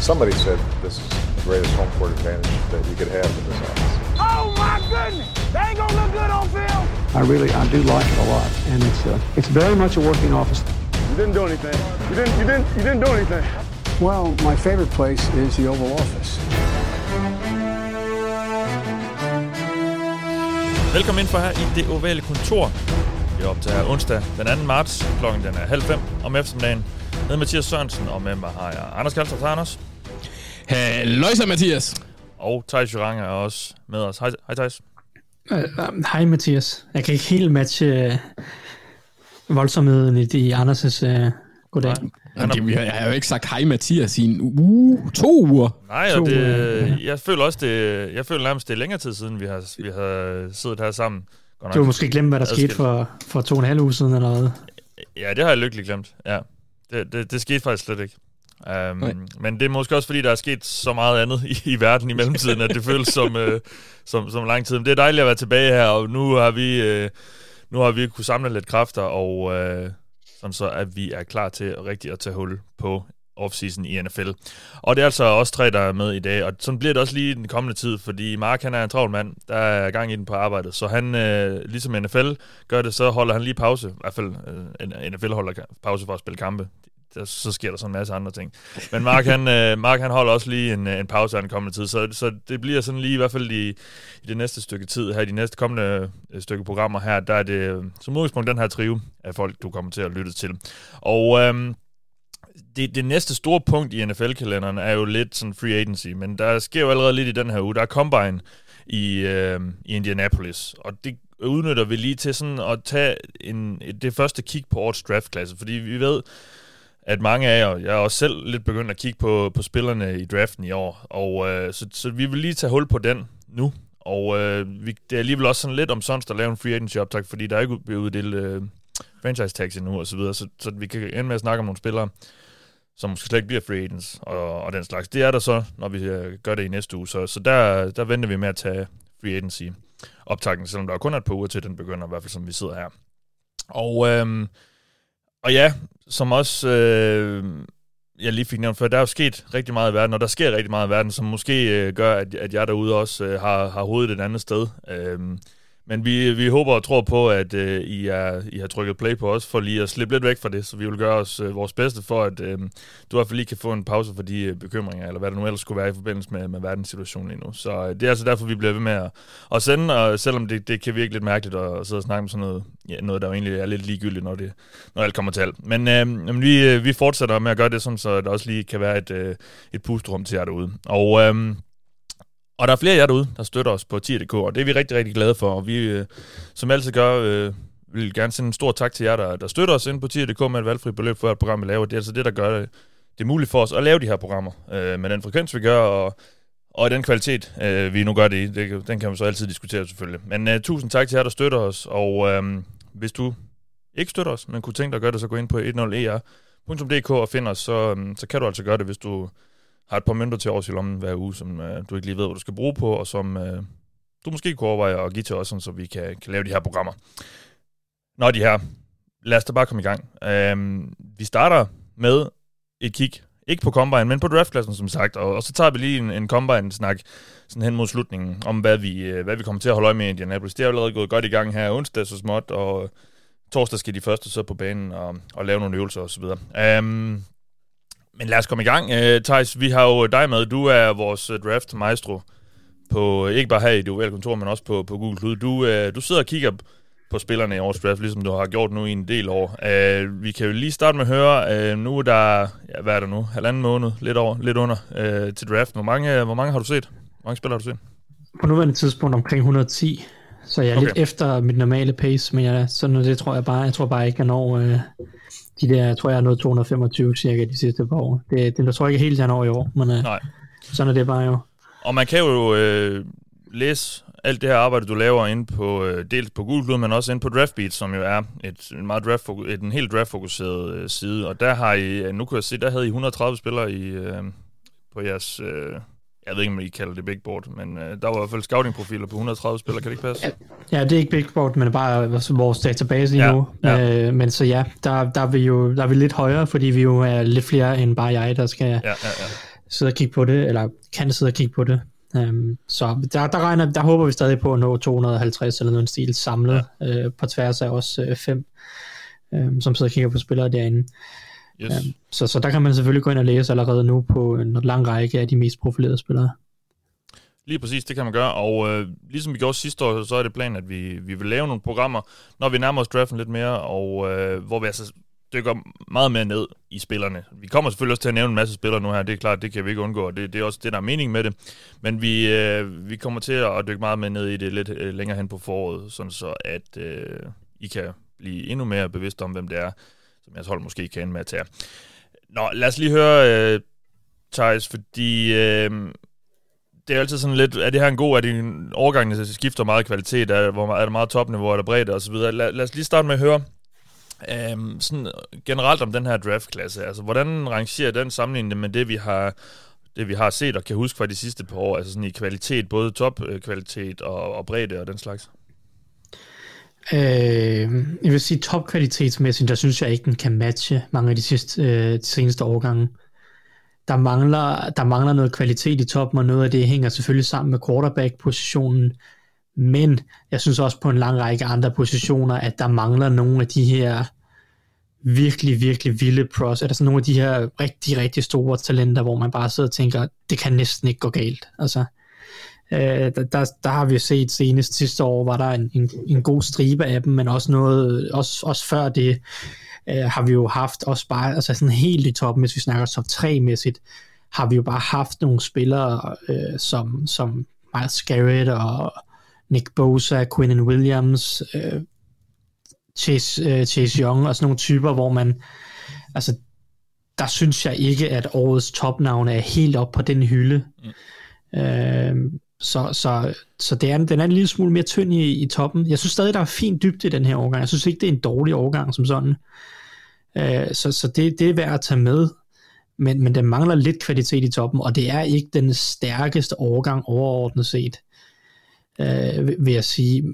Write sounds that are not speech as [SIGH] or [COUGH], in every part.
Somebody said this is the greatest home court advantage that you could have in this office. Oh my goodness! They ain't gonna look good on film. I really, I do like it a lot, and it's uh, it's very much a working office. You didn't do anything. You didn't. You didn't. You didn't do anything. Well, my favorite place is the Oval Office. Velkommen ind for her i det ovale kontor. Vi er op til her onsdag den 2. marts. Klokken den er halv fem om eftermiddagen. Med Mathias Sørensen, og med mig har jeg Anders Kalstrup Anders. Halløjsa, Mathias. Og Thijs Jurang er også med os. Hej, hej Thijs. Uh, uh, hej Mathias. Jeg kan ikke helt matche uh, voldsomheden i de Anders' uh, goddag. Jamen, det, jeg har jo ikke sagt hej Mathias i en uge, to uger. Nej, og det, jeg føler også, det, jeg føler nærmest, det er længere tid siden, vi har, vi har siddet her sammen. Godt Du har måske glemt, hvad der adskilt. skete for, for to og en halv uge siden, eller hvad? Ja, det har jeg lykkeligt glemt. Ja. Det, det, det skete faktisk slet ikke. Um, Nej. men det er måske også, fordi der er sket så meget andet i, i verden i mellemtiden, at det føles [LAUGHS] som, øh, som, som lang tid. Men det er dejligt at være tilbage her, og nu har vi, øh, nu har vi kunne samle lidt kræfter, og øh, sådan så, at vi er klar til rigtig at tage hul på offseason i NFL. Og det er altså også tre, der er med i dag, og sådan bliver det også lige den kommende tid, fordi Mark han er en travl mand, der er gang i den på arbejdet, så han, øh, ligesom NFL gør det, så holder han lige pause, i hvert fald øh, NFL holder pause for at spille kampe, der, så sker der sådan en masse andre ting. Men Mark, han, øh, Mark, han holder også lige en, en pause af den kommende tid, så, så det bliver sådan lige i hvert fald i, i det næste stykke tid her, i de næste kommende øh, stykke programmer her, der er det øh, som udgangspunkt den her trive af folk, du kommer til at lytte til. Og Øh, det, det næste store punkt i NFL-kalenderen er jo lidt sådan free agency, men der sker jo allerede lidt i den her uge. Der er Combine i, øh, i Indianapolis, og det udnytter vi lige til sådan at tage en, det første kig på årets draftklasse, fordi vi ved, at mange af jer, jeg er også selv lidt begyndt at kigge på, på spillerne i draften i år, og øh, så, så vi vil lige tage hul på den nu, og øh, vi, det er alligevel også sådan lidt om sådan at lave en free agency optag, fordi der er ikke blevet uddelt øh, franchise tags endnu og så videre, så, så vi kan ende med at snakke om nogle spillere, som måske slet ikke bliver free agents og, og den slags. Det er der så, når vi øh, gør det i næste uge, så, så der, der venter vi med at tage free agency optakten, selvom der kun er et par uger til, den begynder, i hvert fald som vi sidder her. Og, øh, og ja, som også øh, jeg lige fik nævnt før, der er jo sket rigtig meget i verden, og der sker rigtig meget i verden, som måske øh, gør, at, at jeg derude også øh, har, har hovedet et andet sted. Øh, men vi, vi håber og tror på, at øh, I, er, I har trykket play på os, for lige at slippe lidt væk fra det, så vi vil gøre os øh, vores bedste for, at øh, du i hvert fald lige kan få en pause for de øh, bekymringer, eller hvad der nu ellers skulle være i forbindelse med, med verdenssituationen lige nu. Så øh, det er altså derfor, vi bliver ved med at, at sende, og selvom det, det kan virke lidt mærkeligt at, at sidde og snakke om sådan noget, ja, noget, der jo egentlig er lidt ligegyldigt, når, det, når alt kommer til alt. Men, øh, men vi, øh, vi fortsætter med at gøre det sådan, så der også lige kan være et, øh, et pusterum til jer derude. Og... Øh, og der er flere af jer derude, der støtter os på 10.dk, og det er vi rigtig, rigtig glade for. Og vi, øh, som altid gør, øh, vil gerne sende en stor tak til jer, der, der støtter os ind på 10.dk med et valgfri beløb for et program, vi laver. Det er altså det, der gør det, det er muligt for os at lave de her programmer øh, med den frekvens, vi gør, og, og den kvalitet, øh, vi nu gør det i. Det, den kan man så altid diskutere selvfølgelig. Men øh, tusind tak til jer, der støtter os, og øh, hvis du ikke støtter os, men kunne tænke dig at gøre det, så gå ind på 10er.dk e og find os, så, øh, så kan du altså gøre det, hvis du har et par mønter til års i lommen hver uge, som øh, du ikke lige ved, hvad du skal bruge på, og som øh, du måske kunne overveje at give til os, sådan, så vi kan, kan lave de her programmer. Nå, de her. Lad os da bare komme i gang. Øh, vi starter med et kig, ikke på Combine, men på draftklassen, som sagt, og, og så tager vi lige en, en Combine-snak sådan hen mod slutningen, om hvad vi, øh, hvad vi kommer til at holde øje med i Indianapolis. Det er allerede gået godt i gang her onsdag så småt, og torsdag skal de første så på banen og, og lave nogle øvelser osv. Um, øhm, men lad os komme i gang. Uh, Thijs, vi har jo dig med. Du er vores uh, draft maestro på, ikke bare her i det kontor, men også på, på Google Cloud. Du, uh, du sidder og kigger på spillerne i årets draft, ligesom du har gjort nu i en del år. Uh, vi kan jo lige starte med at høre, uh, nu er der, ja, hvad er der nu, halvanden måned, lidt over, lidt under, uh, til draft. Hvor mange, hvor mange har du set? Hvor mange spillere har du set? På nuværende tidspunkt omkring 110, så jeg er okay. lidt efter mit normale pace, men jeg, sådan, noget, det tror jeg bare, jeg tror bare ikke, jeg når øh, de der, tror jeg er nået 225 cirka de sidste par år. Det, det tror jeg ikke helt, jeg når i år, men øh, Nej. sådan er det bare jo. Og man kan jo øh, læse alt det her arbejde, du laver inde på, øh, dels på Google, men også inde på DraftBeat, som jo er et, en meget draft et, en helt draft-fokuseret øh, side. Og der har I, øh, nu kan jeg se, der havde I 130 spillere i, øh, på jeres, øh, jeg ved ikke, om I kalder det big board, men øh, der var i hvert fald scouting-profiler på 130 spillere, kan det ikke passe? Ja, det er ikke Big Board, men bare vores- database lige Ja, nu. ja. Øh, men så ja, der, der, er vi jo der er vi lidt højere, fordi vi jo er lidt flere end bare jeg, der skal, Ja, ja, ja. sidde og kigge på det, eller kan sidde og kigge på det. Um, så der, der, regner, der håber vi stadig på at nå 250 eller noget stil samlet ja. uh, på tværs af os uh, fem, um, som sidder og kigger på spillere derinde. Yes. Um, så, så der kan man selvfølgelig gå ind og læse allerede nu på en lang række af de mest profilerede spillere. Lige præcis, det kan man gøre, og øh, ligesom vi gjorde sidste år, så er det planen, at vi, vi vil lave nogle programmer, når vi nærmer os draften lidt mere, og øh, hvor vi altså dykker meget mere ned i spillerne. Vi kommer selvfølgelig også til at nævne en masse spillere nu her, det er klart, det kan vi ikke undgå, og det, det er også det, der er mening med det. Men vi, øh, vi kommer til at dykke meget mere ned i det lidt øh, længere hen på foråret, sådan så at øh, I kan blive endnu mere bevidste om, hvem det er, som jeres hold måske kan ende med at tage. Nå, lad os lige høre, øh, Thijs, fordi øh, det er altid sådan lidt, er det her en god, er det en overgang, der skifter meget kvalitet, er, hvor er der meget topniveau, er der bredde osv. Lad, lad os lige starte med at høre, Um, sådan generelt om den her draftklasse, altså hvordan rangerer den sammenlignet med det, vi har det vi har set og kan huske fra de sidste par år, altså sådan i kvalitet, både topkvalitet øh, og, og bredde og den slags? Øh, jeg vil sige topkvalitetsmæssigt, der synes jeg ikke, den kan matche mange af de, sidste, øh, de seneste årgange. Der mangler, der mangler noget kvalitet i toppen, og noget af det hænger selvfølgelig sammen med quarterback-positionen. Men jeg synes også på en lang række andre positioner, at der mangler nogle af de her virkelig, virkelig vilde pros, eller sådan nogle af de her rigtig, rigtig store talenter, hvor man bare sidder og tænker, det kan næsten ikke gå galt. Altså, øh, der, der, der har vi set senest sidste år, var der en, en, en god stribe af dem, men også noget, også, også før det, øh, har vi jo haft også bare, altså sådan helt i toppen, hvis vi snakker top 3-mæssigt, har vi jo bare haft nogle spillere, øh, som, som Miles Garrett og Nick Bosa, Quinn Williams, øh, Chase, øh, Chase Young og sådan nogle typer, hvor man, altså, der synes jeg ikke, at årets topnavn er helt op på den hylde. Mm. Øh, så, så, så det er, den er en lille smule mere tynd i, i toppen. Jeg synes stadig, der er fin dybde i den her overgang. Jeg synes ikke, det er en dårlig overgang som sådan. Øh, så så det, det er værd at tage med. Men, men den mangler lidt kvalitet i toppen, og det er ikke den stærkeste overgang overordnet set øh, vil jeg sige.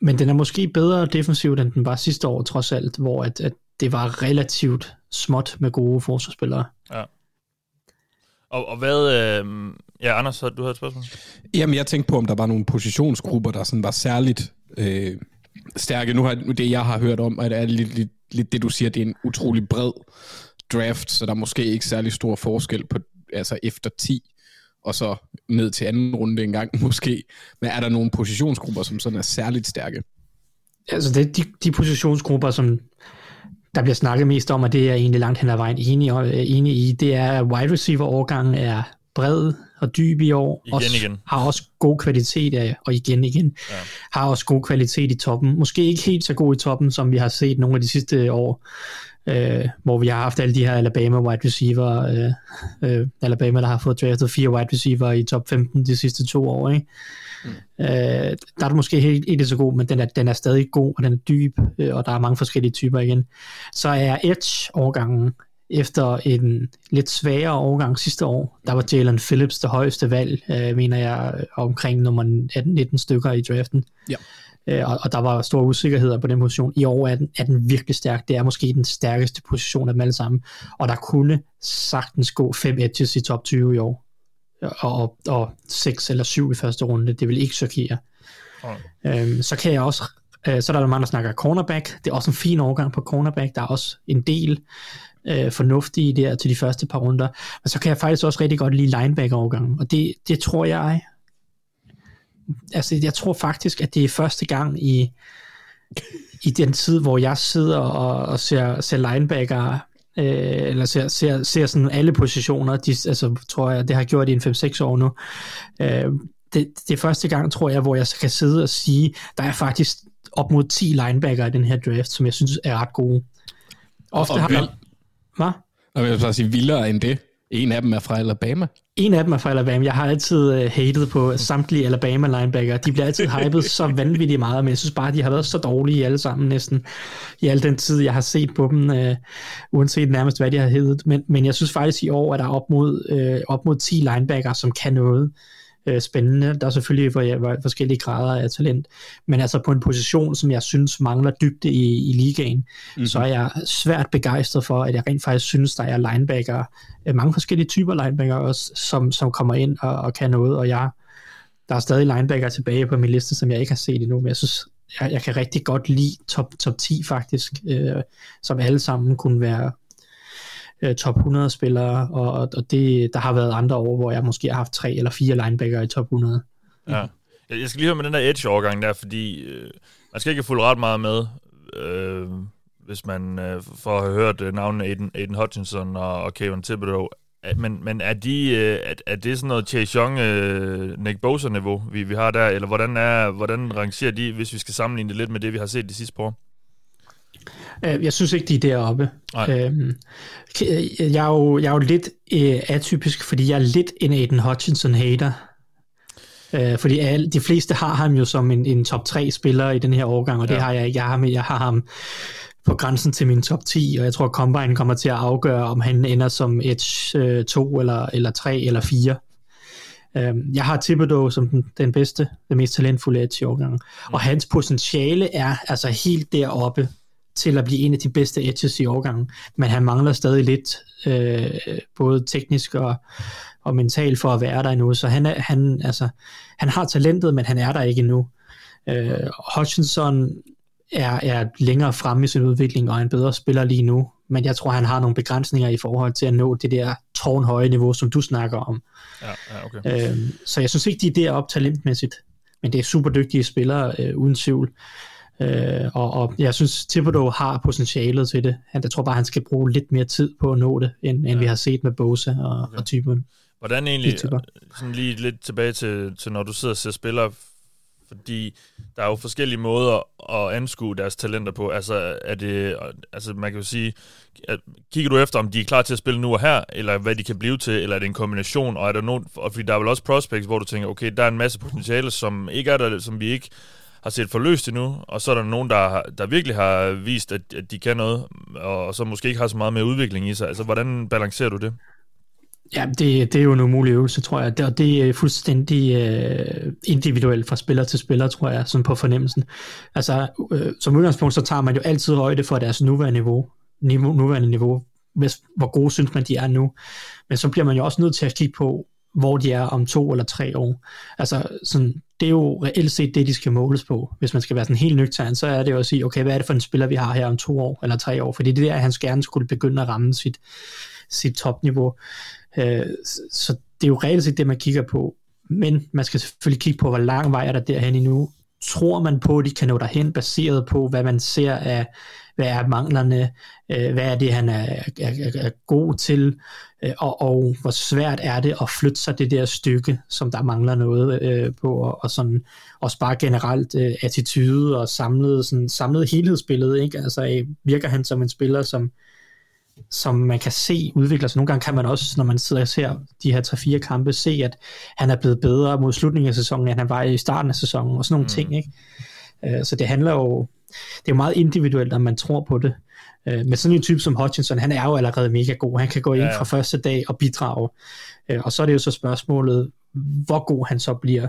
Men den er måske bedre defensivt, end den var sidste år, trods alt, hvor at, at det var relativt småt med gode forsvarsspillere. Ja. Og, og hvad... Øh, ja, Anders, du havde et spørgsmål? Jamen, jeg tænkte på, om der var nogle positionsgrupper, der sådan var særligt øh, stærke. Nu har det, jeg har hørt om, at det er lidt, lidt, lidt det, du siger, det er en utrolig bred draft, så der er måske ikke særlig stor forskel på, altså efter 10 og så ned til anden runde engang [LAUGHS] måske. Men er der nogle positionsgrupper, som sådan er særligt stærke? Altså det, de, de positionsgrupper, som der bliver snakket mest om, og det er egentlig langt hen ad vejen enig, enig i, det er, at wide receiver overgangen er bred og dyb i år. Igen, også, igen. Har også god kvalitet af, og igen igen, ja. har også god kvalitet i toppen. Måske ikke helt så god i toppen, som vi har set nogle af de sidste år øh, hvor vi har haft alle de her Alabama wide receiver, øh, øh, Alabama, der har fået draftet fire wide receiver i top 15 de sidste to år, ikke? Mm. Øh, der er det måske helt ikke så god, men den er, den er stadig god, og den er dyb, øh, og der er mange forskellige typer igen. Så er Edge-overgangen efter en lidt sværere overgang sidste år, der var Jalen Phillips det højeste valg, øh, mener jeg, omkring nummer 18-19 stykker i draften. Ja øh, og, og der var store usikkerheder på den position. I år er den, er den virkelig stærk. Det er måske den stærkeste position af dem alle sammen. Og der kunne sagtens gå fem edges i top 20 i år. Og, og, og seks eller syv i første runde. Det vil ikke chokere. Okay. Øhm, så kan jeg også øh, så er der mange, der snakker cornerback. Det er også en fin overgang på cornerback. Der er også en del øh, fornuftige der til de første par runder. Men så kan jeg faktisk også rigtig godt lide linebacker-overgangen. Og det, det tror jeg altså jeg tror faktisk, at det er første gang i, i den tid, hvor jeg sidder og, og ser, ser linebacker, øh, eller ser, ser, ser sådan alle positioner, de, altså tror jeg, det har gjort i en 5-6 år nu, øh, det, det er første gang, tror jeg, hvor jeg kan sidde og sige, der er faktisk op mod 10 linebacker i den her draft, som jeg synes er ret gode. Ofte og, har Hvad? Og jeg vil sige, vildere end det. En af dem er fra Alabama. En af dem er fra Alabama. Jeg har altid uh, hated på samtlige Alabama linebacker. De bliver altid hypet så vanvittigt meget, men jeg synes bare, at de har været så dårlige alle sammen næsten i al den tid, jeg har set på dem, uh, uanset nærmest hvad de har heddet. Men, men jeg synes faktisk i år, at der er op mod, uh, op mod 10 linebacker, som kan noget. Øh, spændende. Der er selvfølgelig hvor, forskellige grader af talent, men altså på en position, som jeg synes mangler dybde i, i ligaen, mm-hmm. så er jeg svært begejstret for, at jeg rent faktisk synes, der er linebacker, øh, mange forskellige typer linebacker også, som, som kommer ind og, og kan noget, og jeg der er stadig linebacker tilbage på min liste, som jeg ikke har set endnu, men jeg synes, jeg, jeg kan rigtig godt lide top, top 10 faktisk, øh, som alle sammen kunne være øh, top 100 spillere, og, og det, der har været andre år, hvor jeg måske har haft tre eller fire linebacker i top 100. Ja. Jeg skal lige høre med den der edge-overgang der, fordi øh, man skal ikke fulde ret meget med, øh, hvis man øh, får hørt øh, navnene Aiden, Aiden Hutchinson og, og Kevin Thibodeau. Men, men er, de, øh, er, er det sådan noget Chase Young, øh, Nick Bosa-niveau, vi, vi har der, eller hvordan, er, hvordan rangerer de, hvis vi skal sammenligne det lidt med det, vi har set de sidste par år? Øh, jeg synes ikke, de er deroppe. Øhm, jeg, er jo, jeg er jo lidt øh, atypisk, fordi jeg er lidt en Aiden Hutchinson-hater. Øh, fordi alle, de fleste har ham jo som en, en top 3 spiller i den her årgang, og ja. det har jeg ikke. Jeg har, jeg har ham på grænsen til min top 10, og jeg tror, at Combine kommer til at afgøre, om han ender som Edge øh, 2 eller, eller 3 eller 4. Øhm, jeg har Thibodeau som den, den bedste, den mest talentfulde Edge i årgangen, mm. og hans potentiale er altså helt deroppe til at blive en af de bedste edges i årgangen, men han mangler stadig lidt, øh, både teknisk og, og mentalt for at være der endnu, så han, er, han, altså, han har talentet, men han er der ikke endnu. Øh, Hutchinson er, er længere fremme i sin udvikling og er en bedre spiller lige nu, men jeg tror, han har nogle begrænsninger i forhold til at nå det der tårnhøje niveau, som du snakker om. Ja, ja, okay. øh, så jeg synes ikke, de er deroppe talentmæssigt, men det er super dygtige spillere, øh, uden tvivl. Øh, og, og jeg synes, Thibodeau har potentialet til det. Han, jeg tror bare, han skal bruge lidt mere tid på at nå det, end, end vi har set med Bosa og, okay. og typen. Hvordan egentlig, sådan lige lidt tilbage til, til når du sidder og ser spillere, fordi der er jo forskellige måder at anskue deres talenter på. Altså, er det, altså man kan jo sige, at, kigger du efter, om de er klar til at spille nu og her, eller hvad de kan blive til, eller er det en kombination, og er der nogen, og fordi der er vel også prospects, hvor du tænker, okay, der er en masse potentiale, som ikke er der, som vi ikke har set forløst endnu, og så er der nogen, der, der virkelig har vist, at, at de kan noget, og så måske ikke har så meget mere udvikling i sig. Altså, hvordan balancerer du det? Ja, det, det er jo en umulig øvelse, tror jeg, og det er fuldstændig øh, individuelt fra spiller til spiller, tror jeg, sådan på fornemmelsen. Altså, øh, som udgangspunkt, så tager man jo altid højde for deres nuværende niveau, niveau nuværende niveau, hvis, hvor gode synes man, de er nu. Men så bliver man jo også nødt til at kigge på, hvor de er om to eller tre år. Altså, sådan, det er jo reelt set det, de skal måles på. Hvis man skal være sådan helt nøgtern, så er det jo at sige, okay, hvad er det for en spiller, vi har her om to år eller tre år? Fordi det er der, han gerne skulle begynde at ramme sit, sit topniveau. Øh, så det er jo reelt set det, man kigger på. Men man skal selvfølgelig kigge på, hvor lang vej er der derhen endnu. Tror man på, at de kan nå derhen, baseret på, hvad man ser af, hvad er manglerne, øh, hvad er det, han er, er, er god til, øh, og, og hvor svært er det at flytte sig det der stykke, som der mangler noget øh, på, og, og sådan også bare generelt øh, attitude og samlet, sådan, samlet helhedsbillede, ikke? Altså øh, virker han som en spiller, som som man kan se udvikler sig. Nogle gange kan man også, når man sidder og ser de her 3-4 kampe, se, at han er blevet bedre mod slutningen af sæsonen, end han var i starten af sæsonen, og sådan nogle mm. ting. Ikke? Uh, så det handler jo, det er jo meget individuelt, om man tror på det. Uh, men sådan en type som Hutchinson, han er jo allerede mega god. Han kan gå ind ja. fra første dag og bidrage. Uh, og så er det jo så spørgsmålet, hvor god han så bliver.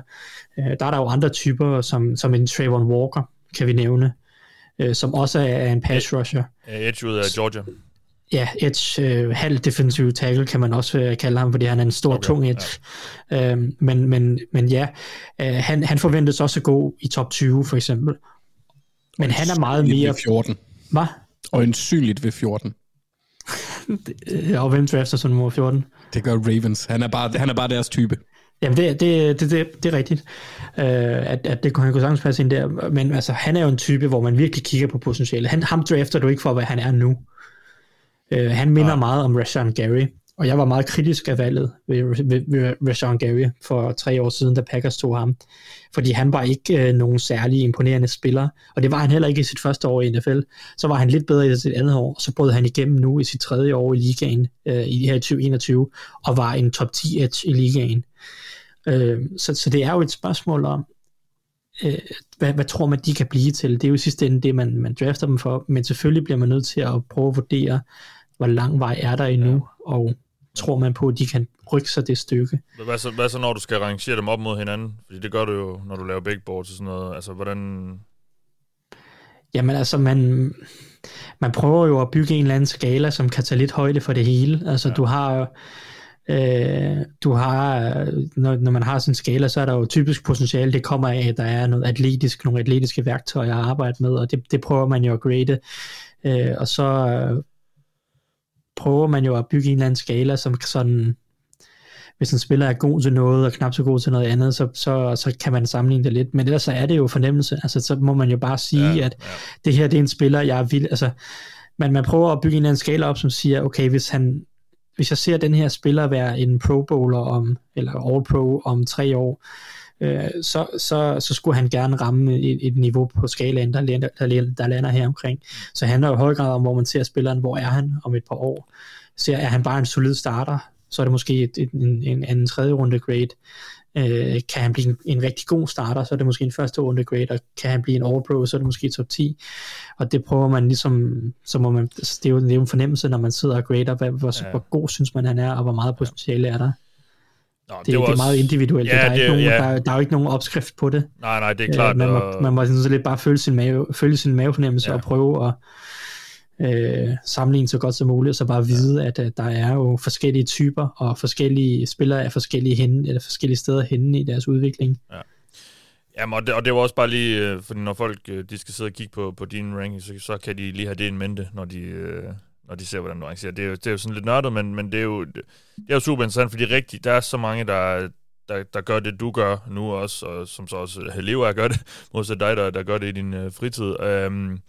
Uh, der er der jo andre typer, som, som en Trayvon Walker, kan vi nævne, uh, som også er en pass rusher. Edge ud af Georgia ja, edge, øh, halv defensive tackle kan man også øh, kalde ham, fordi han er en stor, okay, tung edge. Ja. Øhm, men, men, men ja, øh, han, han forventes også at gå i top 20 for eksempel. Men han er meget mere... Ved 14. Hvad? Og en synligt ved 14. [LAUGHS] og hvem drafter så nummer 14? Det gør Ravens. Han er bare, han er bare deres type. Jamen, det, det, det, det, det er rigtigt, øh, at, at det kunne han kunne sagtens passe ind der. Men altså, han er jo en type, hvor man virkelig kigger på potentiale. Han, ham drafter du ikke for, hvad han er nu. Øh, han minder ja. meget om Rashawn Gary, og jeg var meget kritisk af valget ved, ved, ved Rashawn Gary for tre år siden, da Packers tog ham. Fordi han var ikke øh, nogen særlig imponerende spiller, og det var han heller ikke i sit første år i NFL. Så var han lidt bedre i sit andet år, så brød han igennem nu i sit tredje år i ligaen øh, i her 2021, og var en top 10 edge i ligaen. Øh, så, så det er jo et spørgsmål om, øh, hvad, hvad tror man, de kan blive til? Det er jo i sidste ende det, man, man drafter dem for, men selvfølgelig bliver man nødt til at prøve at vurdere, hvor lang vej er der endnu, ja. og tror man på, at de kan rykke sig det stykke. Hvad så, hvad så, når du skal rangere dem op mod hinanden? Fordi det gør du jo, når du laver big boards og sådan noget. Altså, hvordan... Jamen altså, man, man prøver jo at bygge en eller anden skala, som kan tage lidt højde for det hele. Altså, ja. du har Øh, du har, når, når man har sådan en skala, så er der jo typisk potentiale, det kommer af, at der er noget atletisk, nogle atletiske værktøjer at arbejde med, og det, det prøver man jo at grade. Øh, og så prøver man jo at bygge en eller anden skala, som sådan, hvis en spiller er god til noget, og knap så god til noget andet, så, så, så kan man sammenligne det lidt. Men ellers så er det jo fornemmelse. Altså, så må man jo bare sige, ja, at ja. det her det er en spiller, jeg er vild. Altså, man, man prøver at bygge en eller anden skala op, som siger, okay, hvis han hvis jeg ser den her spiller være en pro bowler om, eller all pro om tre år, øh, så, så, så skulle han gerne ramme et, et niveau på skalaen, der, lander, der, der lander her omkring. Så handler jo i høj grad om, hvor man ser spilleren, hvor er han om et par år. Så er han bare en solid starter, så er det måske et, et, en, en anden tredje runde grade. Øh, kan han blive en, en rigtig god starter, så er det måske en første runde grade, og kan han blive en all-pro, så er det måske top 10. Og det prøver man ligesom, så må man, det er jo, det er jo en fornemmelse, når man sidder og grader, hvad, hvor, ja. hvor god synes man han er, og hvor meget potentiale er der. Nå, det, det, det er meget individuelt. Ja, der, er det, ikke nogen, ja. der, der er jo ikke nogen opskrift på det. Nej, nej, det er klart. man, må, man må sådan lidt bare følge sin, mave, følge sin mavefornemmelse ja. og prøve at øh, sammenligne så godt som muligt, og så bare vide, at, at der er jo forskellige typer, og forskellige spillere er forskellige, henne, eller forskellige steder henne i deres udvikling. Ja. Jamen, og det, og det var også bare lige, øh, fordi når folk øh, de skal sidde og kigge på, på din ranking, så, så kan de lige have det en mente, når de, øh, når de ser, hvordan du arrangerer. Det er, jo, det er jo sådan lidt nørdet, men, men det, er jo, det, er jo super interessant, fordi rigtigt, der er så mange, der, der, der gør det, du gør nu også, og som så også øh, lever at gøre det, [LAUGHS] modsat dig, der, der gør det i din øh, fritid. Øhm,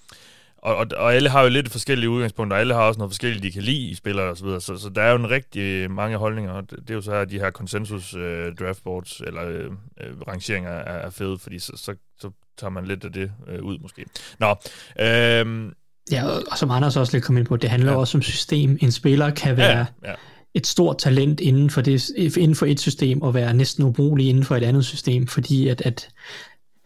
og, og, og alle har jo lidt forskellige udgangspunkter, og alle har også noget forskelligt, de kan lide i spillere og så videre, så, så der er jo en rigtig øh, mange holdninger, og det, det er jo så her, de her konsensus øh, draftboards, eller øh, øh, rangeringer er, er fede, fordi så, så, så tager man lidt af det øh, ud måske. Nå, øh, Ja, og som Anders også lidt kom ind på, det handler ja. også om system. En spiller kan være ja, ja. et stort talent inden for, det, inden for et system, og være næsten ubrugelig inden for et andet system, fordi at, at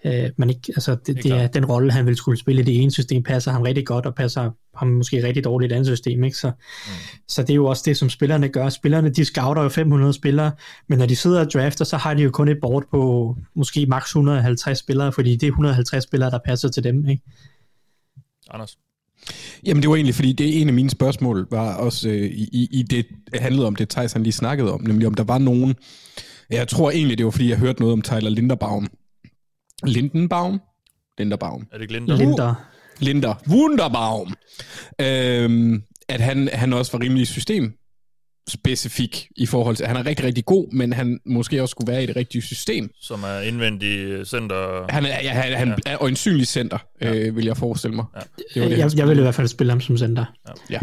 øh, man ikke, altså det, det, det er den rolle, han vil skulle spille i det ene system, passer ham rigtig godt, og passer ham måske rigtig dårligt i et andet system, ikke? Så, mm. så det er jo også det, som spillerne gør. Spillerne, de scouter jo 500 spillere, men når de sidder og drafter, så har de jo kun et board på måske maks 150 spillere, fordi det er 150 spillere, der passer til dem, ikke? Anders? Jamen det var egentlig, fordi det er en af mine spørgsmål, var også øh, i, i det handlede om det, Tyson lige snakkede om, nemlig om der var nogen, jeg tror egentlig, det var fordi, jeg hørte noget om Tyler Linderbaum, Lindenbaum? Linderbaum. Er det ikke Linder? Linder. Linder. Wunderbaum. Øhm, at han, han også var rimelig system specifik i forhold til, han er rigtig, rigtig god, men han måske også skulle være i det rigtige system. Som er indvendig center. Han er, ja, han, han ja. er øjensynlig center, ja. øh, vil jeg forestille mig. Ja. Det var det, jeg, jeg vil i hvert fald spille ham som center. Ja. ja.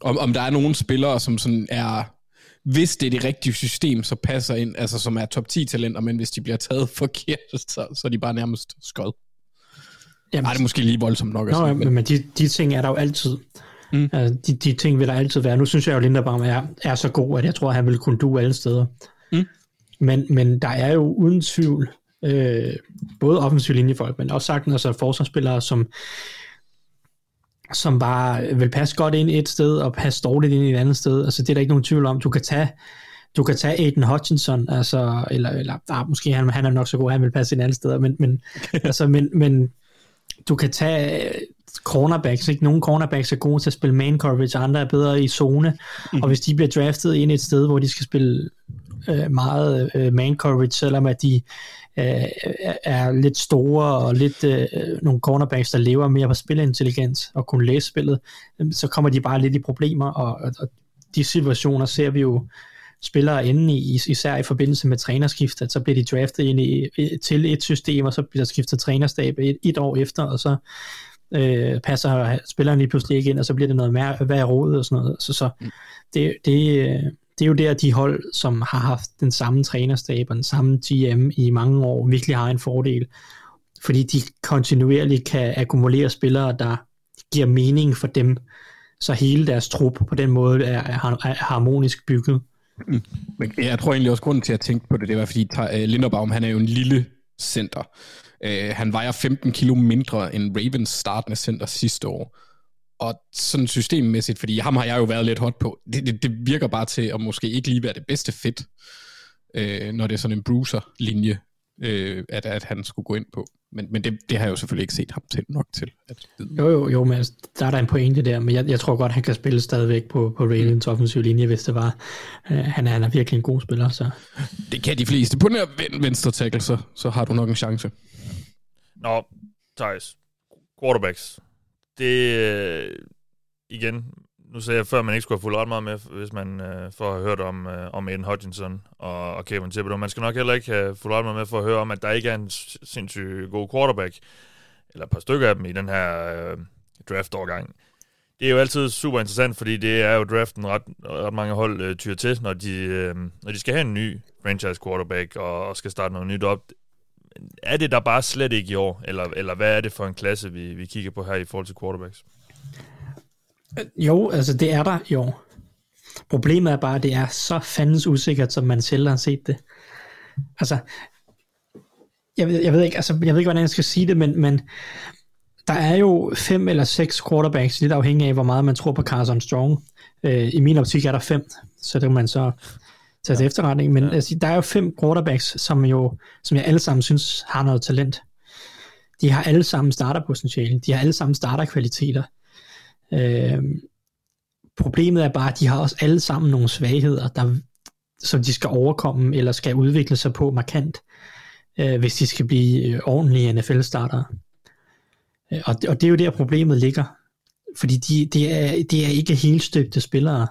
Om, om der er nogle spillere, som sådan er hvis det er det rigtige system, så passer ind, altså som er top 10 talenter, men hvis de bliver taget [LAUGHS] forkert, så, så er de bare nærmest skød. Jamen, Ej, det er måske lige voldsomt nok. Nå, sige, men, men de, de ting er der jo altid. Mm. Altså, de, de ting vil der altid være. Nu synes jeg jo, at Linderbaum er, er så god, at jeg tror, at han vil kunne du alle steder. Mm. Men, men der er jo uden tvivl, øh, både offensiv linjefolk, men også sagtens altså forsvarsspillere, som som bare vil passe godt ind et sted, og passe dårligt ind i et andet sted. Altså, det er der ikke nogen tvivl om. Du kan tage, du kan tage Aiden Hutchinson, altså, eller, eller ah, måske han, han er nok så god, han vil passe ind et andet sted, men, men, [LAUGHS] altså, men, men du kan tage cornerbacks, ikke? Nogle cornerbacks er gode til at spille man coverage, andre er bedre i zone, mm. og hvis de bliver draftet ind et sted, hvor de skal spille øh, meget øh, man coverage, selvom at de øh, er lidt store og lidt øh, nogle cornerbacks, der lever mere på spilintelligens og kunne læse spillet, øh, så kommer de bare lidt i problemer, og, og, og de situationer ser vi jo spillere inde i, især i forbindelse med trænerskift, at så bliver de draftet ind i, til et system, og så bliver der skiftet trænerstab et, et år efter, og så øh, passer spilleren lige pludselig ikke ind, og så bliver det noget mere værd råd og sådan noget. Så, så mm. det, det, det er jo der, de hold, som har haft den samme trænerstab og den samme GM i mange år, virkelig har en fordel. Fordi de kontinuerligt kan akkumulere spillere, der giver mening for dem, så hele deres trup på den måde er, er, er harmonisk bygget. Mm. Men jeg tror egentlig også, grunden til at tænke på det, det var fordi øh, Linderbaum, han er jo en lille center. Uh, han vejer 15 kilo mindre end Ravens startende center sidste år. og sådan systemmæssigt, fordi ham har jeg jo været lidt hot på, det, det, det virker bare til at måske ikke lige være det bedste fit, øh, når det er sådan en bruiser-linje, øh, at, at han skulle gå ind på. Men, men det, det har jeg jo selvfølgelig ikke set ham til nok til. At. Jo, jo, jo, men altså, der er der en pointe der, men jeg, jeg tror godt, han kan spille stadigvæk på, på Ravens mm. offensiv linje, hvis det var. Uh, han, er, han er virkelig en god spiller, så... Det kan de fleste. På den her venstre tackle, så, så har du nok en chance. Nå, Thijs. Quarterbacks. Det, øh, igen, nu sagde jeg før, at man ikke skulle have fulgt ret meget med, hvis man øh, får hørt om, øh, om Aiden Hutchinson og, og Kevin Thibodeau. Man skal nok heller ikke have fulgt ret meget med for at høre om, at der ikke er en sindssygt god quarterback, eller et par stykker af dem i den her øh, draft-årgang. Det er jo altid super interessant, fordi det er jo draften ret, ret mange hold øh, tyr til, når de, øh, når de skal have en ny franchise quarterback og, og skal starte noget nyt op. Er det der bare slet ikke i år, eller, eller hvad er det for en klasse, vi, vi kigger på her i forhold til quarterbacks? Jo, altså det er der i år. Problemet er bare, at det er så fandens usikkert, som man selv har set det. Altså, jeg ved, jeg ved ikke, altså, jeg ved ikke, hvordan jeg skal sige det, men, men der er jo fem eller seks quarterbacks, lidt afhængig af, hvor meget man tror på Carson Strong. Øh, I min optik er der fem, så det kan man så tage til ja. efterretning. Men ja. altså, der er jo fem quarterbacks, som jo, som jeg alle sammen synes har noget talent. De har alle sammen starterpotentiale. De har alle sammen starterkvaliteter. Øh, problemet er bare, at de har også alle sammen nogle svagheder, der, som de skal overkomme, eller skal udvikle sig på markant, øh, hvis de skal blive øh, ordentlige NFL-startere. Øh, og, og det er jo der, problemet ligger. Fordi de, det, er, det er ikke helt støbte spillere.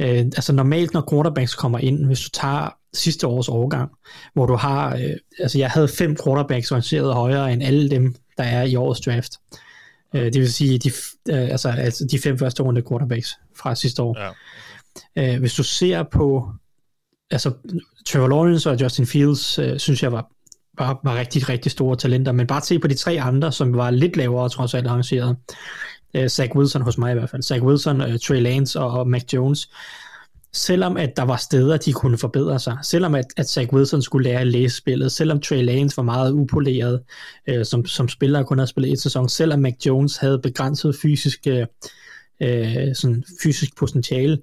Øh, altså normalt, når quarterbacks kommer ind, hvis du tager sidste års overgang, hvor du har, øh, altså jeg havde fem quarterbacks orienteret højere end alle dem, der er i årets draft. Øh, det vil sige, de, øh, altså, altså de fem første runde quarterbacks fra sidste år. Ja. Øh, hvis du ser på, altså Trevor Lawrence og Justin Fields, øh, synes jeg var, var, var rigtig, rigtig store talenter, men bare se på de tre andre, som var lidt lavere, trods alt arrangeret. Øh, Zach Wilson hos mig i hvert fald. Zach Wilson, øh, Trey Lance og, og Mac Jones selvom at der var steder, de kunne forbedre sig, selvom at, at Zach Wilson skulle lære at læse spillet, selvom Trey Lance var meget upoleret øh, som, som spiller kun havde spillet et sæson, selvom Mac Jones havde begrænset fysisk, øh, øh, sådan fysisk potentiale,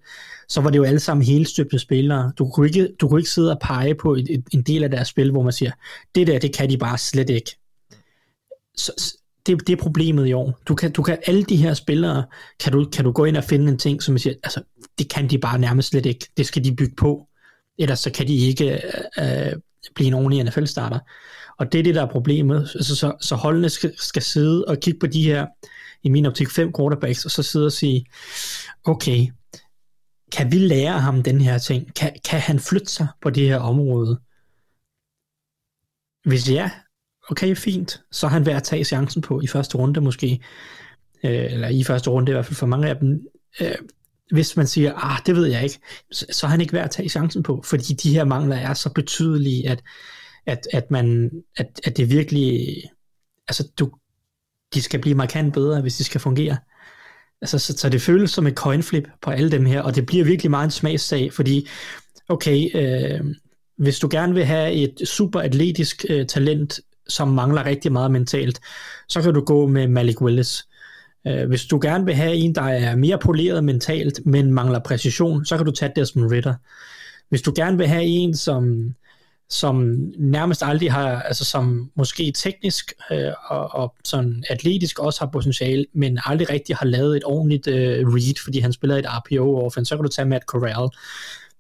så var det jo alle sammen helstøbte spillere. Du kunne ikke, du kunne ikke sidde og pege på et, et, en del af deres spil, hvor man siger, det der, det kan de bare slet ikke. Så, det, det er problemet i år. Du kan, du kan alle de her spillere, kan du, kan du gå ind og finde en ting, som man siger, altså, det kan de bare nærmest slet ikke. Det skal de bygge på. Ellers så kan de ikke øh, øh blive en ordentlig NFL-starter. Og det er det, der er problemet. Altså, så, så holdene skal, skal sidde og kigge på de her, i min optik, fem quarterbacks, og så sidde og sige, okay, kan vi lære ham den her ting? Kan, kan han flytte sig på det her område? Hvis ja, okay, fint, så er han værd at tage chancen på i første runde måske, øh, eller i første runde i hvert fald for mange af dem. Øh, hvis man siger, ah, det ved jeg ikke, så, så er han ikke værd at tage chancen på, fordi de her mangler er så betydelige, at, at, at, man, at, at det virkelig, altså du, de skal blive markant bedre, hvis de skal fungere. Altså, så, så det føles som et coinflip på alle dem her, og det bliver virkelig meget en smagssag, fordi, okay, øh, hvis du gerne vil have et super atletisk øh, talent, som mangler rigtig meget mentalt, så kan du gå med Malik Willis. Øh, hvis du gerne vil have en, der er mere poleret mentalt, men mangler præcision, så kan du tage Desmond Ritter. Hvis du gerne vil have en, som, som nærmest aldrig har, altså som måske teknisk øh, og, og sådan atletisk også har potentiale, men aldrig rigtig har lavet et ordentligt øh, read, fordi han spiller et RPO-offense, så kan du tage Matt Corral.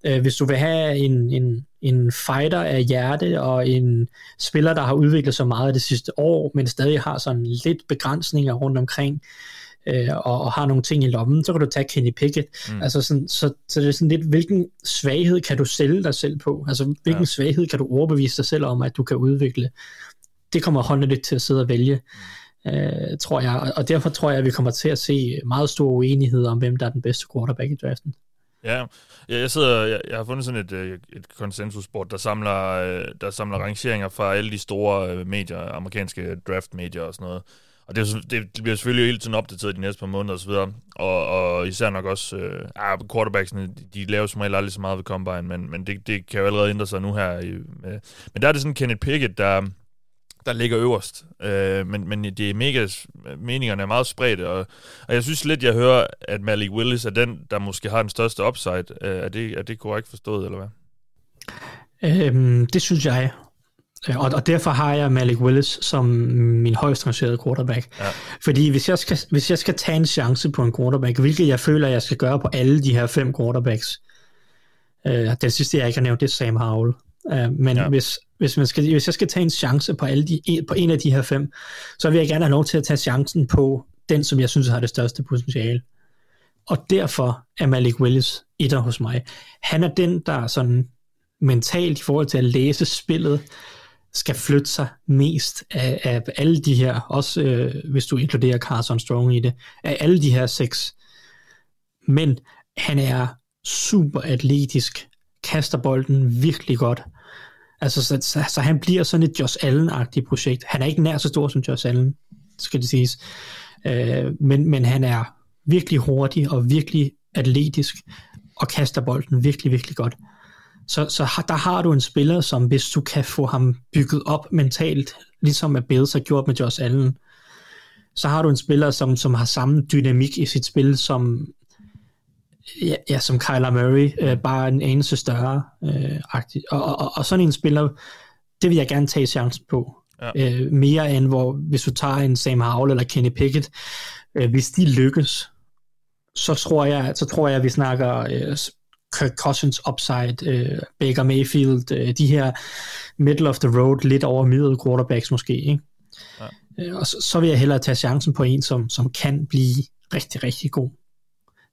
Øh, hvis du vil have en, en, en fighter af hjerte, og en spiller, der har udviklet sig meget det sidste år, men stadig har sådan lidt begrænsninger rundt omkring, øh, og, og har nogle ting i lommen, så kan du tage Kenny Pickett. Mm. Altså sådan, så, så det er sådan lidt, hvilken svaghed kan du sælge dig selv på? Altså hvilken ja. svaghed kan du overbevise dig selv om, at du kan udvikle? Det kommer holdene lidt til at sidde og vælge. Øh, tror jeg, og derfor tror jeg, at vi kommer til at se meget stor uenighed om, hvem der er den bedste quarterback i draften. Ja, jeg, sidder, jeg, jeg har fundet sådan et, øh, et konsensusbord, der samler, øh, der samler rangeringer fra alle de store øh, medier, amerikanske draft-medier og sådan noget. Og det, det bliver selvfølgelig hele tiden opdateret de næste par måneder og. Og, og især nok også, øh, ah, quarterbacksene, de laver som regel aldrig så meget ved Combine, men, men det, det kan jo allerede ændre sig nu her. I, med. Men der er det sådan Kenneth Pickett, der, der ligger øverst. Øh, men, men det er mega, meningerne er meget spredte, og, og jeg synes lidt, jeg hører, at Malik Willis er den, der måske har den største upside. Øh, er, det, er det korrekt forstået, eller hvad? Øhm, det synes jeg. Øh, og, og derfor har jeg Malik Willis som min højst rangerede quarterback. Ja. Fordi hvis jeg, skal, hvis jeg skal tage en chance på en quarterback, hvilket jeg føler, jeg skal gøre på alle de her fem quarterbacks, øh, den sidste, jeg ikke har nævnt, det er Sam Howell. Øh, men ja. hvis, hvis, man skal, hvis jeg skal tage en chance på, alle de, på en af de her fem, så vil jeg gerne have lov til at tage chancen på den, som jeg synes har det største potentiale. Og derfor er Malik Willis etter hos mig. Han er den, der sådan mentalt i forhold til at læse spillet, skal flytte sig mest af, af alle de her, også øh, hvis du inkluderer Carson Strong i det, af alle de her seks. Men han er super atletisk, kaster bolden virkelig godt. Altså, så, så, så han bliver sådan et Josh Allen-agtigt projekt. Han er ikke nær så stor som Josh Allen, skal det siges. Øh, men, men han er virkelig hurtig og virkelig atletisk, og kaster bolden virkelig, virkelig godt. Så, så der har du en spiller, som hvis du kan få ham bygget op mentalt, ligesom at Bills har gjort med Josh Allen, så har du en spiller, som, som har samme dynamik i sit spil, som ja, ja som Kyler Murray, øh, bare en anelse større. Øh, og, og, og, og sådan en spiller, det vil jeg gerne tage chancen på. Ja. Øh, mere end hvor, hvis du tager en Sam Howell eller Kenny Pickett, øh, hvis de lykkes, så tror jeg, så tror jeg, at vi snakker øh, Kirk Cousins upside, øh, Baker Mayfield, øh, de her middle of the road, lidt over middel quarterbacks måske, ikke? Ja. Øh, og så, så vil jeg hellere tage chancen på en, som, som kan blive rigtig, rigtig god,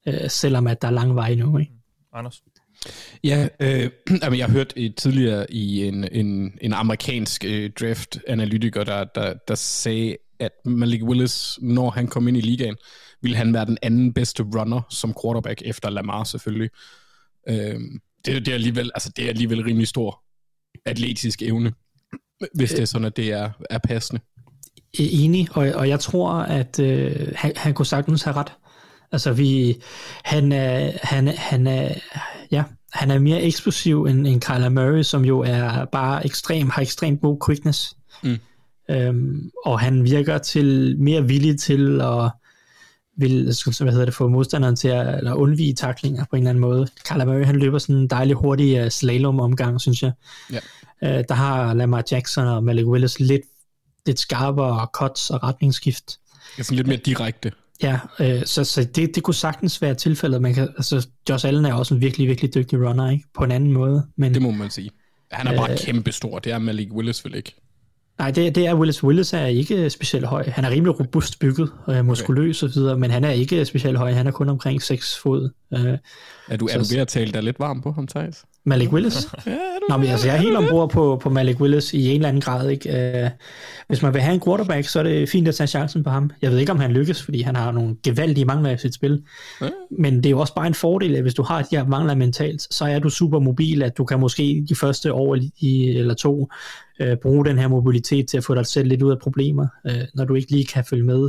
øh, selvom at der er lang vej nu, ikke? Mm. Anders? Ja, øh, [CLEARS THROAT] jeg har hørt et tidligere i en, en, en amerikansk øh, draft-analytiker, der, der, der sagde, at Malik Willis, når han kom ind i ligaen, ville han være den anden bedste runner som quarterback, efter Lamar selvfølgelig. Øh, det, det, er alligevel, altså, det er alligevel rimelig stor atletisk evne, [CLEARS THROAT] hvis det er sådan, at det er, er passende. Enig, og, og jeg tror, at øh, han, han kunne sagtens have ret. Altså vi, han er, han, han er, ja, han er mere eksplosiv end, end Kyler Murray, som jo er bare ekstrem, har ekstremt god quickness. Mm. Øhm, og han virker til mere villig til at vil, hvad hedder det, få modstanderen til at eller undvige taklinger på en eller anden måde. Kyler Murray, han løber sådan en dejlig hurtig uh, slalom-omgang, synes jeg. Ja. Uh, der har Lamar Jackson og Malik Willis lidt, lidt skarpere cuts og retningsskift. Ja, sådan lidt mere direkte. Ja, øh, så, så det, det kunne sagtens være tilfældet. Man kan, altså, Josh Allen er også en virkelig, virkelig dygtig runner, ikke? På en anden måde. Men, det må man sige. Han er bare øh, kæmpe stor. Det er Malik Willis vel ikke? Nej, det, det er Willis. Willis er ikke specielt høj. Han er rimelig robust bygget, og muskuløs okay. og videre, men han er ikke specielt høj. Han er kun omkring 6 fod. Øh, er du, er du ved at tale dig lidt varm på ham, Thijs? Malik Willis? [LAUGHS] ja, Nå, men altså, jeg er helt ombord på, på Malik Willis i en eller anden grad. Ikke? Uh, hvis man vil have en quarterback, så er det fint at tage chancen på ham. Jeg ved ikke, om han lykkes, fordi han har nogle gevaldige mangler i sit spil. Ja. Men det er jo også bare en fordel, at hvis du har de her mangler mentalt, så er du super mobil, at du kan måske de første år i, eller to uh, bruge den her mobilitet til at få dig selv lidt ud af problemer, uh, når du ikke lige kan følge med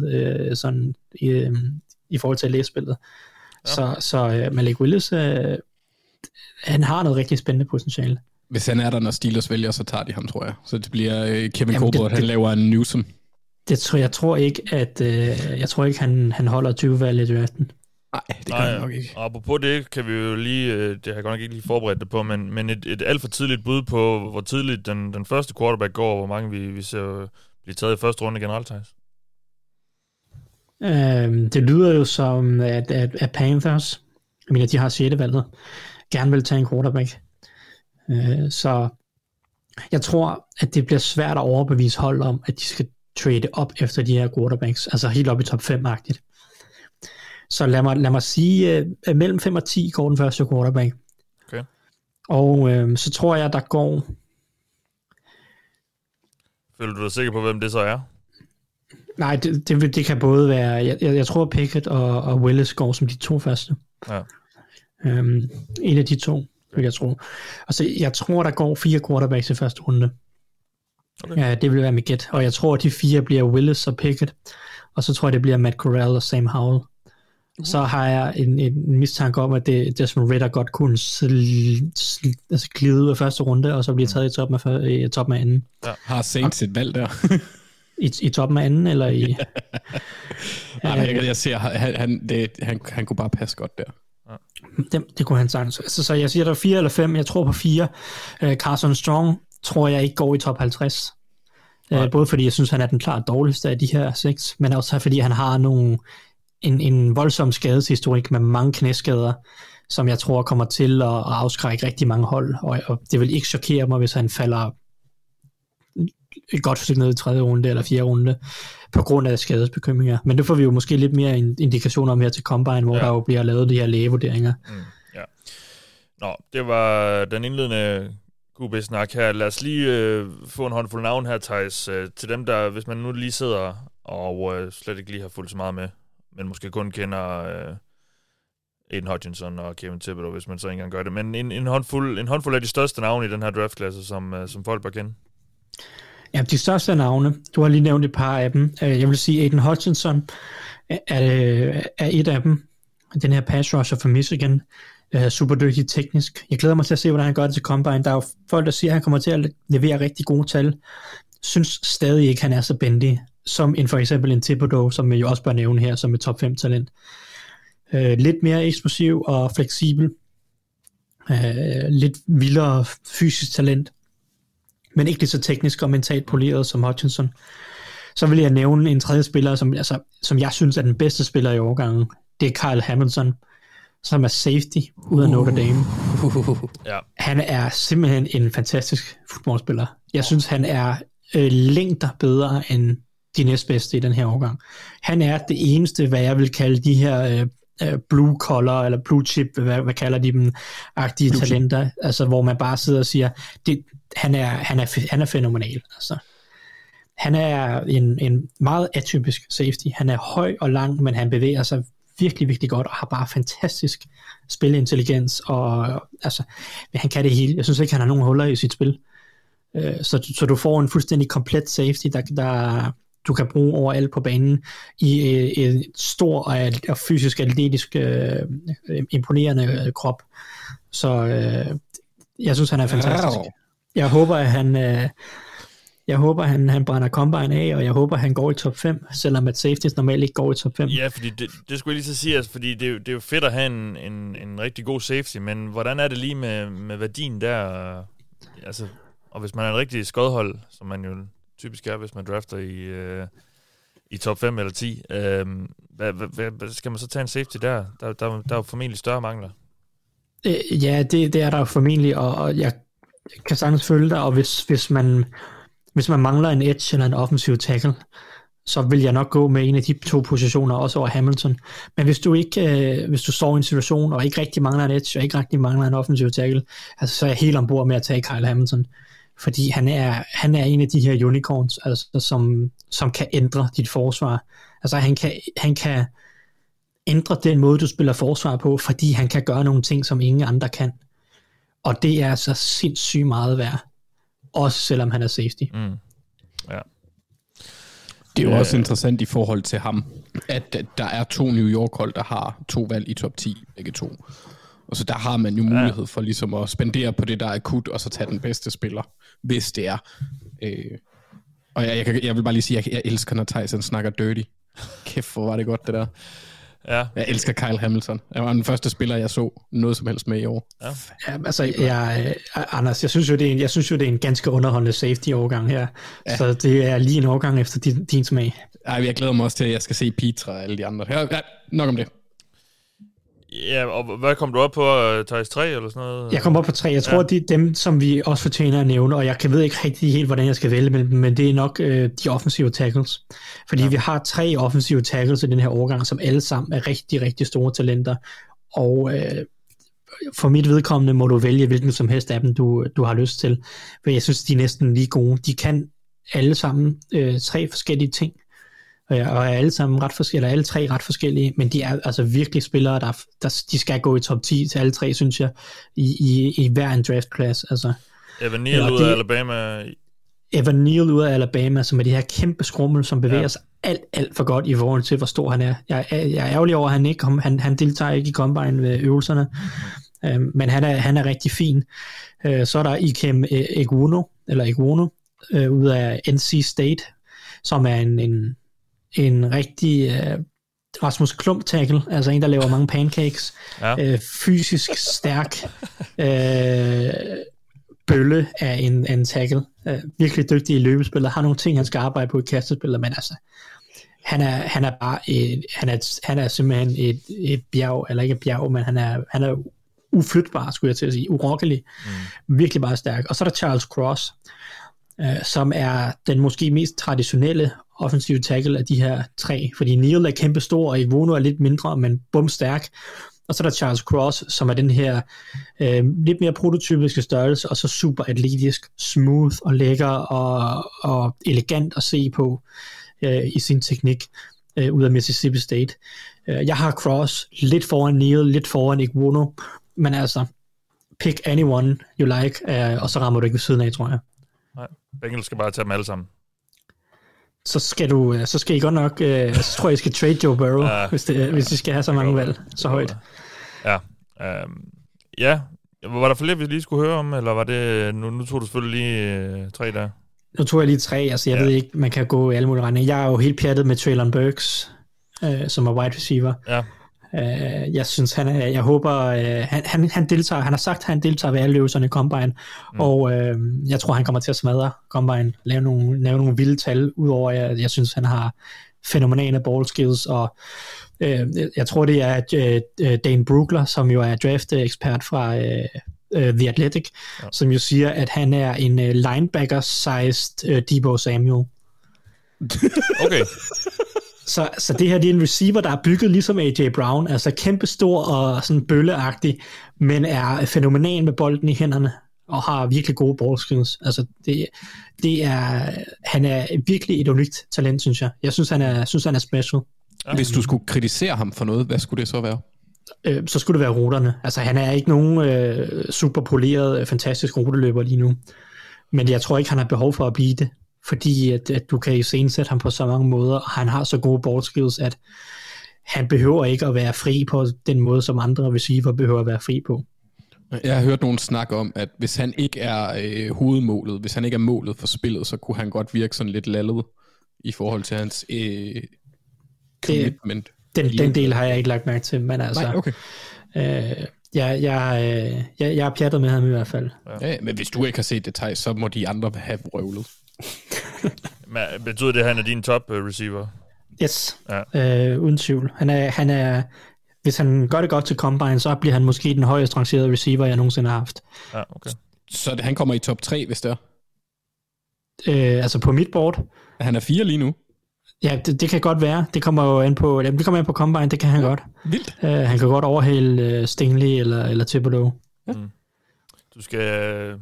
uh, sådan, uh, i forhold til at læse spillet. Ja. Så, så uh, Malik Willis... Uh, han har noget rigtig spændende potentiale. Hvis han er der, når Steelers vælger, så tager de ham, tror jeg. Så det bliver uh, Kevin Colbert, han laver en Newsom. Det tror jeg tror ikke, at uh, jeg tror ikke, han, han holder 20 valg i draften. Nej, det kan nok ikke. Og apropos det, kan vi jo lige, øh, det har jeg godt nok ikke lige forberedt det på, men, men et, et alt for tidligt bud på, hvor tidligt den, den første quarterback går, hvor mange vi, vi ser blive taget i første runde generelt, Thijs. Øhm, det lyder jo som, at, at, at Panthers, jeg mener, de har 6. valget, gerne vil tage en quarterback. Øh, så jeg tror, at det bliver svært at overbevise hold om, at de skal trade op efter de her quarterbacks, altså helt op i top 5-agtigt. Så lad mig, lad mig sige, at mellem 5 og 10 går den første quarterback. Okay. Og øh, så tror jeg, der går... Føler du dig sikker på, hvem det så er? Nej, det, det, det kan både være... Jeg, jeg, jeg tror, Pickett og, og Willis går som de to første. Ja. Øhm, en af de to, vil jeg tro. Altså, jeg tror, der går fire quarterbacks i første runde. Okay. Ja, det vil være mit gæt. Og jeg tror, at de fire bliver Willis og Pickett. Og så tror jeg, det bliver Matt Corral og Sam Howell. så har jeg en, en mistanke om, at det, Desmond Ritter godt kunne sl, sl, altså glide ud af første runde, og så blive taget i toppen af, i toppen af anden. Har Saints et valg der? I, I toppen af anden, eller i... [LAUGHS] Nej, jeg, jeg ser, han, han, det, han, han kunne bare passe godt der. Det, det kunne han sagtens. Altså, så jeg siger, der er fire eller fem. Jeg tror på fire. Uh, Carson Strong tror jeg ikke går i top 50. Uh, både fordi jeg synes, han er den klart dårligste af de her seks, men også fordi han har nogle, en, en voldsom skadeshistorik med mange knæskader, som jeg tror kommer til at, at afskrække rigtig mange hold, og, og det vil ikke chokere mig, hvis han falder et godt stykke ned i tredje runde eller fjerde runde, på grund af skadesbekymringer. Men det får vi jo måske lidt mere indikationer om her til Combine, hvor ja. der jo bliver lavet de her lægevurderinger. Mm, ja. Nå, det var den indledende QB-snak her. Lad os lige øh, få en håndfuld navn her, Thijs, øh, til dem, der, hvis man nu lige sidder og øh, slet ikke lige har fulgt så meget med, men måske kun kender øh, Aiden Hutchinson og Kevin Thibodeau, hvis man så ikke engang gør det. Men en, en, håndfuld, en håndfuld af de største navne i den her draftklasse, som, øh, som folk bør kende. Ja, de største navne, du har lige nævnt et par af dem. Øh, jeg vil sige, Aiden Hutchinson er, er et af dem. Den her pass rusher fra Michigan. Øh, Super dygtig teknisk. Jeg glæder mig til at se, hvordan han gør det til Combine. Der er jo folk, der siger, at han kommer til at levere rigtig gode tal. Synes stadig ikke, han er så bendig, som en for eksempel en Thibodeau, som vi jo også bør nævne her, som et top 5 talent. Øh, lidt mere eksplosiv og fleksibel. lidt vildere fysisk talent men ikke lige så teknisk og mentalt poleret som Hutchinson. Så vil jeg nævne en tredje spiller, som, altså, som jeg synes er den bedste spiller i årgangen. Det er Kyle Hamilton, som er safety ud af Notre Dame. Uh. [LAUGHS] Ja. Han er simpelthen en fantastisk fodboldspiller. Jeg synes, han er øh, længder bedre end de næstbedste i den her årgang. Han er det eneste, hvad jeg vil kalde de her øh, øh blue collar, eller blue chip, hvad, hvad kalder de dem, agtige blue talenter, chip. altså hvor man bare sidder og siger, det, han er, han er, han er fænomenal. Altså. Han er en, en meget atypisk safety. Han er høj og lang, men han bevæger sig virkelig, virkelig godt, og har bare fantastisk spilintelligens, og altså, han kan det hele. Jeg synes ikke, han har nogen huller i sit spil. Øh, så, så du får en fuldstændig komplet safety, der, der du kan bruge overalt på banen i en stor og fysisk atletisk øh, imponerende krop. Så øh, jeg synes, han er fantastisk. Jeg håber, at han, øh, jeg håber, han, han brænder combine af, og jeg håber, han går i top 5, selvom at safeties normalt ikke går i top 5. Ja, fordi det, det skulle jeg lige så sige, altså, fordi det, det er jo fedt at have en, en, en rigtig god safety, men hvordan er det lige med, med værdien der? Altså, og hvis man er en rigtig skodhold, som man jo typisk er, hvis man drafter i, øh, i top 5 eller 10, øh, hvad, hvad, hvad, skal man så tage en safety der? Der, der, der er jo formentlig større mangler. Øh, ja, det, det er der formentlig, og, og jeg kan sagtens følge dig, og hvis, hvis, man, hvis man mangler en edge eller en offensiv tackle, så vil jeg nok gå med en af de to positioner, også over Hamilton. Men hvis du ikke, øh, hvis du står i en situation, og ikke rigtig mangler en edge, og ikke rigtig mangler en offensiv tackle, altså, så er jeg helt ombord med at tage Kyle Hamilton. Fordi han er, han er en af de her unicorns, altså, som, som kan ændre dit forsvar. Altså han kan, han kan ændre den måde, du spiller forsvar på, fordi han kan gøre nogle ting, som ingen andre kan. Og det er så sindssygt meget værd. Også selvom han er safety. Mm. Ja. Det er jo også interessant i forhold til ham, at der er to New York-hold, der har to valg i top 10, begge to. Og så der har man jo mulighed for ligesom at spendere på det, der er akut, og så tage den bedste spiller, hvis det er. Øh, og jeg, jeg, jeg vil bare lige sige, at jeg, jeg elsker, når Tyson snakker dirty. Kæft, hvor var det godt, det der. Ja. Jeg elsker Kyle Hamilton. Jeg var den første spiller, jeg så noget som helst med i år. Ja, ja altså, jeg, Anders, jeg synes, jo, det er en, jeg synes jo, det er en ganske underholdende safety-overgang her. Ja. Så det er lige en overgang efter din, din smag. Ej, jeg glæder mig også til, at jeg skal se Petra og alle de andre. Ja, nok om det. Ja, og hvad kom du op på? Uh, Thijs 3 eller sådan noget? Jeg kom op på 3. Jeg tror, ja. det er dem, som vi også fortjener at nævne, og jeg kan ved ikke rigtig helt, hvordan jeg skal vælge dem, men det er nok uh, de offensive tackles. Fordi ja. vi har tre offensive tackles i den her årgang, som alle sammen er rigtig, rigtig store talenter. Og uh, for mit vedkommende må du vælge hvilken som helst af dem, du, du har lyst til. For jeg synes, de er næsten lige gode. De kan alle sammen uh, tre forskellige ting og er alle sammen ret forskellige, alle tre ret forskellige, men de er altså virkelig spillere, der, der de skal gå i top 10 til alle tre, synes jeg, i, i, i hver en draft class. Altså, Evan Neal ud af Alabama. Evan Neal ud af Alabama, som er de her kæmpe skrummel, som bevæger Ja. sig alt, alt for godt i forhold til, hvor stor han er. Jeg, er- jeg er ærgerlig over, at han ikke han, han deltager ikke i combine ved øvelserne, øh, men han er, han er rigtig fin. Øh, så er der Ikem øh, Eguno, eller Eguno, øh, ud af NC State, som er en, en, en rigtig øh, Rasmus Klump tackle, altså en, der laver mange pancakes, Ja. øh, fysisk stærk øh, bølle af en, af en tackle. Øh, virkelig dygtig i løbespillet, har nogle ting, han skal arbejde på i kastespillet, men altså, han er, han er bare et, han er, han er simpelthen et, et bjerg, eller ikke et bjerg, men han er, han er uflytbar, skulle jeg til at sige, urokkelig, mm. virkelig bare stærk. Og så er der Charles Cross, øh, som er den måske mest traditionelle offensive tackle af de her tre, fordi Neil er kæmpe stor, og Ivono er lidt mindre, men bum stærk. Og så er der Charles Cross, som er den her øh, lidt mere prototypiske størrelse, og så super atletisk, smooth og lækker og, og elegant at se på øh, i sin teknik øh, ud af Mississippi State. Øh, jeg har Cross lidt foran Neil, lidt foran Iguono, men altså, pick anyone you like, øh, og så rammer du ikke ved siden af, tror jeg. Nej. Bengel skal bare tage dem alle sammen. Så skal du, øh, så skal I godt nok, øh, så tror jeg, I skal trade Joe Burrow, Ja. ja. hvis, det, hvis I skal have så mange valg så højt. Ja. Um, ja. Var der flere, vi lige skulle høre om, eller var det... Nu, nu tog du selvfølgelig lige øh, tre der. Nu tog jeg lige tre, altså jeg Ja. ja. ved ikke, man kan gå i alle mulige retninger. Jeg er jo helt pjattet med Traylon Burks, øh, som er wide receiver. Ja. Øh, jeg synes, han er, jeg håber, øh, han, han, han deltager, han har sagt, at han deltager ved alle øvelserne i Combine, mm. og øh, jeg tror, han kommer til at smadre Combine, lave nogle, lave nogle vilde tal, udover at jeg, jeg synes, han har fænomenale ball skills, og øh, jeg tror, det er øh, øh, Dane Brugler, som jo er draft-ekspert fra øh, øh, The Athletic, ja. som jo siger, at han er en øh, linebacker-sized øh, Debo Samuel. Okay. [LAUGHS] Så, så det her det er en receiver, der er bygget ligesom AJ Brown, altså kæmpe stor og sådan bølleagtig, men er fænomenal med bolden i hænderne og har virkelig gode ballskills. Altså det, det er, han er virkelig et unikt talent, synes jeg. Jeg synes, han er, synes, han er special. Hvis du skulle kritisere ham for noget, hvad skulle det så være? Øh, så skulle det være ruterne. Altså han er ikke nogen øh, super poleret, fantastisk ruteløber lige nu. Men jeg tror ikke, han har behov for at blive det. Fordi at, at du kan iscenesætte ham på så mange måder, og han har så gode ball skills, at han behøver ikke at være fri på den måde, som andre receiver behøver at være fri på. Jeg har hørt nogen snakke om, at hvis han ikke er øh, hovedmålet, hvis han ikke er målet for spillet, så kunne han godt virke sådan lidt lallet i forhold til hans øh, commitment. Den, den del har jeg ikke lagt mærke til, men altså... Nej, okay. Øh, jeg, jeg, øh, jeg, jeg er pjattet med ham i hvert fald. Ja, men hvis du ikke har set det, så må de andre have røvlet. [LAUGHS] Men betyder det, at han er din top øh, receiver? Yes, Ja. øh, uden tvivl. Han er, han er, hvis han gør det godt til Combine, så bliver han måske den højest rangerede receiver, jeg nogensinde har haft. Ja, okay. Så det, han kommer i top 3, hvis det er. Øh, altså på mit board, Han er 4 lige nu. ja, det, det kan godt være. Det kommer jo an på, jamen, det kommer an på Combine, det kan han ja. godt. Vildt. Øh, han kan godt overhale øh, Stingley eller, eller Thibodeau. Du skal,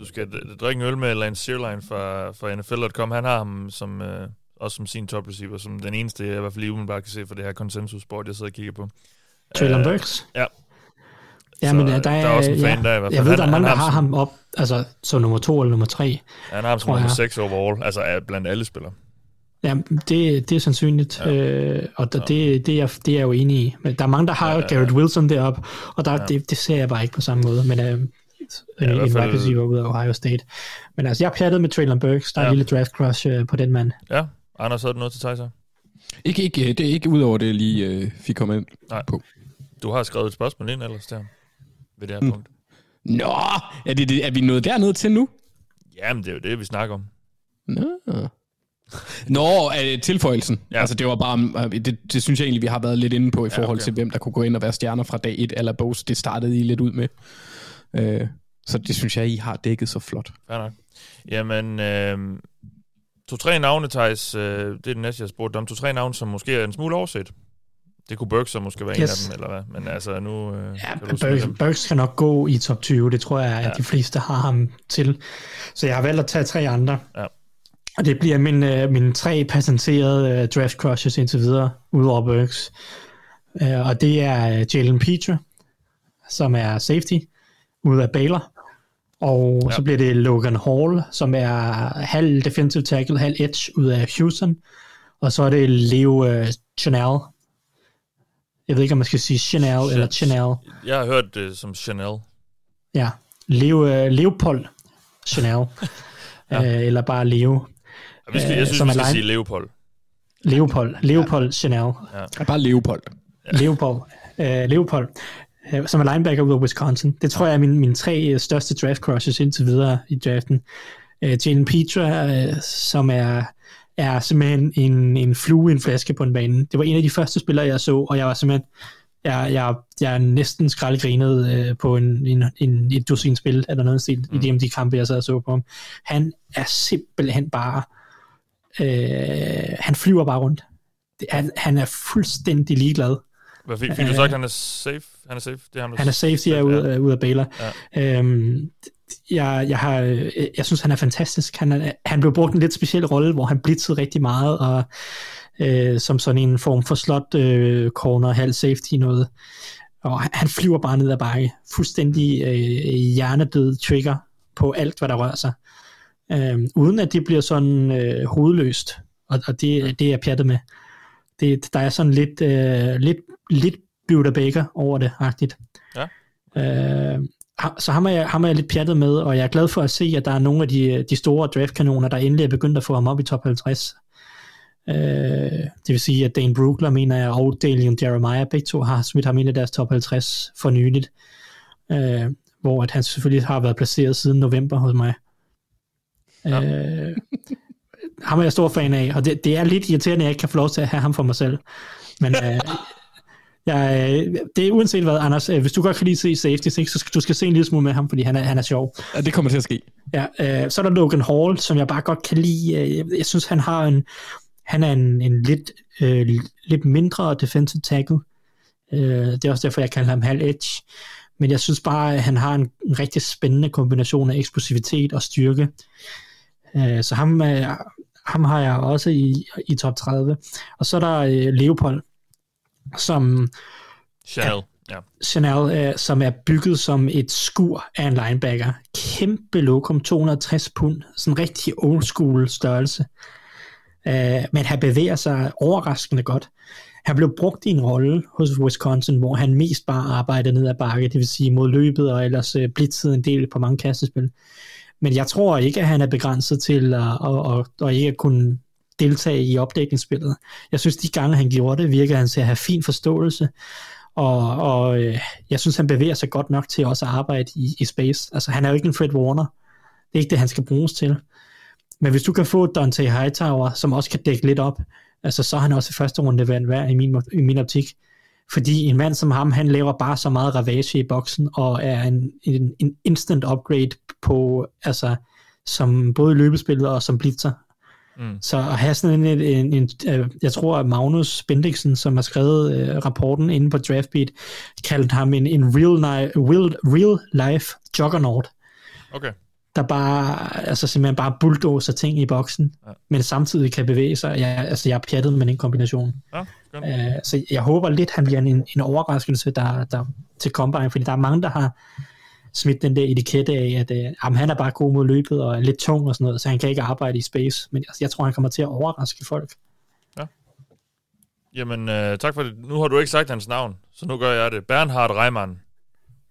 du skal drikke en øl med Lance Sierlein fra, fra NFL.com. Han har ham som, øh, også som sin top receiver, som den eneste, jeg i hvert fald lige umiddelbart kan se for det her konsensussport, jeg sidder og kigger på. Traylon Øh, Burks. ja. Ja, men der, der, der er også en fan ja, der i hvert fald. Jeg ved, Han- der er mange, der har ham op, altså som nummer to eller nummer tre. Han har ham som nummer. 6 overall, altså blandt alle spillere. Ja, det, det er sandsynligt, ja. øh, og der, det, det, er, jeg- det er jeg jo enig i. Men der er mange, der har Ja, ja, ja, ja. Garrett Wilson deroppe, og der, Ja. ja. det, det ser jeg bare ikke på samme måde. Men øh, Ja, en, en wide receiver ud af Ohio State. Men altså, jeg er pjattet med Traylon Burks. Der er Ja. ja. en lille draft crush øh, på den mand. Ja, Anders, havde du noget til så? Ikke, ikke, det er ikke ud over det, jeg lige øh, fik kommet ind Nej. på. Du har skrevet et spørgsmål ind ellers der, ved det her Mm. punkt. Nå, er, det, det, er vi nået derned til nu? Jamen, det er jo det, vi snakker om. Nå. Nå, øh, tilføjelsen. Ja. Ja. Altså, det var bare, øh, det, det synes jeg egentlig, vi har været lidt inde på i forhold okay. til, hvem der kunne gå ind og være stjerner fra dag 1, eller Bose. Det startede I lidt ud med. Øh, så det synes jeg, I har dækket så flot. Fair nok. Jamen, øh, to-tre navne, Thijs, øh, det er det næste, jeg spurgte om. To-tre navne, som måske er en smule overset. Det kunne Burks så måske være yes. en af dem, eller hvad? Men altså, nu... Øh, Ja, kan Burks. Burks skal nok gå i top 20. Det tror jeg, at Ja. ja. de fleste har ham til. Så jeg har valgt at tage tre andre. Ja. Og det bliver min, øh, mine tre patenterede øh, draft crushes indtil videre, udover Burks. Øh, og det er øh, Jalen Petre, som er safety, ud af Baylor. Og Ja. ja. så bliver det Logan Hall, som er halv defensive tackle, halv edge ud af Houston. Og så er det Leo uh, Chanel. Jeg ved ikke, om man skal sige Chanel eller Chanel. Jeg har hørt det som Chanel. Ja, Leo, uh, Leopold Chanel. [LAUGHS] ja. uh, eller bare Leo. Og vi skal, Øh, jeg synes, som vi er skal line- sige Leopold. Leopold. Leopold ja. Chanel. Er bare Leopold. Leopold. Uh, Leopold. Uh, som er linebacker ud af Wisconsin. Det tror jeg er mine, mine tre øh, største draft crushes indtil videre i draften. Uh, Jalen Petra, uh, som er, er simpelthen en, en flue i en flaske på en bane. Det var en af de første spillere, jeg så, og jeg var simpelthen jeg, jeg, jeg er næsten skraldegrinet øh, på en, en, en, et dusin spil, eller noget stil, mm. i de, de kampe, jeg sad og så på ham. Han er simpelthen bare, øh, han flyver bare rundt. Han, han er fuldstændig ligeglad. Hvad fik, fik du sagt, han er safe? Han er safe? Det er ham, der Han er safety er ud, ja. ud af Baylor. Ja. Øhm, jeg, jeg, har, øh, jeg synes, han er fantastisk. Han, er, han blev brugt en lidt speciel rolle, hvor han blitzede rigtig meget, og øh, som sådan en form for slot øh, corner, halv safety noget. Og han, flyver bare ned ad bakke. Fuldstændig øh, hjernedød trigger på alt, hvad der rører sig. Øh, uden at det bliver sådan øh, hovedløst. Og, og det, det er jeg pjattet med. Det, der er sådan lidt, øh, lidt, lidt Buda Baker over det, agtigt. Ja. Øh, så ham er, jeg, ham er jeg lidt pjattet med, og jeg er glad for at se, at der er nogle af de, de store draftkanoner, der endelig er begyndt at få ham op i top 50. Øh, det vil sige, at Dane Brugler, mener jeg, og Dalian Jeremiah, begge to har smidt ham ind i deres top 50 for nyligt. Øh, hvor at han selvfølgelig har været placeret siden november hos mig. Ja. Øh, ham er jeg stor fan af, og det, det er lidt irriterende, at jeg ikke kan få lov til at have ham for mig selv. Men øh, [LAUGHS] jeg, det er uanset hvad, Anders, øh, hvis du godt kan lide se safety, så skal du skal se en lille smule med ham, fordi han er, han er sjov. Ja, det kommer til at ske. Ja, øh, så er der Logan Hall, som jeg bare godt kan lide. Øh, Jeg, jeg synes, han har en, han er en, en lidt, øh, lidt mindre defensive tackle. Øh, det er også derfor, jeg kalder ham halv edge. Men jeg synes bare, at han har en, en rigtig spændende kombination af eksplosivitet og styrke. Øh, så ham, øh, ham har jeg også i, i top 30. Og så er der øh, Leopold, som Chanel. Ja. Chanel, øh, som er bygget som et skur af en linebacker. Kæmpe lokum, 260 pund. Sådan en rigtig old school størrelse. Øh, men han bevæger sig overraskende godt. Han blev brugt i en rolle hos Wisconsin, hvor han mest bare arbejdede ned ad bakke, det vil sige mod løbet, og ellers øh, blitzede en del på mange kastespil. Men jeg tror ikke, at han er begrænset til at, at, at, at ikke at kunne deltage i opdækningsspillet. Jeg synes, de gange, han gjorde det, virker han til at have fin forståelse, og, og øh, jeg synes, han bevæger sig godt nok til også at arbejde i, i space. Altså, han er jo ikke en Fred Warner. Det er ikke det, han skal bruges til. Men hvis du kan få Dante Hightower, som også kan dække lidt op, altså, så er han også i første runde værd, værd i, min, i min optik. Fordi en mand som ham, han laver bare så meget ravage i boksen, og er en, en, en instant upgrade på, altså, som både løbespillet og som blitzer. Mm. Så at have sådan en, en, en, en jeg tror at Magnus Bendiksen, som har skrevet øh, rapporten inde på Draftbeat, kaldte ham en, en real, real, real life juggernaut, Okay. Der bare, altså simpelthen bare bulldozer ting i boksen, Ja. ja. men samtidig kan bevæge sig. Jeg, altså jeg er pjattet med den kombination. Ja. Uh, så jeg håber lidt, han bliver en, en overraskelse der, der, til Combine, fordi der er mange, der har smidt den der etikette af, at uh, jamen, han er bare god mod løbet og er lidt tung og sådan noget, så han kan ikke arbejde i space. Men altså, jeg tror, han kommer til at overraske folk. Jamen, øh, tak for det. Nu har du ikke sagt hans navn, så nu gør jeg det. Bernhard Reimann.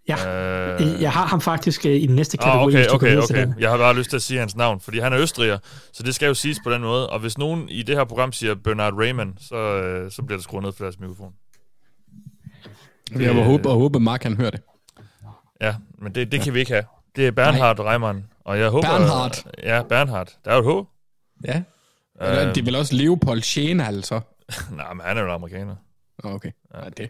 Ja, Øh, øh, jeg har ham faktisk uh, i den næste kategori. Ah, okay, hvis du går okay, okay. den. Jeg har bare lyst til at sige hans navn, fordi han er østriger, så det skal jo siges på den måde. Og hvis nogen i det her program siger Bernard Raymond, så, øh, så bliver der skruet ned for deres mikrofon. Jeg må håbe, og håbe, Mark han hører det. Ja, men det, det kan vi ikke have. Det er Bernhard Reimann, og jeg håber... Bernhard. Ja, Bernhard. Der er jo et H. Ja. Eller, Øh, det er vel også Leopold Schene, altså. [LAUGHS] Nej, men han er jo en amerikaner. Okay. Ja, det.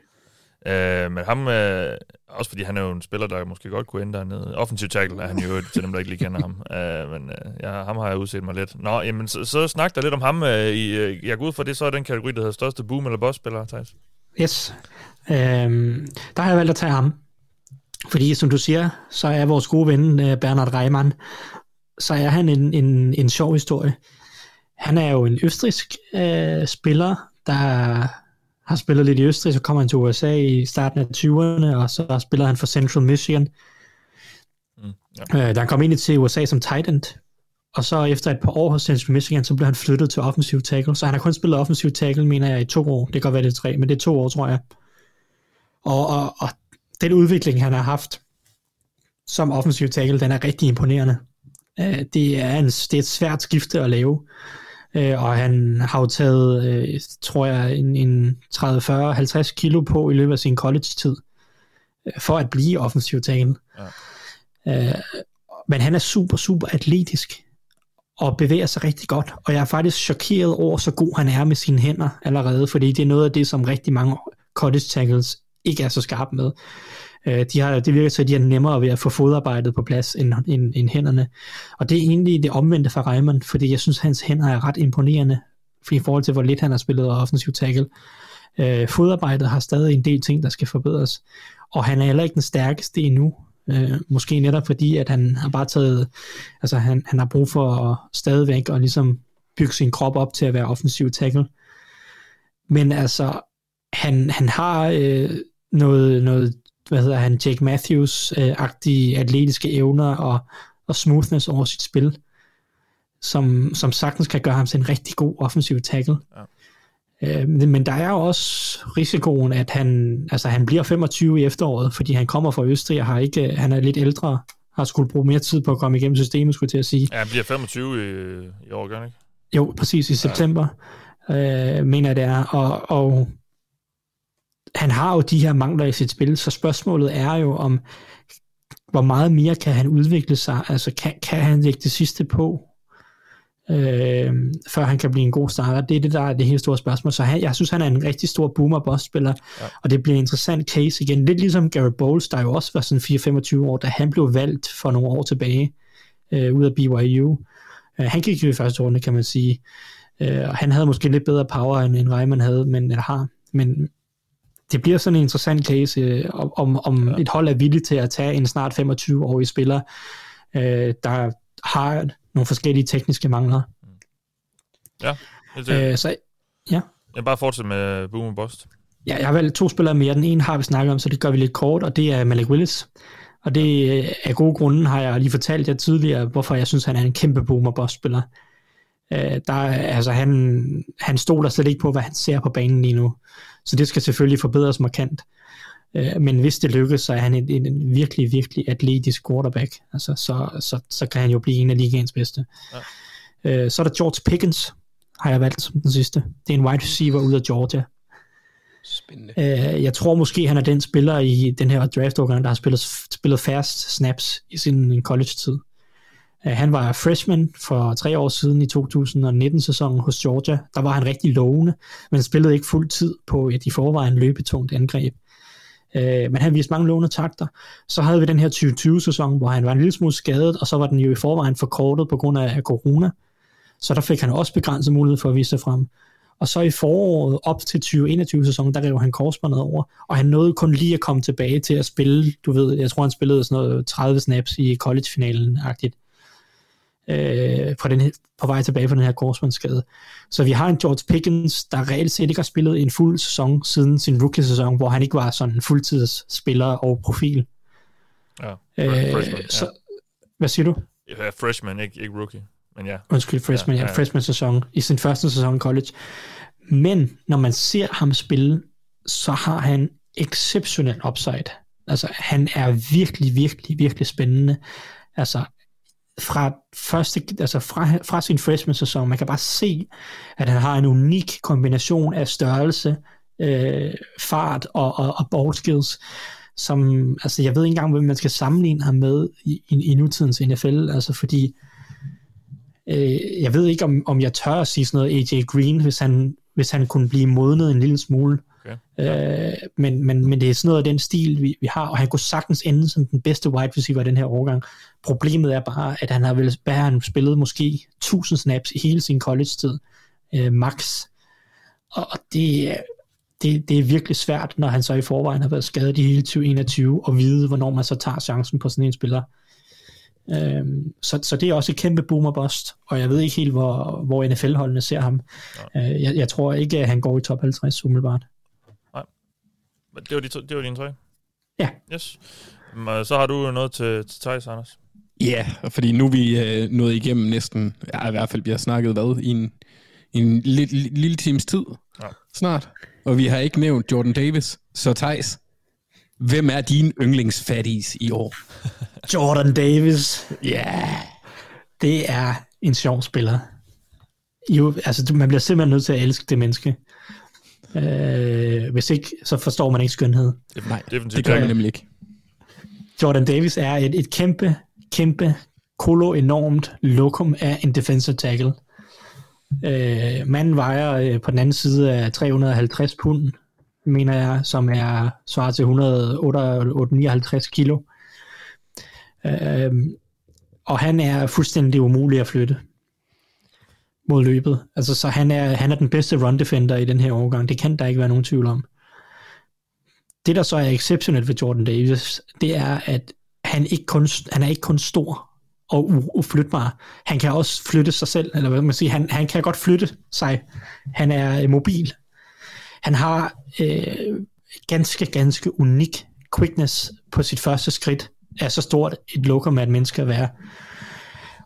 Øh, men ham, øh, også fordi han er jo en spiller, der måske godt kunne ende dernede. Offensive tackle er han jo til dem, der ikke lige kender ham. [LAUGHS] Øh, men øh, ja, ham har jeg udset mig lidt. Nå, jamen, så, så snak der lidt om ham. Øh, i, øh, jeg går ud fra, det så er den kategori, der hedder største boom- eller boss-spiller, Thijs. Yes. Øhm, der har jeg valgt at tage ham. Fordi som du siger, så er vores gode ven øh, Bernhard Reimann, så er han en, en, en sjov historie. Han er jo en østrisk øh, spiller, der har spillet lidt i Østrig, så kommer han til USA i starten af 20'erne, og så spiller han for Central Michigan. Mm. Ja. Øh, han kom ind til USA som tight end, og så efter et par år hos Central Michigan, så blev han flyttet til offensiv tackle. Så han har kun spillet offensiv tackle, mener jeg, i to år. Det kan godt være, det er tre, men det er to år, tror jeg. Og, og, og den udvikling, han har haft som offensiv tackle, den er rigtig imponerende. Øh, det, er en, det er et svært skifte at lave. Øh, og han har jo taget, øh, tror jeg, en, en 30, 40, 50 kilo på i løbet af sin college-tid, for at blive offensiv tackle. Ja. Men han er super, super atletisk og bevæger sig rigtig godt. Og jeg er faktisk chokeret over, så god han er med sine hænder allerede, fordi det er noget af det, som rigtig mange college tackles ikke er så skarpe med. Øh, de har, det virker til, at de er nemmere ved at få fodarbejdet på plads end, end, end hænderne. Og det er egentlig det omvendte for Reimann, fordi jeg synes, at hans hænder er ret imponerende, i forhold til, hvor lidt han har spillet offensiv tackle. Øh, fodarbejdet har stadig en del ting, der skal forbedres. Og han er heller ikke den stærkeste endnu. Øh, måske netop fordi, at han har bare taget, altså han, han har brug for at stadigvæk og ligesom bygge sin krop op til at være offensiv tackle. Men altså, han, han har øh, noget, noget, hvad hedder han, Jake Matthews-agtige øh, atletiske evner og, og smoothness over sit spil, som, som sagtens kan gøre ham til en rigtig god offensiv tackle. Ja. Øh, men der er jo også risikoen, at han, altså han bliver 25 i efteråret, fordi han kommer fra Østrig og har ikke, han er lidt ældre, har skulle bruge mere tid på at komme igennem systemet, skulle jeg til at sige. Ja, han bliver 25 i, i år, gør ikke? Jo, præcis, i september, ja. øh, mener jeg det er. Og, og han har jo de her mangler i sit spil, så spørgsmålet er jo om, hvor meget mere kan han udvikle sig? Altså, kan, kan han lægge det sidste på? øh, før han kan blive en god starter. Det er det, der er det helt store spørgsmål. Så han, jeg synes, han er en rigtig stor boomer boss spiller ja. og det bliver en interessant case igen. Lidt ligesom Gary Bowles, der jo også var sådan 4-25 år, da han blev valgt for nogle år tilbage øh, ud af BYU. Øh, han gik jo i første runde, kan man sige. Øh, og han havde måske lidt bedre power, end, end Reimann havde, men, eller har. Men det bliver sådan en interessant case, øh, om, om ja. et hold er villigt til at tage en snart 25-årig spiller, øh, der har nogle forskellige tekniske mangler. Ja, helt øh, så, ja. Jeg bare fortsætte med Boom og Bust. Ja, jeg har valgt to spillere mere. Den ene har vi snakket om, så det gør vi lidt kort, og det er Malik Willis. Og det øh, af gode grunde har jeg lige fortalt jer tidligere, hvorfor jeg synes, han er en kæmpe boom og boss spiller. Øh, der, altså, han, han stoler slet ikke på, hvad han ser på banen lige nu. Så det skal selvfølgelig forbedres markant. Øh, men hvis det lykkes, så er han en, en, en virkelig, virkelig atletisk quarterback. Altså, så, så, så kan han jo blive en af ligaens bedste. Ja. Øh, så er der George Pickens, har jeg valgt som den sidste. Det er en wide receiver ud af Georgia. Spændende. Øh, jeg tror måske, han er den spiller i den her draft der har spillet, spillet fast snaps i sin college-tid. Øh, han var freshman for tre år siden i 2019-sæsonen hos Georgia. Der var han rigtig lovende, men spillede ikke fuld tid på et i forvejen løbetungt angreb. Øh, men han viste mange lovende takter. Så havde vi den her 2020-sæson, hvor han var en lille smule skadet, og så var den jo i forvejen forkortet på grund af corona. Så der fik han også begrænset mulighed for at vise sig frem. Og så i foråret op til 2021-sæsonen, der rev han korsbåndet over, og han nåede kun lige at komme tilbage til at spille, du ved, jeg tror han spillede sådan noget 30 snaps i college-finalen-agtigt øh, på, den, på vej tilbage fra den her korsbåndsskade. Så vi har en George Pickens, der reelt set ikke har spillet en fuld sæson siden sin rookie-sæson, hvor han ikke var sådan en fuldtidsspiller og profil. Ja, øh, freshman, så, ja. Hvad siger du? Ja, freshman, ikke, ikke rookie. Men ja. Undskyld, freshman, ja, ja, ja. freshman-sæson i sin første sæson i college. Men når man ser ham spille, så har han exceptionel upside. Altså, han er virkelig, virkelig, virkelig spændende. Altså, fra, første, altså fra, fra sin freshman-sæson. Man kan bare se, at han har en unik kombination af størrelse, øh, fart og, og, og ball skills, som, altså jeg ved ikke engang, hvem man skal sammenligne ham med i, i, i nutidens NFL, altså fordi, øh, jeg ved ikke, om, om jeg tør at sige sådan noget AJ Green, hvis han, hvis han kunne blive modnet en lille smule. Okay. Øh, men, men, men det er sådan noget af den stil, vi, vi har, og han kunne sagtens ende som den bedste wide receiver i den her årgang. Problemet er bare, at han har vel bare han spillet måske 1000 snaps i hele sin college-tid, øh, max. Og det, det, det er virkelig svært, når han så i forvejen har været skadet i hele 2021, og vide, hvornår man så tager chancen på sådan en spiller. Øhm, så, så det er også et kæmpe boomer bust, og jeg ved ikke helt, hvor, hvor NFL-holdene ser ham. Øh, jeg, jeg tror ikke, at han går i top 50 umiddelbart. Det var, de to, det var dine tre? Ja. Yes. Så har du noget til, til Thijs, Anders. Ja, fordi nu er vi øh, nået igennem næsten, ja, i hvert fald vi har snakket hvad, i en, i en lille, lille, lille times tid Ja. snart. Og vi har ikke nævnt Jordan Davis. Så Thijs, hvem er din yndlingsfatties i år? [LAUGHS] Jordan Davis, Ja. Yeah. det er en sjov spiller. Jo, altså, du- man bliver simpelthen nødt til at elske det menneske. Øh, hvis ikke, så forstår man ikke skønhed. Nej, Definitivt det gør man nemlig ikke. Jordan Davis er et, et kæmpe, kæmpe, kolo enormt lokum af en defensive tackle. Øh, manden vejer øh, på den anden side af 350 pund, mener jeg, som er svarer til 159 kilo. Øh, og han er fuldstændig umulig at flytte mod løbet. Altså, så han er, han er den bedste run defender i den her overgang. Det kan der ikke være nogen tvivl om. Det, der så er exceptionelt ved Jordan Davis, det er, at han, ikke kun, han er ikke kun stor og uflytbar. Han kan også flytte sig selv, eller hvad man siger, han, han kan godt flytte sig. Han er øh, mobil. Han har øh, ganske, ganske unik quickness på sit første skridt, er så stort et lokum af et menneske at være.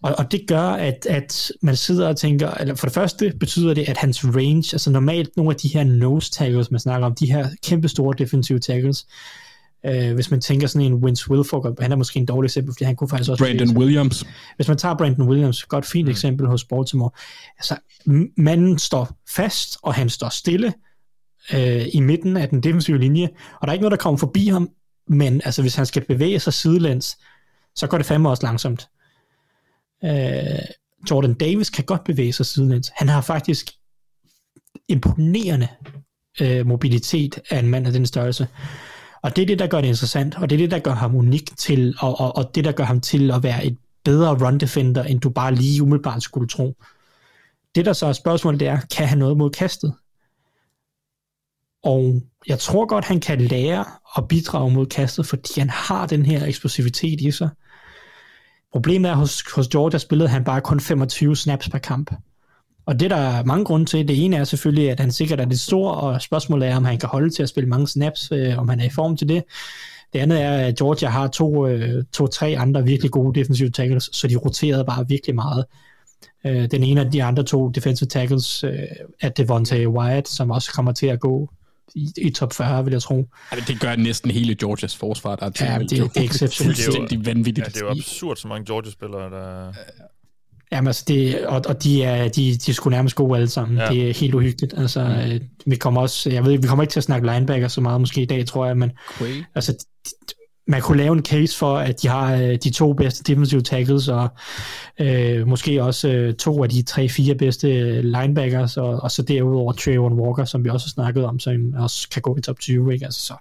Og, og det gør, at, at man sidder og tænker, eller for det første betyder det, at hans range, altså normalt nogle af de her nose tackles, man snakker om, de her kæmpe store defensive tackles, øh, hvis man tænker sådan en Vince Wilfork, han er måske en dårlig eksempel, fordi han kunne faktisk også... Brandon Williams. Hvis man tager Brandon Williams, godt fint mm. eksempel hos Baltimore, altså manden står fast, og han står stille øh, i midten af den defensive linje, og der er ikke noget, der kommer forbi ham, men altså hvis han skal bevæge sig sidelæns, så går det fandme også langsomt. Øh, Jordan Davis kan godt bevæge sig sidelæns. Han har faktisk imponerende øh, mobilitet af en mand af den størrelse. Og det er det, der gør det interessant, og det er det, der gør ham unik til, og, og, og det, der gør ham til at være et bedre run defender, end du bare lige umiddelbart skulle tro. Det, der så er spørgsmålet, det er, kan han noget mod kastet? Og jeg tror godt, han kan lære at bidrage mod kastet, fordi han har den her eksplosivitet i sig. Problemet er, hos, hos Georgia spillede han bare kun 25 snaps per kamp. Og det der er mange grunde til. Det ene er selvfølgelig, at han sikkert er lidt stor, og spørgsmålet er, om han kan holde til at spille mange snaps, øh, om han er i form til det. Det andet er, at Georgia har to, øh, to-tre andre virkelig gode defensive tackles, så de roterede bare virkelig meget. Øh, den ene af de andre to defensive tackles øh, er Devontae Wyatt, som også kommer til at gå i, i top 40, vil jeg tro. Altså, det gør næsten hele Georgias forsvar, der er Ja, det- det er exceptionelt. fuldstændig vanvittigt. Ja, det er jo absurd, så mange Georgia-spillere, der... Jamen, altså det, og, og de er, de, de er sgu nærmest gode alle sammen. Ja. Det er helt uhyggeligt. Altså, øh, vi kommer også, jeg ved, ikke, vi kommer ikke til at snakke linebacker så meget måske i dag, tror jeg, men Quay. altså, man kunne lave en case for, at de har øh, de to bedste defensive tackles, og øh, måske også øh, to af de tre-fire bedste linebackers, og, og så derudover Trayvon Walker, som vi også har snakket om, som også kan gå i top 20, ikke? Altså, så,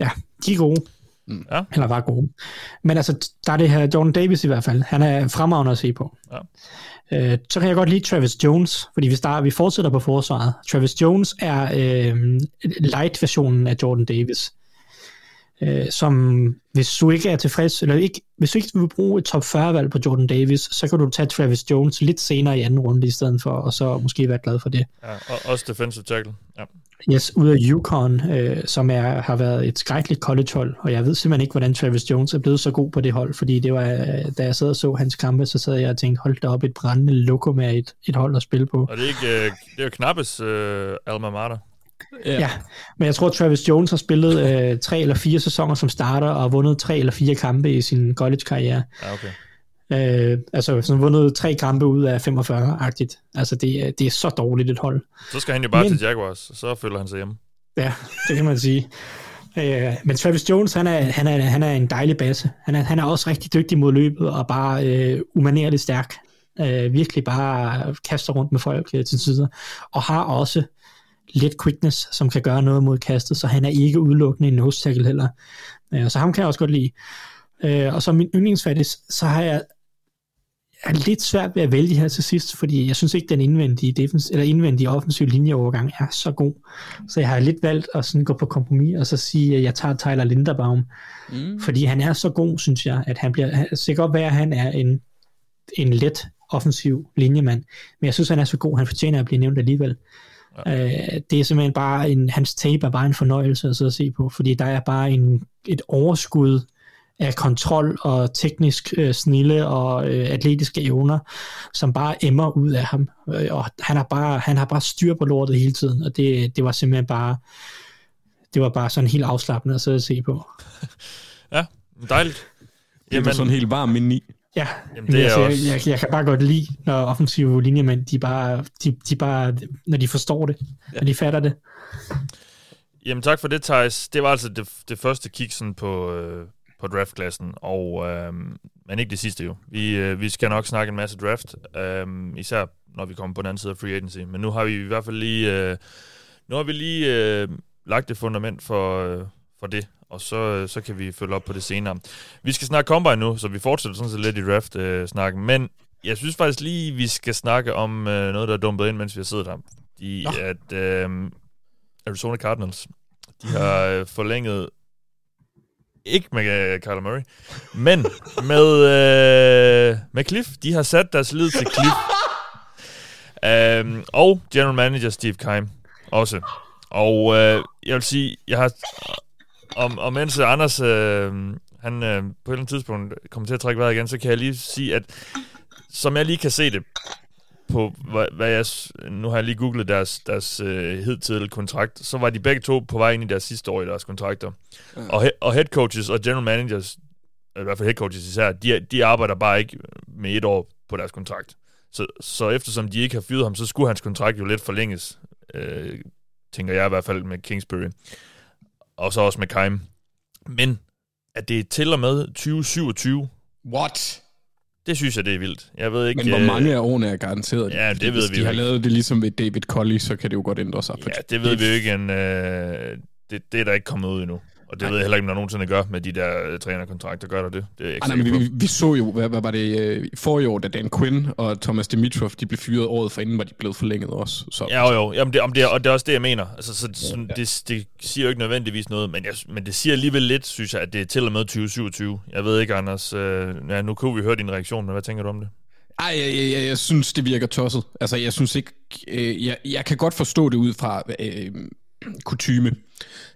ja, de er gode. Ja. Eller var gode. Men altså, der er det her Jordan Davis i hvert fald. Han er fremragende at se på. Ja. Øh, så kan jeg godt lide Travis Jones, fordi vi, starter, vi fortsætter på forsvaret. Travis Jones er øh, light-versionen af Jordan Davis. Øh, som hvis du ikke er tilfreds, eller ikke, hvis du ikke vil bruge et top 40-valg på Jordan Davis, så kan du tage Travis Jones lidt senere i anden runde i stedet for, og så måske være glad for det. Ja, og også defensive tackle. Ja. Yes, ud af Yukon, øh, som er, har været et skrækkeligt college-hold, og jeg ved simpelthen ikke, hvordan Travis Jones er blevet så god på det hold, fordi det var, øh, da jeg sad og så hans kampe, så sad jeg og tænkte, hold da op, et brændende lokum af et, et hold at spille på. Og det er, ikke, øh, det er jo knappes øh, alma mater. Ja. ja, men jeg tror, at Travis Jones har spillet øh, tre eller fire sæsoner som starter, og vundet tre eller fire kampe i sin college-karriere. Ja, okay. Øh, altså sådan vundet tre kampe ud af 45-agtigt. Altså det, er- det er så dårligt et hold. Så skal han jo bare Men- til Jaguars, så føler han sig hjemme. Ja, det kan man sige. Øh, men Travis Jones, han er, han, er, han er en dejlig base. Han er, han er også rigtig dygtig mod løbet, og bare øh, umanerligt stærk. Øh, virkelig bare kaster rundt med folk øh, til tider. Og har også lidt quickness, som kan gøre noget mod kastet, så han er ikke udelukkende en nose tackle heller. Øh, så ham kan jeg også godt lide. Øh, og som min yndlingsfattis, så har jeg er lidt svært ved at vælge her til sidst, fordi jeg synes ikke, den indvendige, defense, eller indvendige offensiv linjeovergang er så god. Så jeg har lidt valgt at sådan gå på kompromis, og så sige, at jeg tager Tyler Linderbaum. Mm. Fordi han er så god, synes jeg, at han bliver, det godt være, at han er en, en let offensiv linjemand, men jeg synes, han er så god, han fortjener at blive nævnt alligevel. Ja. Øh, det er simpelthen bare en, hans tape er bare en fornøjelse at sidde og se på, fordi der er bare en, et overskud af kontrol og teknisk øh, snille og øh, atletiske evner, som bare emmer ud af ham. Øh, og han har bare, han har bare styr på lortet hele tiden, og det, det var simpelthen bare, det var bare sådan helt afslappende at sidde og se på. [LAUGHS] Ja, dejligt. Det er sådan helt varm indeni. Ja, Jamen, det er altså, også- jeg, jeg, jeg kan bare godt lide, når offensive linjemænd, de bare, de, de bare, når de forstår det, ja. når de fatter det. Jamen tak for det, Thijs. Det var altså det, det første kig sådan på, øh, på draftklassen, og, øh, men ikke det sidste jo. Vi, øh, vi skal nok snakke en masse draft, øh, især når vi kommer på den anden side af free agency. Men nu har vi i hvert fald lige, øh, nu har vi lige øh, lagt det fundament for, øh, for det, og så, øh, så kan vi følge op på det senere. Vi skal snakke combine nu, så vi fortsætter sådan set lidt i draft-snakken, men jeg synes faktisk lige, vi skal snakke om øh, noget, der er dumpet ind, mens vi har siddet her. De, at øh, Arizona Cardinals, de har [LAUGHS] øh, forlænget, ikke med øh, Kyler Murray, men med, øh, med Cliff. De har sat deres lid til Cliff. um, [LAUGHS] og general manager Steve Keim også. Og øh, jeg vil sige, jeg har... Og, og mens Anders, øh, han øh, på et eller andet tidspunkt kommer til at trække vejret igen, så kan jeg lige sige, at som jeg lige kan se det, på, hvad, hvad jeg, nu har jeg lige googlet deres, deres øh, hidtidige kontrakt, så var de begge to på vej ind i deres sidste år i deres kontrakter. Ja. Og, he, og head coaches og general managers, i hvert fald head coaches især, de, de arbejder bare ikke med et år på deres kontrakt. Så, så eftersom de ikke har fyret ham, så skulle hans kontrakt jo lidt forlænges, øh, tænker jeg i hvert fald med Kingsbury. Og så også med Keim. Men at det er til og med 2027, What? det synes jeg, det er vildt. Jeg ved ikke... Men hvor øh, mange af årene er garanteret? Ja, det Fordi ved hvis vi de jo har ikke. lavet det ligesom ved David Colley, så kan det jo godt ændre sig. Ja, det ved vi jo ikke. En, øh, det, det er der ikke kommet ud endnu. Og det Nej. ved jeg heller ikke, om der nogensinde gør med de der øh, trænerkontrakter. Gør der det? Det er ikke Ej, nej, sikker men vi, vi så jo, hvad, hvad var det, øh, i forrige år, da Dan Quinn og Thomas Dimitrov, de blev fyret året for inden, var de blevet forlænget også. Så, Ja, jo, jo. Jamen, det, om det, er, og det er også det, jeg mener. Altså, så, sådan, det, det siger jo ikke nødvendigvis noget, men, jeg, men det siger alligevel lidt, synes jeg, at det er til og med 2027. Jeg ved ikke, Anders. Øh, ja, nu kunne vi høre din reaktion, men hvad tænker du om det? Ej, jeg, jeg, jeg, jeg synes, det virker tosset. Altså, jeg synes ikke... Øh, jeg, jeg kan godt forstå det ud fra øh, kutyme,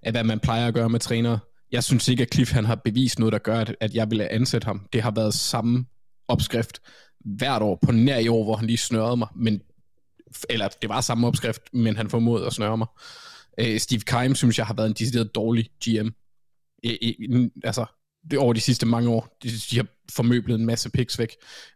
af hvad man plejer at gøre med trænere. Jeg synes ikke, at Cliff han har bevist noget, der gør, at, at jeg ville ansætte ham. Det har været samme opskrift hvert år, på nær i år, hvor han lige snørrede mig. Men, eller det var samme opskrift, men han formåede at snøre mig. Øh, Steve Keim synes jeg har været en decideret dårlig GM. Altså, det over de sidste mange år. De, de har formøblet en masse picks væk.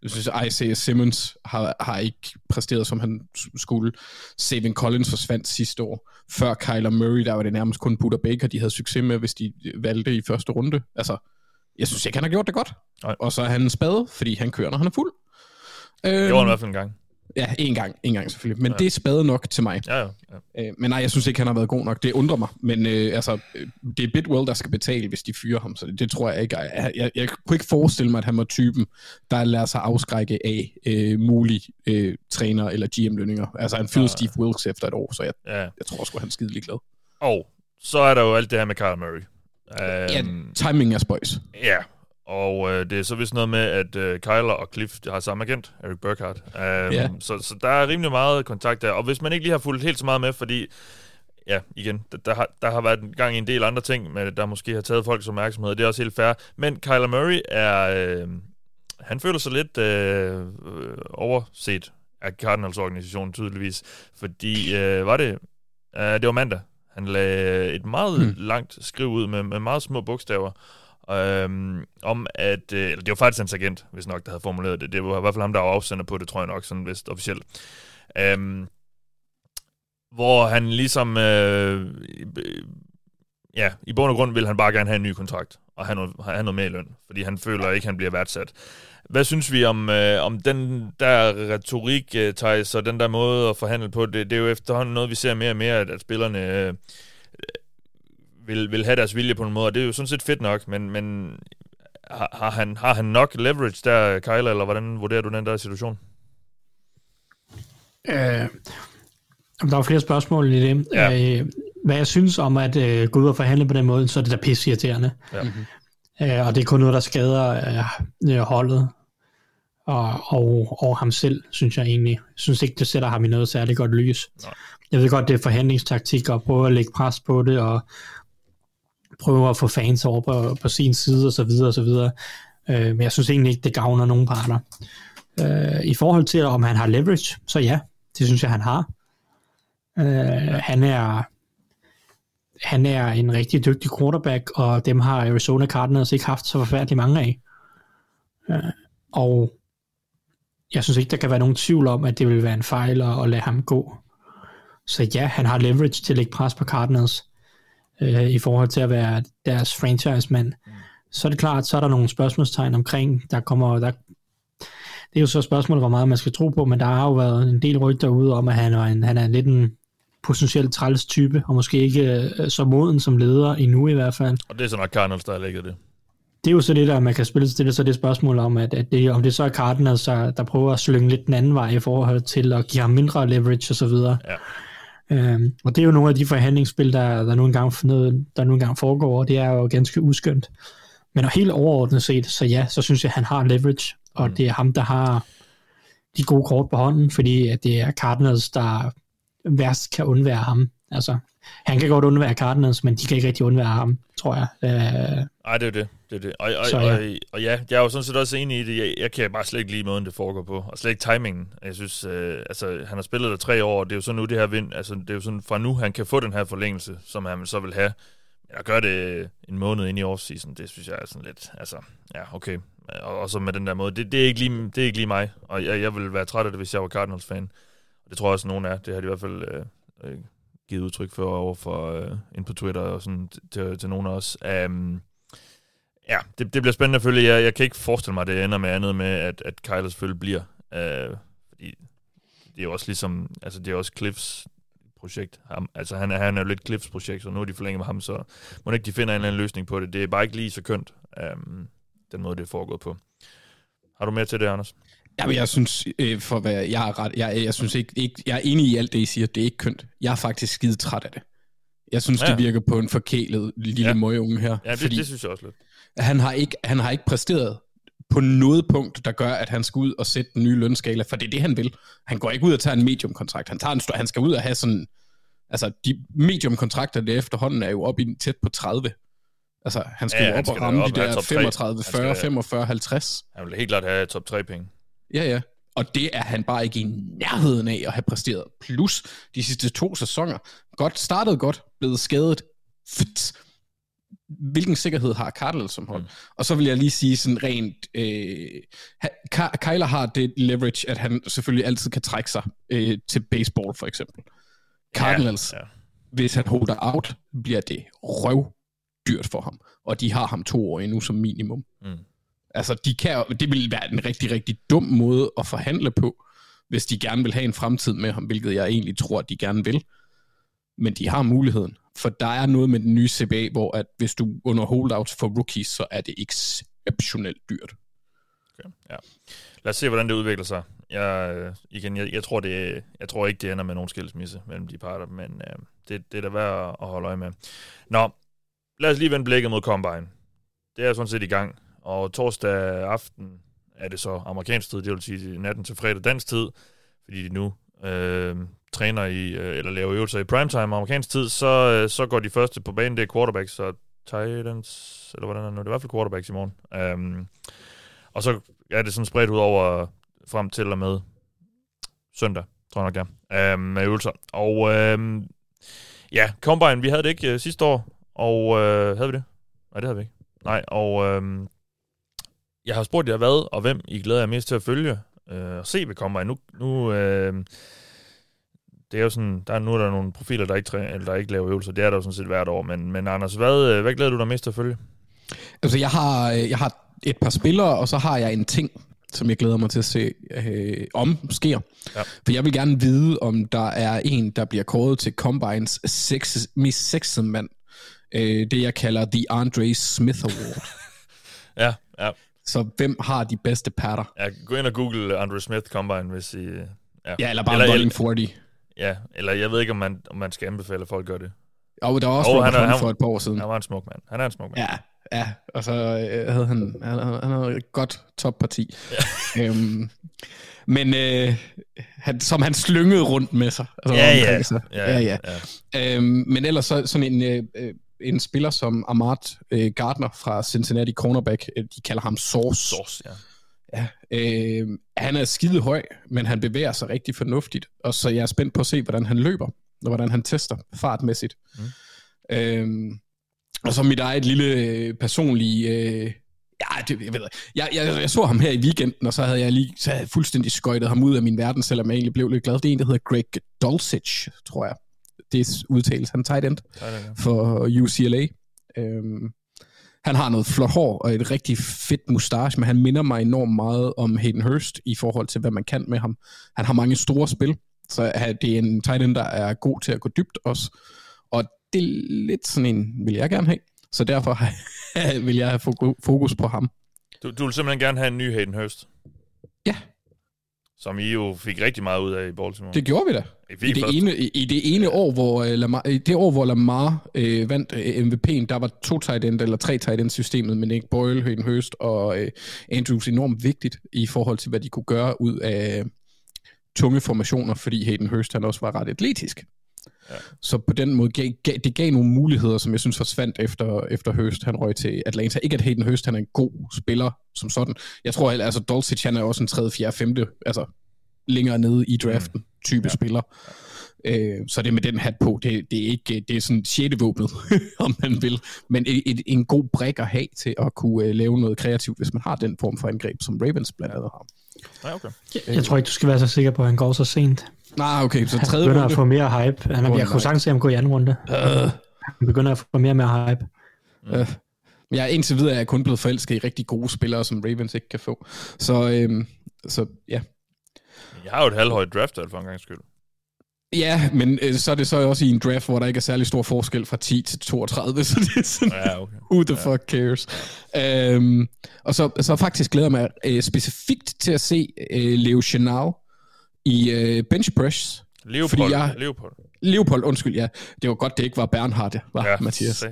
Jeg synes, Isaiah Simmons har, har ikke præsteret, som han skulle. Savin Collins forsvandt sidste år. Før Kyler Murray, der var det nærmest kun Butter Baker, de havde succes med, hvis de valgte i første runde. Altså, jeg synes ikke, han har gjort det godt. Nej. Og så er han en spade, fordi han kører, når han er fuld. Det Øhm, gjorde han i hvert fald en gang. Ja, en gang, en gang selvfølgelig. Men ja. det er spade nok til mig. Ja, ja. ja. Øh, men nej, jeg synes ikke, han har været god nok. Det undrer mig. Men øh, altså, det er Bitwell, der skal betale, hvis de fyrer ham. Så det, det tror jeg ikke. Jeg, jeg, jeg kunne ikke forestille mig, at han var typen, der lader sig afskrække af øh, mulige øh, træner eller GM-lønninger. Altså, han fyrede Steve Wilkes efter et år, så jeg, ja. jeg tror sgu, han er skidelig glad. Og så er der jo alt det her med Kyler Murray. Ja, Øhm, timing er spøjs. Ja, og øh, det er så vist noget med, at øh, Kyler og Cliff har samme agent, Eric Burkhardt. Um, Ja. så, så der er rimelig meget kontakt der. Og hvis man ikke lige har fulgt helt så meget med, fordi, ja, igen, der, der, har, der har været en gang i en del andre ting, men der måske har taget folks opmærksomhed, det er også helt fair. Men Kyler Murray er, øh, han føler sig lidt øh, overset af Cardinals-organisationen tydeligvis, fordi, øh, var det, øh, det var mandag, han lagde et meget mm. langt skriv ud med, med meget små bogstaver, øhm, om at, øh, eller det var faktisk hans agent, hvis nok, der havde formuleret det. Det var i hvert fald ham, der var afsender på det, tror jeg nok, sådan vist officielt. Øhm, hvor han ligesom, øh, ja, i bund og grund vil han bare gerne have en ny kontrakt, og have noget, have noget mere i løn, fordi han føler ikke, han bliver værdsat. Hvad synes vi om, øh, om den der retorik, øh, Thijs, og den der måde at forhandle på? Det, det er jo efterhånden noget, vi ser mere og mere, at, at spillerne øh, vil, vil have deres vilje på en måde, og det er jo sådan set fedt nok, men, men har, har, han, har han nok leverage der, Kyler, eller hvordan vurderer du den der situation? Øh, der var flere spørgsmål i det. Ja. Øh, hvad jeg synes om at øh, gå ud og forhandle på den måde, så er det da pisse irriterende. Ja. Øh, og det er kun noget, der skader øh, holdet og, og, og ham selv, synes jeg egentlig. Jeg synes ikke, det sætter ham i noget særligt godt lys. Nej. Jeg ved godt, det er forhandlingstaktik at prøve at lægge pres på det og prøver at få fans over på, på sin side og så videre og så videre. Øh, men jeg synes egentlig ikke, det gavner nogen parter. Øh, I forhold til, om han har leverage, så ja, det synes jeg, han har. Øh, han er han er en rigtig dygtig quarterback, og dem har Arizona Cardinals ikke haft så forfærdeligt mange af. Øh, og jeg synes ikke, der kan være nogen tvivl om, at det vil være en fejl at, at lade ham gå. Så ja, han har leverage til at lægge pres på Cardinals øh, i forhold til at være deres franchise-mand. Mm. Så er det klart, så er der nogle spørgsmålstegn omkring, der kommer, der, det er jo så spørgsmålet, hvor meget man skal tro på, men der har jo været en del rygter ude om, at han er, en, han er lidt en potentielt træls type, og måske ikke øh, så moden som leder endnu i hvert fald. Og det er så nok Cardinals, der har lægget det. Det er jo så det, der man kan spille til, det så det spørgsmål om, at, at det, om det så er Cardinals, der, der prøver at slynge lidt den anden vej i forhold til at give ham mindre leverage osv. Ja. Øhm, og det er jo nogle af de forhandlingsspil, der, der, nu engang, der nu engang foregår, og det er jo ganske uskyndt. Men helt overordnet set, så ja, så synes jeg, at han har leverage, og mm. det er ham, der har de gode kort på hånden, fordi at det er Cardinals, der værst kan undvære ham. Altså, han kan godt undvære Cardinals, men de kan ikke rigtig undvære ham, tror jeg. Øh, Nej, det er det. det, er det. Og, og, Så, ja. og, og ja, jeg er jo sådan set også enig i det. Jeg, jeg kan bare slet ikke lide måden, det foregår på. Og slet ikke timingen. Jeg synes, øh, altså, han har spillet der tre år, og det er jo så nu det her vind, altså, det er jo sådan fra nu, han kan få den her forlængelse, som han så vil have. Men at gøre det en måned ind i offseason, det synes jeg er sådan lidt, altså, ja, okay. Og, og så med den der måde, det, det, er ikke lige, det er ikke lige mig, og jeg, jeg ville være træt af det, hvis jeg var Cardinals-fan. Og det tror jeg også, nogen er. Det har de i hvert fald øh, øh, givet udtryk for over for øh, ind på Twitter og sådan til, til nogen af os. Um, ja, det, det bliver spændende at følge. Jeg, jeg kan ikke forestille mig, at det ender med andet med, at, at Kyler selvfølgelig bliver. Uh, fordi det er jo også ligesom, altså det er også Cliffs projekt. Ham, altså han er, han er jo lidt Cliffs projekt, så nu er de forlænget med ham, så må ikke de finder en eller anden løsning på det. Det er bare ikke lige så kønt, um, den måde det er foregået på. Har du mere til det, Anders? Jamen, jeg synes, øh, for hvad jeg er ret, jeg, jeg synes ikke, ikke, jeg er enig i alt det, I siger, det er ikke kønt. Jeg er faktisk skide træt af det. Jeg synes, ja. Ja. det virker på en forkælet lille Ja. ja. møgeunge her. Ja, det, fordi det synes jeg også lidt. han, har ikke, han har ikke præsteret på noget punkt, der gør, at han skal ud og sætte den nye lønskala, for det er det, han vil. Han går ikke ud og tager en medium-kontrakt. Han, tager en stor, han skal ud og have sådan... Altså, de medium-kontrakter, det efterhånden er jo op i tæt på 30. Altså, han skal Ja, ja, jo op og ramme op de der top tre. 35, Han skal 40, have- 45, 50. Han vil helt klart have top 3 penge. Ja, ja. Og det er han bare ikke i nærheden af at have præsteret. Plus de sidste to sæsoner. Godt startet godt, blevet skadet. Fit. Hvilken sikkerhed har Cardinals som hold? Mm. Og så vil jeg lige sige sådan rent... Øh, ha- Ky- Kyler har det leverage, at han selvfølgelig altid kan trække sig øh, til baseball, for eksempel. Cardinals, Ja, ja. hvis han holder out, bliver det røv dyrt for ham. Og de har ham to år endnu som minimum. Mm. Altså, de kan, det vil være en rigtig, rigtig dum måde at forhandle på, hvis de gerne vil have en fremtid med ham, hvilket jeg egentlig tror, at de gerne vil. Men de har muligheden. For der er noget med den nye CBA, hvor at hvis du under holdouts for rookies, så er det exceptionelt dyrt. Okay, ja. Lad os se, hvordan det udvikler sig. Jeg, øh, igen, jeg, jeg, tror, det, jeg tror ikke, det ender med nogen skilsmisse mellem de parter, men øh, det, det er da værd at holde øje med. Nå, lad os lige vende blikket mod Combine. Det er sådan set i gang, og torsdag aften er det så amerikansk tid, det vil sige natten til fredag dansk tid, fordi de nu øh, træner i, øh, eller laver øvelser i primetime amerikansk tid, så, øh, så går de første på banen, det er quarterbacks og Titans, eller hvordan er det nu? Det er i hvert fald quarterbacks i morgen. Um, og så er det sådan spredt ud over frem til og med søndag, tror jeg nok, ja, um, med øvelser. Og um, ja, Combine, vi havde det ikke uh, sidste år, og uh, havde vi det? Nej, det havde vi ikke. Nej, og um, jeg har spurgt jer, hvad og hvem I glæder jer mest til at følge uh, og se ved Combine. Nu, nu uh, det er jo sådan, der er nu er der nogle profiler, der ikke, træ, eller der ikke laver øvelser. Det er der jo sådan set hvert år. Men, men Anders, hvad, øh, hvad glæder du dig mest til at følge? Altså, jeg har, øh, jeg har et par spillere, og så har jeg en ting, som jeg glæder mig til at se, øh, om sker. Ja. For jeg vil gerne vide, om der er en, der bliver kåret til Combines sex, mest sexede mand. Øh, det, jeg kalder The Andre Smith Award. [LAUGHS] Ja, ja. Så hvem har de bedste patter? ja gå ind og google Andre Smith Combine, hvis I... Ja, Ja, eller bare eller, Rolling 40. Ja, eller jeg ved ikke, om man, om man skal anbefale, at folk gør det. Og der var også oh, han han, for et par år siden. Han var en smuk mand. Han er en smuk mand. Ja, ja. Og så øh, havde han, han, han havde et godt topparti. Ja. Øhm, men øh, han, som han slyngede rundt med sig. Altså Ja, ja. Sig. Ja, ja, ja. ja. Øhm, men ellers så, sådan en øh, øh, en spiller som Ahmad øh, Gardner fra Cincinnati cornerback. Øh, De kalder ham Source. Source, ja. Ja, øh, han er skide høj, men han bevæger sig rigtig fornuftigt. Og så jeg er spændt på at se, hvordan han løber, og hvordan han tester fartmæssigt. Mm. Øh, og så mit eget lille øh, personlige... Øh, ja, det, jeg, ved, ikke. jeg, jeg, jeg så ham her i weekenden, og så havde jeg lige så havde jeg fuldstændig skøjtet ham ud af min verden, selvom jeg egentlig blev lidt glad. Det er en, der hedder Greg Dulcich, tror jeg. Det udtales. Han tight end for UCLA. Øhm, han har noget flot hår og et rigtig fedt mustache, men han minder mig enormt meget om Hayden Hurst i forhold til, hvad man kan med ham. Han har mange store spil, så det er en tight end, der er god til at gå dybt også. Og det er lidt sådan en, vil jeg gerne have. Så derfor [LAUGHS] vil jeg have fokus på ham. Du, du vil simpelthen gerne have en ny Hayden Hurst? Ja. Som I jo fik rigtig meget ud af i Baltimore. Det gjorde vi da. I det, ene, i, det ene år, hvor uh, Lamar, i det år, hvor Lamar uh, vandt uh, MVP'en, der var to tight end eller tre tight end systemet, men ikke Boyle, Hayden Hurst og uh, Andrews enormt vigtigt i forhold til, hvad de kunne gøre ud af tunge formationer, fordi Hayden Hurst han også var ret atletisk. Ja. Så på den måde, gav, gav, det gav nogle muligheder, som jeg synes forsvandt efter, efter Hurst, han røg til Atlanta. Ikke at Hayden Hurst, han er en god spiller som sådan. Jeg tror, at altså, Dulcich, han er også en 3., 4., 5., altså længere nede i draften mm. type ja. spiller. Øh, så det med den hat på, det, det er ikke det er sådan sjette våbnet, [LAUGHS] om man vil. Men et, et, en god brik at have til at kunne uh, lave noget kreativt, hvis man har den form for angreb, som Ravens blandt andet har. Ja, okay. Jeg, jeg tror ikke, du skal være så sikker på, at han går så sent. Nej, okay, så tredje runde. Han begynder at få mere hype. Han, oh, jeg kunne sagtens se ham gå i anden runde. Uh. Han begynder at få mere og mere hype. Uh. Jeg er indtil videre er jeg kun blevet forelsket i rigtig gode spillere, som Ravens ikke kan få. Så, øhm, så ja. Jeg har jo et halvhøjt draft for en gang skyld. Ja, men øh, så er det så også i en draft, hvor der ikke er særlig stor forskel fra 10 til 32, [LAUGHS] så det er sådan, ja, okay. who the ja. fuck cares. Øhm, og så, så faktisk glæder jeg mig øh, specifikt til at se øh, Leo Chenal i øh, bench press. Leopold. Fordi jeg, Leopold. Leopold, undskyld, ja. Det var godt, det ikke var Bernhard, var ja, Mathias.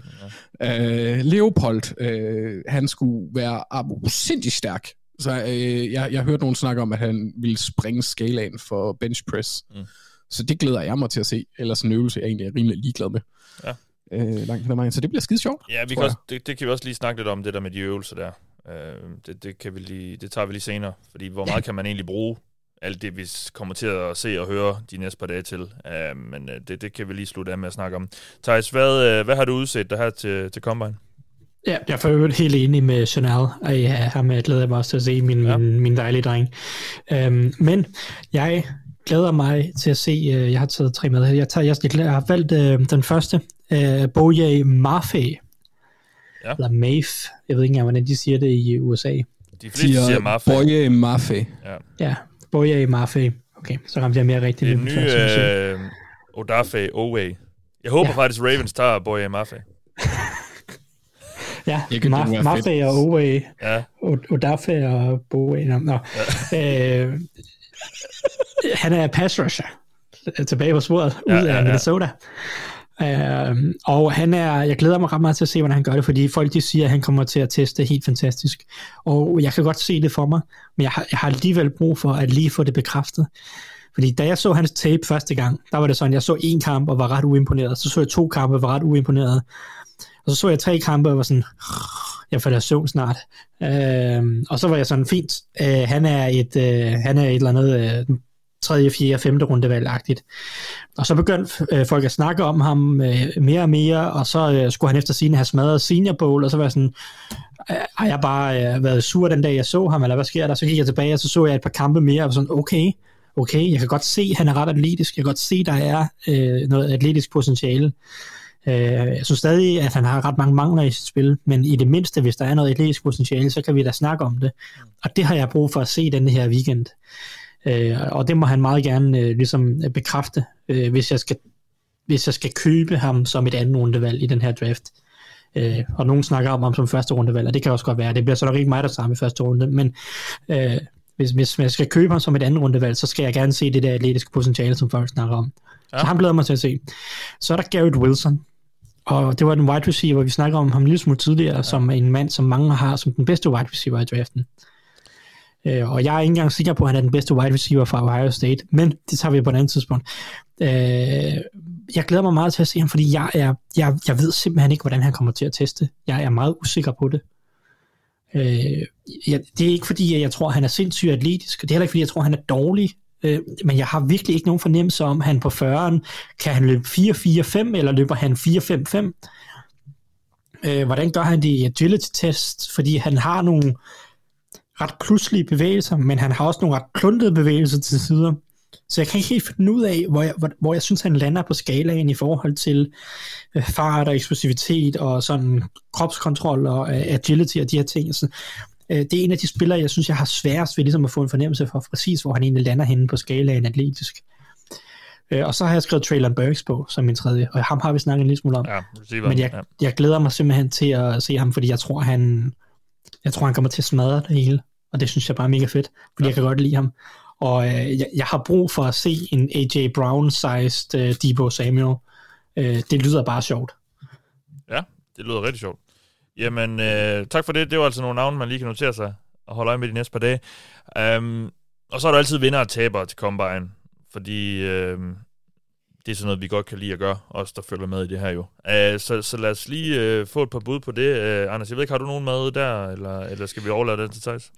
ja. Øh, Leopold, øh, han skulle være sindssygt stærk. Så øh, jeg, jeg hørte nogen snakke om, at han ville springe skalaen for bench press. Mm. Så det glæder jeg mig til at se. Ellers en øvelse, jeg egentlig er rimelig ligeglad med. Ja. Øh, langt hen Så det bliver skide sjovt. Ja, vi kan også, det, det, kan vi også lige snakke lidt om, det der med de øvelser der. Øh, det, det, kan vi lige, det tager vi lige senere. Fordi hvor meget ja. kan man egentlig bruge alt det, vi kommer til at se og høre de næste par dage til. Uh, men uh, det, det kan vi lige slutte af med at snakke om. Thijs, hvad, uh, hvad har du udset der her til, til Combine? Ja, jeg er øvrigt helt enig med Chanel, og ja, ham glæder jeg mig også til at se min, ja. min, min dejlige dreng. Um, men jeg glæder mig til at se, uh, jeg har taget tre med her, jeg, tager, jeg, jeg har valgt uh, den første, uh, Boje Mafe, ja. eller Mafe, jeg ved ikke engang, hvordan de siger det i USA. De fleste siger Mafe. Boje Mafe. Ja. ja, Boye Mafe. Okay, så ramte jeg mere rigtigt. Det er ny øh, Odafe Owe. Jeg håber ja. faktisk, Ravens tager Boye Mafe. Ja, Ma- Mafe og Owe. Ja. Odafe og Boye. Nå. Nå. Ja. Øh, han er pass rusher. Tilbage på sporet. Ja, ud af ja, ja. Minnesota. Uh, og han er, jeg glæder mig ret meget til at se, hvordan han gør det, fordi folk de siger, at han kommer til at teste helt fantastisk. Og jeg kan godt se det for mig, men jeg har, jeg har alligevel brug for at lige få det bekræftet. Fordi da jeg så hans tape første gang, der var det sådan, jeg så en kamp og var ret uimponeret, så så jeg to kampe og var ret uimponeret, og så så jeg tre kampe og var sådan, jeg falder søvn snart. Øh, og så var jeg sådan, fint, øh, han, er et, øh, han er et eller andet øh, tredje, fjerde, femte rundevalgagtigt. Og så begyndte øh, folk at snakke om ham øh, mere og mere, og så øh, skulle han efter sine have smadret Senior Bowl, og så var jeg sådan, øh, har jeg bare øh, været sur den dag, jeg så ham, eller hvad sker der? Så gik jeg tilbage, og så så jeg et par kampe mere, og var sådan, okay, okay, jeg kan godt se, at han er ret atletisk, jeg kan godt se, at der er øh, noget atletisk potentiale. Øh, jeg synes stadig, at han har ret mange mangler i sit spil, men i det mindste, hvis der er noget atletisk potentiale, så kan vi da snakke om det. Og det har jeg brug for at se den her weekend. Øh, og det må han meget gerne øh, ligesom bekræfte, hvis, jeg skal, hvis jeg skal købe ham som et andet rundevalg i den her draft. Øh, og nogen snakker om ham som første rundevalg, og det kan også godt være. Det bliver så nok ikke mig, der tager i første runde, men øh, hvis, hvis jeg skal købe ham som et andet rundevalg, så skal jeg gerne se det der atletiske potentiale, som folk snakker om. Ja. Så han glæder mig til at se. Så er der Garrett Wilson. Og det var den wide receiver, vi snakker om ham lidt smule tidligere, ja. som en mand, som mange har som den bedste wide receiver i draften. Øh, og jeg er ikke engang sikker på, at han er den bedste wide receiver fra Ohio State, men det tager vi på et andet tidspunkt. Øh, jeg glæder mig meget til at se ham, fordi jeg, er, jeg, jeg ved simpelthen ikke, hvordan han kommer til at teste. Jeg er meget usikker på det. Øh, jeg, det er ikke fordi, at jeg tror, at han er sindssygt atletisk, og det er heller ikke fordi, jeg tror, at han er dårlig. Øh, men jeg har virkelig ikke nogen fornemmelse om, han på 40'eren, kan han løbe 4-4-5, eller løber han 4-5-5? Øh, hvordan gør han det i agility-test? Fordi han har nogle ret pludselige bevægelser, men han har også nogle ret kluntede bevægelser til sider. Så jeg kan ikke helt finde ud af, hvor jeg, hvor, hvor jeg synes, han lander på skalaen i forhold til øh, fart og eksplosivitet og sådan kropskontrol og øh, agility og de her ting. Så, øh, det er en af de spillere, jeg synes, jeg har sværest ved ligesom at få en fornemmelse for præcis, hvor han egentlig lander henne på skalaen atletisk. Øh, og så har jeg skrevet Traylon Burks på som min tredje, og ham har vi snakket en lille smule om. Ja, receiver, Men jeg, ja. jeg glæder mig simpelthen til at se ham, fordi jeg tror, han, jeg tror, han kommer til at smadre det hele. Og det synes jeg bare er mega fedt, fordi ja. jeg kan godt lide ham. Og øh, jeg, jeg har brug for at se en AJ Brown-sized øh, Debo Samuel. Øh, det lyder bare sjovt. Ja, det lyder rigtig sjovt. Jamen, øh, tak for det. Det var altså nogle navne, man lige kan notere sig og holde øje med de næste par dage. Um, og så er der altid vinder og tabere til Combine, fordi øh, det er sådan noget, vi godt kan lide at gøre, os der følger med i det her jo. Uh, så, så lad os lige øh, få et par bud på det. Uh, Anders, jeg ved ikke, har du nogen med der, eller, eller skal vi overlade det til Thijs?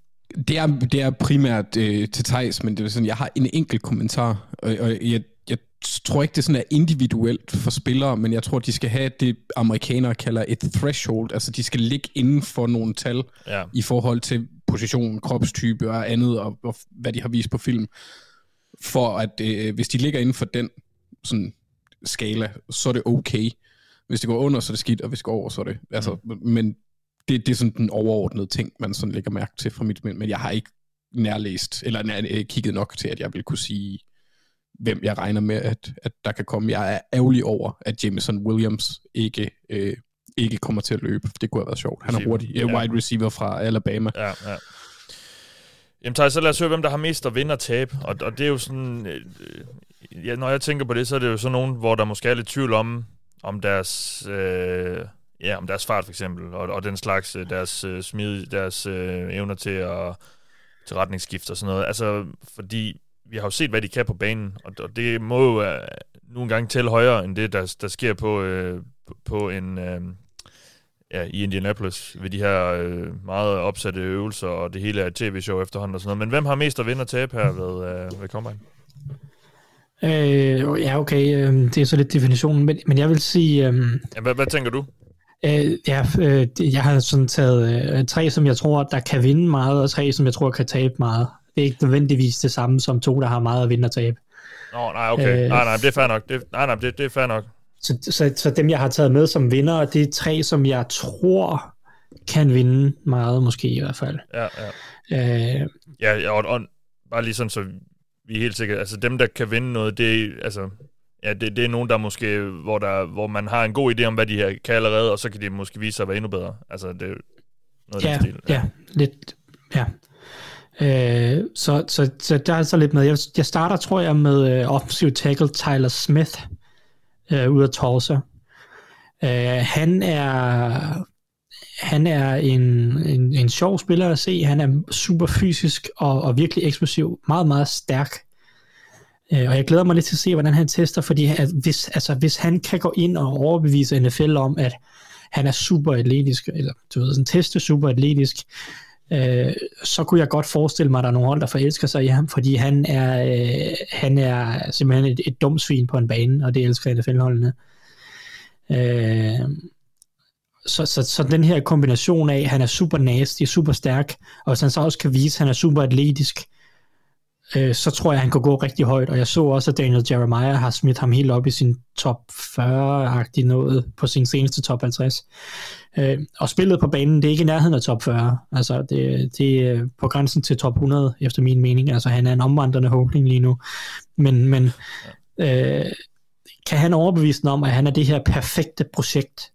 Det er, det er primært øh, til Thijs, men det er sådan, jeg har en enkelt kommentar, og, og jeg, jeg tror ikke, det sådan er individuelt for spillere, men jeg tror, de skal have det, amerikanere kalder et threshold, altså de skal ligge inden for nogle tal Ja. i forhold til position, kropstype og andet, og, og hvad de har vist på film, for at øh, hvis de ligger inden for den sådan, skala, så er det okay. Hvis det går under, så er det skidt, og hvis det går over, så er det... Altså, mm. Men det, det er sådan den overordnede ting, man sådan lægger mærke til fra mit men, men jeg har ikke nærlæst, eller nær, øh, kigget nok til, at jeg vil kunne sige, hvem jeg regner med, at, at der kan komme. Jeg er ærgerlig over, at Jameson Williams ikke, øh, ikke kommer til at løbe. Det kunne have været sjovt. Han er hurtig. Ja. Ja. Wide receiver fra Alabama. Ja, ja. Jamen Thijs, så lad os høre, hvem der har mest at vinde og tabe. Og, og det er jo sådan... Øh, øh, ja, når jeg tænker på det, så er det jo sådan nogen, hvor der måske er lidt tvivl om, om deres... Øh, ja, om deres fart for eksempel, og, og den slags, øh, deres øh, smid, deres øh, evner til at til retningsskift og sådan noget. Altså, fordi vi har jo set, hvad de kan på banen, og, og det må jo øh, nogle gange tælle højere, end det, der, der sker på, øh, på en... Øh, ja, i Indianapolis ved de her øh, meget opsatte øvelser, og det hele er tv-show efterhånden og sådan noget. Men hvem har mest at vinde og tabe her ved, øh, ved Combine? Øh, ja, okay, øh, det er så lidt definitionen, men, men jeg vil sige, øh, Ja, hvad, hvad tænker du? øh, ja, øh, jeg har sådan taget øh, tre, som jeg tror, der kan vinde meget, og tre, som jeg tror kan tabe meget. Det er ikke nødvendigvis det samme som to, der har meget at vinde og tabe. Nå, nej, okay. Øh, nej, nej, det er fair nok. Det, nej, nej, det, det er fair nok. Så, så, så dem, jeg har taget med som vinder, det er tre, som jeg tror kan vinde meget, måske i hvert fald. Ja, ja. Øh, Ja, og, og bare lige sådan, så vi er helt sikre. Altså dem, der kan vinde noget, det er, altså, ja, det, det er nogen, der måske, hvor, der, hvor man har en god idé om, hvad de her kan allerede, og så kan de måske vise sig at være endnu bedre. Altså, det noget ja, stil. ja, lidt, ja. Øh, så, så, så der er så lidt med. Jeg, jeg starter, tror jeg, med øh, offensive tackle Tyler Smith øh, ud af Tulsa. Øh, han er han er en, en, en sjov spiller at se. Han er super fysisk og, og virkelig eksplosiv. Meget, meget stærk. Øh, og jeg glæder mig lidt til at se, hvordan han tester, fordi at hvis, altså, hvis han kan gå ind og overbevise NFL om, at han er super atletisk, eller du ved, sådan teste super atletisk, øh, så kunne jeg godt forestille mig, at der er nogle hold, der forelsker sig i ham, fordi han er, øh, han er simpelthen et, et dumt svin på en bane, og det elsker NFL-holdene. Øh, så, så, så den her kombination af, at han er super nasty, super stærk, og hvis han så også kan vise, at han er super atletisk, øh, Øh, så tror jeg, han kan gå rigtig højt. Og jeg så også, at Daniel Jeremiah har smidt ham helt op i sin top 40-agtig noget på sin seneste top 50. Øh, og spillet på banen, det er ikke i nærheden af top 40. Altså, det, det er på grænsen til top 100, efter min mening. Altså, han er en omvandrende holdning lige nu. Men, men øh, kan han overbevise den om, at han er det her perfekte projekt,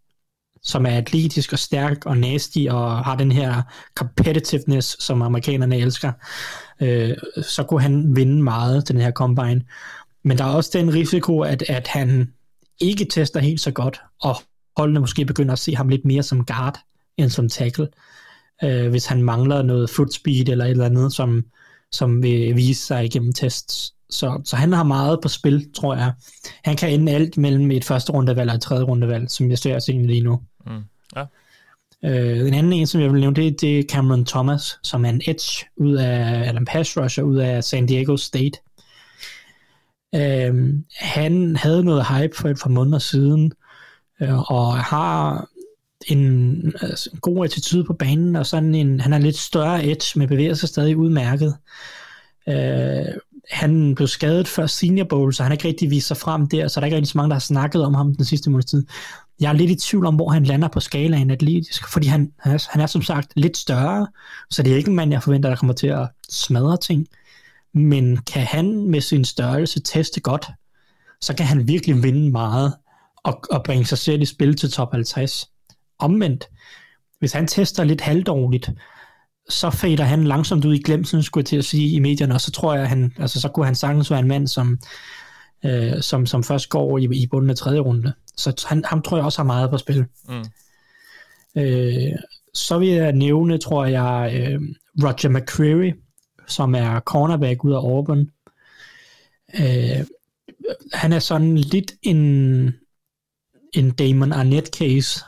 som er atletisk og stærk og nasty og har den her competitiveness, som amerikanerne elsker, øh, så kunne han vinde meget til den her combine. Men der er også den risiko, at, at han ikke tester helt så godt, og holdene måske begynder at se ham lidt mere som guard end som tackle, øh, hvis han mangler noget foot speed eller et eller andet, som, som vil vise sig igennem tests. Så, så han har meget på spil, tror jeg. Han kan ende alt mellem et første rundevalg og et tredje rundevalg, som jeg ser os lige nu. Mm. Ja. Øh, en anden en, som jeg vil nævne, det, det er Cameron Thomas, som er en edge ud af, eller en pass rusher ud af San Diego State. Øh, han havde noget hype for et par måneder siden, øh, og har en, altså, en god attitude på banen, og sådan en, han er lidt større edge, men bevæger sig stadig udmærket. Øh, han blev skadet før Senior Bowl, så han har ikke rigtig vist sig frem der, så der er ikke rigtig så mange, der har snakket om ham den sidste måneds tid. Jeg er lidt i tvivl om, hvor han lander på skalaen atletisk, fordi han, han, er, han er som sagt lidt større, så det er ikke en mand, jeg forventer, der kommer til at smadre ting. Men kan han med sin størrelse teste godt, så kan han virkelig vinde meget og, og bringe sig selv i spil til top 50. Omvendt, hvis han tester lidt halvdårligt, så fader han langsomt ud i glemsen, skulle jeg til at sige, i medierne, og så tror jeg, han, altså, så kunne han sagtens være en mand, som, øh, som, som først går i, i bunden af tredje runde. Så han, ham tror jeg også har meget på spil. Mm. Øh, så vil jeg nævne, tror jeg, øh, Roger McCreary, som er cornerback ud af Auburn. Øh, han er sådan lidt en, en Damon Arnett case,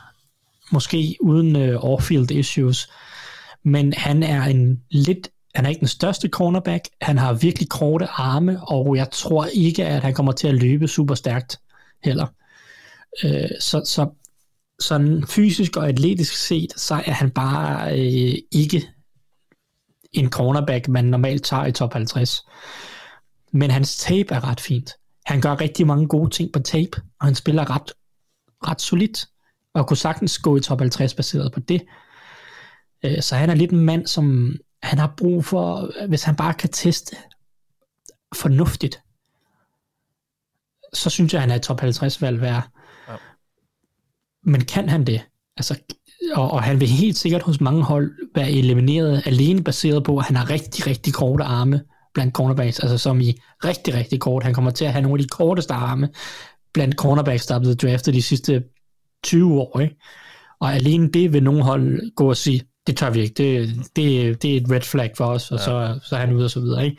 måske uden øh, off-field issues, men han er en lidt han er ikke den største cornerback, han har virkelig korte arme, og jeg tror ikke, at han kommer til at løbe super stærkt heller. Øh, så, så sådan fysisk og atletisk set, så er han bare øh, ikke en cornerback, man normalt tager i top 50. Men hans tape er ret fint. Han gør rigtig mange gode ting på tape, og han spiller ret, ret solidt, og kunne sagtens gå i top 50 baseret på det. Øh, så han er lidt en mand, som han har brug for, hvis han bare kan teste fornuftigt, så synes jeg, han er et top 50 valg værd. Ja. Men kan han det? Altså, og, og han vil helt sikkert hos mange hold være elimineret alene baseret på, at han har rigtig, rigtig korte arme blandt cornerbacks, altså som i rigtig, rigtig kort. Han kommer til at have nogle af de korteste arme blandt cornerbacks, der er blevet draftet de sidste 20 år. Ikke? Og alene det vil nogle hold gå og sige, det tør vi ikke. Det, det, det er et red flag for os, og ja. så, så er han ude og så videre. Ikke?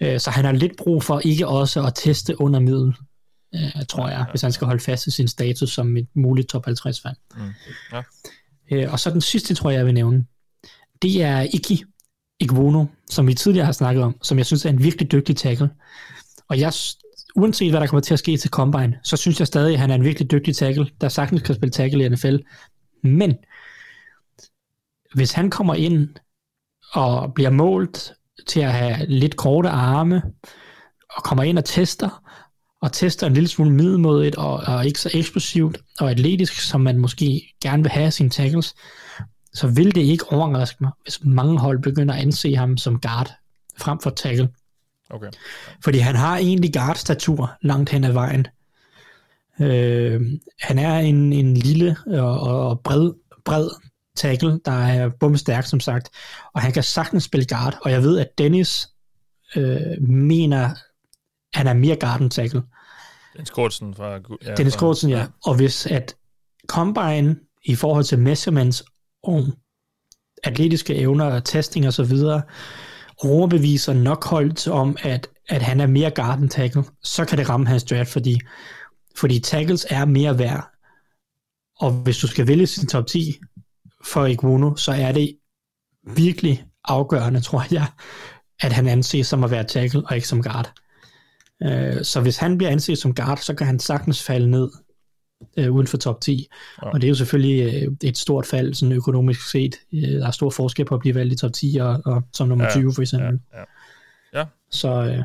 Øh, så han har lidt brug for ikke også at teste under middel, øh, tror jeg, ja. hvis han skal holde fast i sin status som et muligt top 50 fan. Mm. Ja. Øh, og så den sidste, tror jeg, jeg vil nævne, det er Iki Igvono, som vi tidligere har snakket om, som jeg synes er en virkelig dygtig tackle. Og jeg, uanset hvad der kommer til at ske til Combine, så synes jeg stadig, at han er en virkelig dygtig tackle, der sagtens kan spille tackle i NFL. Men hvis han kommer ind og bliver målt til at have lidt korte arme, og kommer ind og tester, og tester en lille smule middelmådigt, og, og ikke så eksplosivt og atletisk, som man måske gerne vil have sine tackles, så vil det ikke overraske mig, hvis mange hold begynder at anse ham som guard frem for tackle. Okay. Fordi han har egentlig guard-statur langt hen ad vejen. Øh, han er en, en lille og, og bred, bred tackle, der er bumstærk, som sagt, og han kan sagtens spille guard, og jeg ved, at Dennis øh, mener, han er mere guard end tackle. Dennis Kortsen fra... Ja, Dennis Kortsen, ja. Og hvis at Combine i forhold til measurements og atletiske evner, testing og så videre, overbeviser nok holdt om, at, at han er mere guard end tackle, så kan det ramme hans draft, fordi, fordi tackles er mere værd. Og hvis du skal vælge sin top 10, for Iguno, så er det virkelig afgørende, tror jeg, at han anses som at være tackle og ikke som guard. Øh, så hvis han bliver anset som guard, så kan han sagtens falde ned øh, uden for top 10. Ja. Og det er jo selvfølgelig øh, et stort fald, sådan økonomisk set. der er stor forskel på at blive valgt i top 10 og, og som nummer ja, 20 for eksempel. Ja, ja. ja. Så, øh,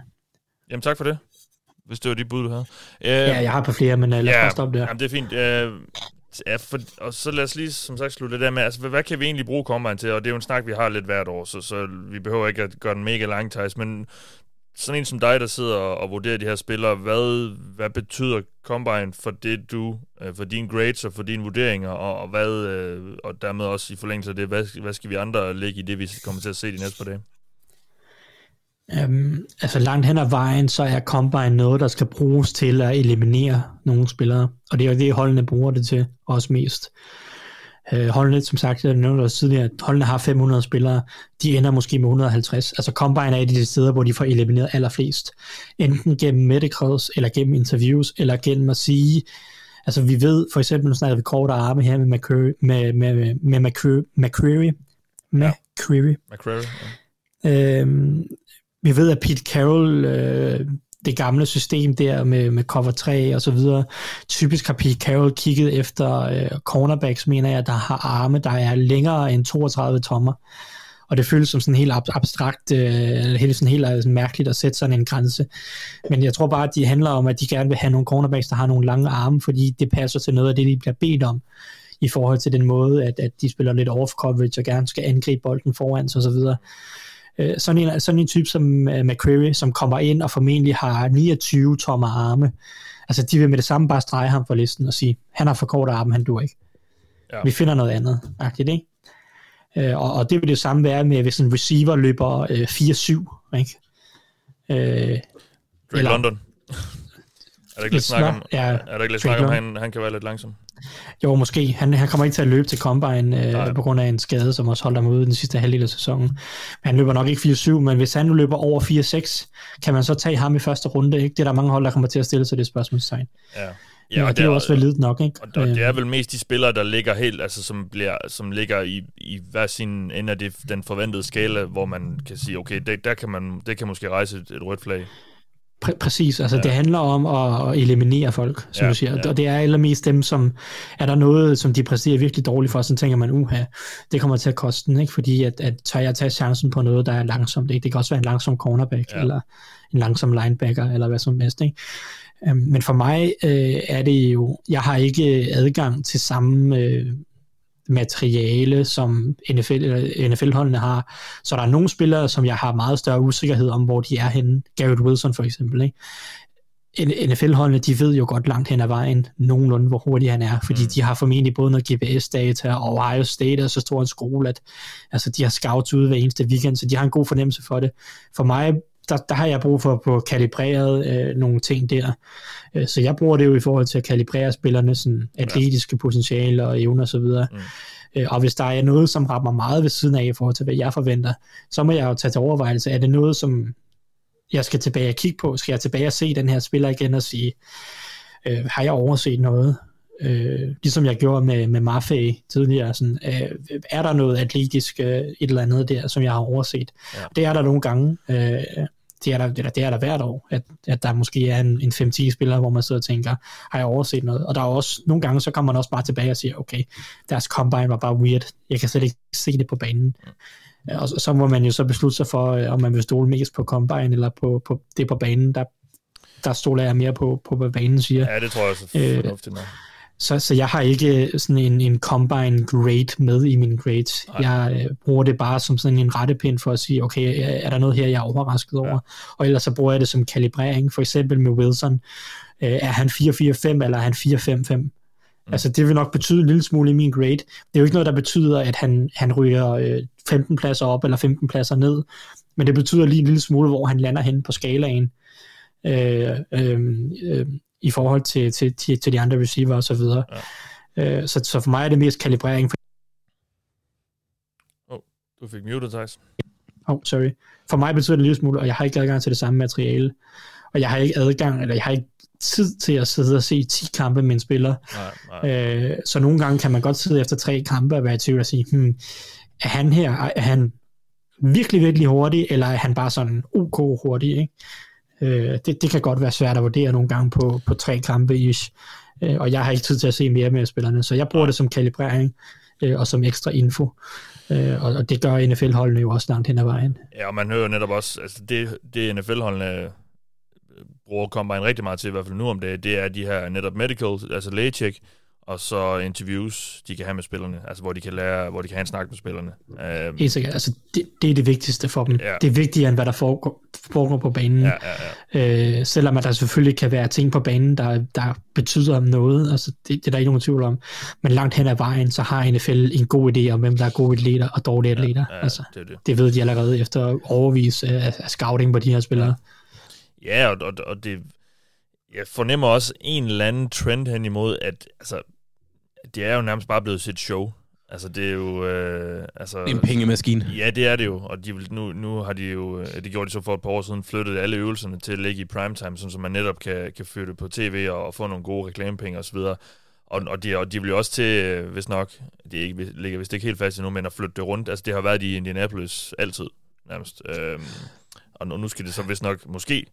Jamen tak for det hvis det var de bud, du havde. Uh, ja, jeg har på flere, men uh, lad os ja, stoppe der. Jamen, det er fint. Uh, Ja, for, og så lad os lige som sagt slutte det der med, altså hvad, hvad kan vi egentlig bruge Combine til? Og det er jo en snak, vi har lidt hvert år, så, så vi behøver ikke at gøre den mega lang, Thijs, men sådan en som dig, der sidder og, og vurderer de her spillere, hvad, hvad betyder Combine for det du, øh, for dine grades og for dine vurderinger, og, og hvad, øh, og dermed også i forlængelse af det, hvad, hvad skal vi andre lægge i det, vi kommer til at se de næste par dage? Um, altså langt hen ad vejen, så er Combine noget, der skal bruges til at eliminere nogle spillere. Og det er jo det, holdene bruger det til, også mest. Øh, holdene, som sagt, jeg nævnte også tidligere, at holdene har 500 spillere, de ender måske med 150. Altså Combine er et af de steder, hvor de får elimineret allerflest. Enten gennem medicals, eller gennem interviews, eller gennem at sige, altså vi ved, for eksempel, nu snakker vi korte arme her med McCurry, med, med, med McCurry, McCurry, McCurry. McCrary, ja. Øhm, vi ved, at Pete Carroll, øh, det gamle system der med, med cover 3 og så videre, typisk har Pete Carroll kigget efter øh, cornerbacks, mener jeg, der har arme, der er længere end 32 tommer. Og det føles som sådan helt ab- abstrakt, øh, helt, sådan helt altså, mærkeligt at sætte sådan en grænse. Men jeg tror bare, at de handler om, at de gerne vil have nogle cornerbacks, der har nogle lange arme, fordi det passer til noget af det, de bliver bedt om i forhold til den måde, at, at de spiller lidt off coverage og gerne skal angribe bolden foran sig osv. Øh, sådan, en, sådan en type som uh, McCreary, som kommer ind og formentlig har 29 tommer arme, altså de vil med det samme bare strege ham for listen og sige, han har for kort arme, han du ikke. Ja. Ja. Vi finder noget andet, agtigt, ikke? Øh, og, og det vil det samme være med, hvis en receiver løber øh, 4-7, ikke? Øh, Drake Eller- London. Er der ikke lidt Lidt snak om, ja, er der ikke lidt snak om, han, han kan være lidt langsom? Jo, måske. Han, han kommer ikke til at løbe til Combine Nej. øh, på grund af en skade, som også holdt ham ude den sidste halvdel af sæsonen. Men han løber nok ikke 4-7, men hvis han nu løber over 4-6, kan man så tage ham i første runde? Ikke? Det er der mange hold, der kommer til at stille sig det spørgsmålstegn. Ja. Ja, og det er jo også validt nok, ikke? Og, og det er Øh, vel mest de spillere, der ligger helt, altså som, bliver, som ligger i, i hver sin ende af det, den forventede skala, hvor man kan sige, okay, det, der kan man, det kan måske rejse et, et rødt flag. Præ- præcis, altså ja. det handler om at, at eliminere folk, som Ja, du siger, ja. og det er allermest dem, som er der noget, som de præsterer virkelig dårligt for, så tænker man, uha, det kommer til at koste den, ikke? fordi at, at tør jeg tage chancen på noget, der er langsomt, ikke? det kan også være en langsom cornerback, Ja. eller en langsom linebacker, eller hvad som helst, ikke? Øhm, Men for mig øh, er det jo, jeg har ikke adgang til samme øh, materiale, som NFL, eller NFL-holdene har. Så der er nogle spillere, som jeg har meget større usikkerhed om, hvor de er henne. Garrett Wilson for eksempel. Ikke? NFL-holdene, de ved jo godt langt hen ad vejen, nogenlunde, hvor hurtig han er, fordi Mm. de har formentlig både noget GPS-data, og Ohio State er så stor en skole, at altså, de har scouts ude hver eneste weekend, så de har en god fornemmelse for det. For mig, der, der har jeg brug for at få kalibreret øh, nogle ting der. Øh, så jeg bruger det jo i forhold til at kalibrere spillernes sådan, atletiske potentiale og evner osv. Mm. Øh, og hvis der er noget, som rammer meget ved siden af i forhold til, hvad jeg forventer, så må jeg jo tage til overvejelse, er det noget, som jeg skal tilbage og kigge på? Skal jeg tilbage og se den her spiller igen og sige, øh, har jeg overset noget? Øh, ligesom jeg gjorde med, med Maffei tidligere. Sådan, øh, er der noget atletisk, øh, et eller andet der, som jeg har overset? Ja. Det er der nogle gange. Øh, det er der, det er der, det er der hvert år, at, at der måske er en, en 5-10 spillere, hvor man sidder og tænker, har jeg overset noget? Og der er også, nogle gange, så kommer man også bare tilbage og siger, okay, deres combine var bare weird. Jeg kan slet ikke se det på banen. Og så, så må man jo så beslutte sig for, øh, om man vil stole mest på combine, eller på, på det på banen. Der, der stoler jeg mere på, på hvad banen siger. Ja, det tror jeg også er Øh, fornuftigt nok. Så, så jeg har ikke sådan en, en combine grade med i min grades. Nej. Jeg øh, bruger det bare som sådan en rettepind for at sige, okay, er er der noget her, jeg er overrasket over? Ja. Og ellers så bruger jeg det som kalibrering. For eksempel med Wilson. Øh, er han 4-4-5, eller er han 4-5-5? Mm. Altså det vil nok betyde en lille smule i min grade. Det er jo ikke noget, der betyder, at han, han ryger øh, 15 pladser op, eller 15 pladser ned. Men det betyder lige en lille smule, hvor han lander hen på skalaen. Øh, øh, øh, i forhold til, til, til, til de andre receiver og så videre. Ja. Øh, så, så for mig er det mest kalibrering. For, Du fik muted, Thijs. oh, sorry. For mig betyder det en lille smule, og jeg har ikke adgang til det samme materiale. Og jeg har ikke adgang, eller jeg har ikke tid til at sidde og se 10 kampe med en spiller. Nej, nej. Øh, så nogle gange kan man godt sidde efter tre kampe og være i tvivl og sige, hmm, er han her, er han virkelig, virkelig hurtig, eller er han bare sådan ok hurtig, ikke? Øh, det, det kan godt være svært at vurdere nogle gange på, på tre kampe ish. Øh, og jeg har ikke tid til at se mere med spillerne, så jeg bruger det som kalibrering øh, og som ekstra info. Øh, og, og det gør NFL-holdene jo også langt hen ad vejen. Ja, og man hører netop også, altså det, det NFL-holdene øh, bruger Combine rigtig meget til, i hvert fald nu om det, det er de her netop medical, altså lægecheck, og så interviews, de kan have med spillerne, altså hvor de kan lære, hvor de kan have en snak med spillerne. Uh, Helt sikkert. Altså, det, det er det vigtigste for dem. Ja. Det er vigtigere, end hvad der foregår, foregår på banen. ja, ja, ja. Øh, selvom at der selvfølgelig kan være ting på banen, der, der betyder noget, altså det, det er der ikke nogen tvivl om. Men langt hen ad vejen, så har NFL en god idé om, hvem der er gode atleter og dårlige atleter. ja, altså, det det. det ved de allerede efter overvis af, af scouting på de her spillere. Ja, og, og, og det, jeg fornemmer også en eller anden trend hen imod, at altså, det er jo nærmest bare blevet sit show. Altså, det er jo... Øh, altså, En pengemaskine. Ja, det er det jo, og de vil, nu, nu har de jo, øh, det gjorde de så for et par år siden, flyttet alle øvelserne til at ligge i primetime, sådan, så man netop kan, kan føre det på tv og, og få nogle gode reklamepenge osv. Og, og, de, og de vil jo også til, øh, hvis nok, det er ikke, ligger vist ikke helt fast endnu, men at flytte det rundt. Altså, det har været i Indianapolis altid, nærmest. Øhm, og nu nu skal det så vist nok måske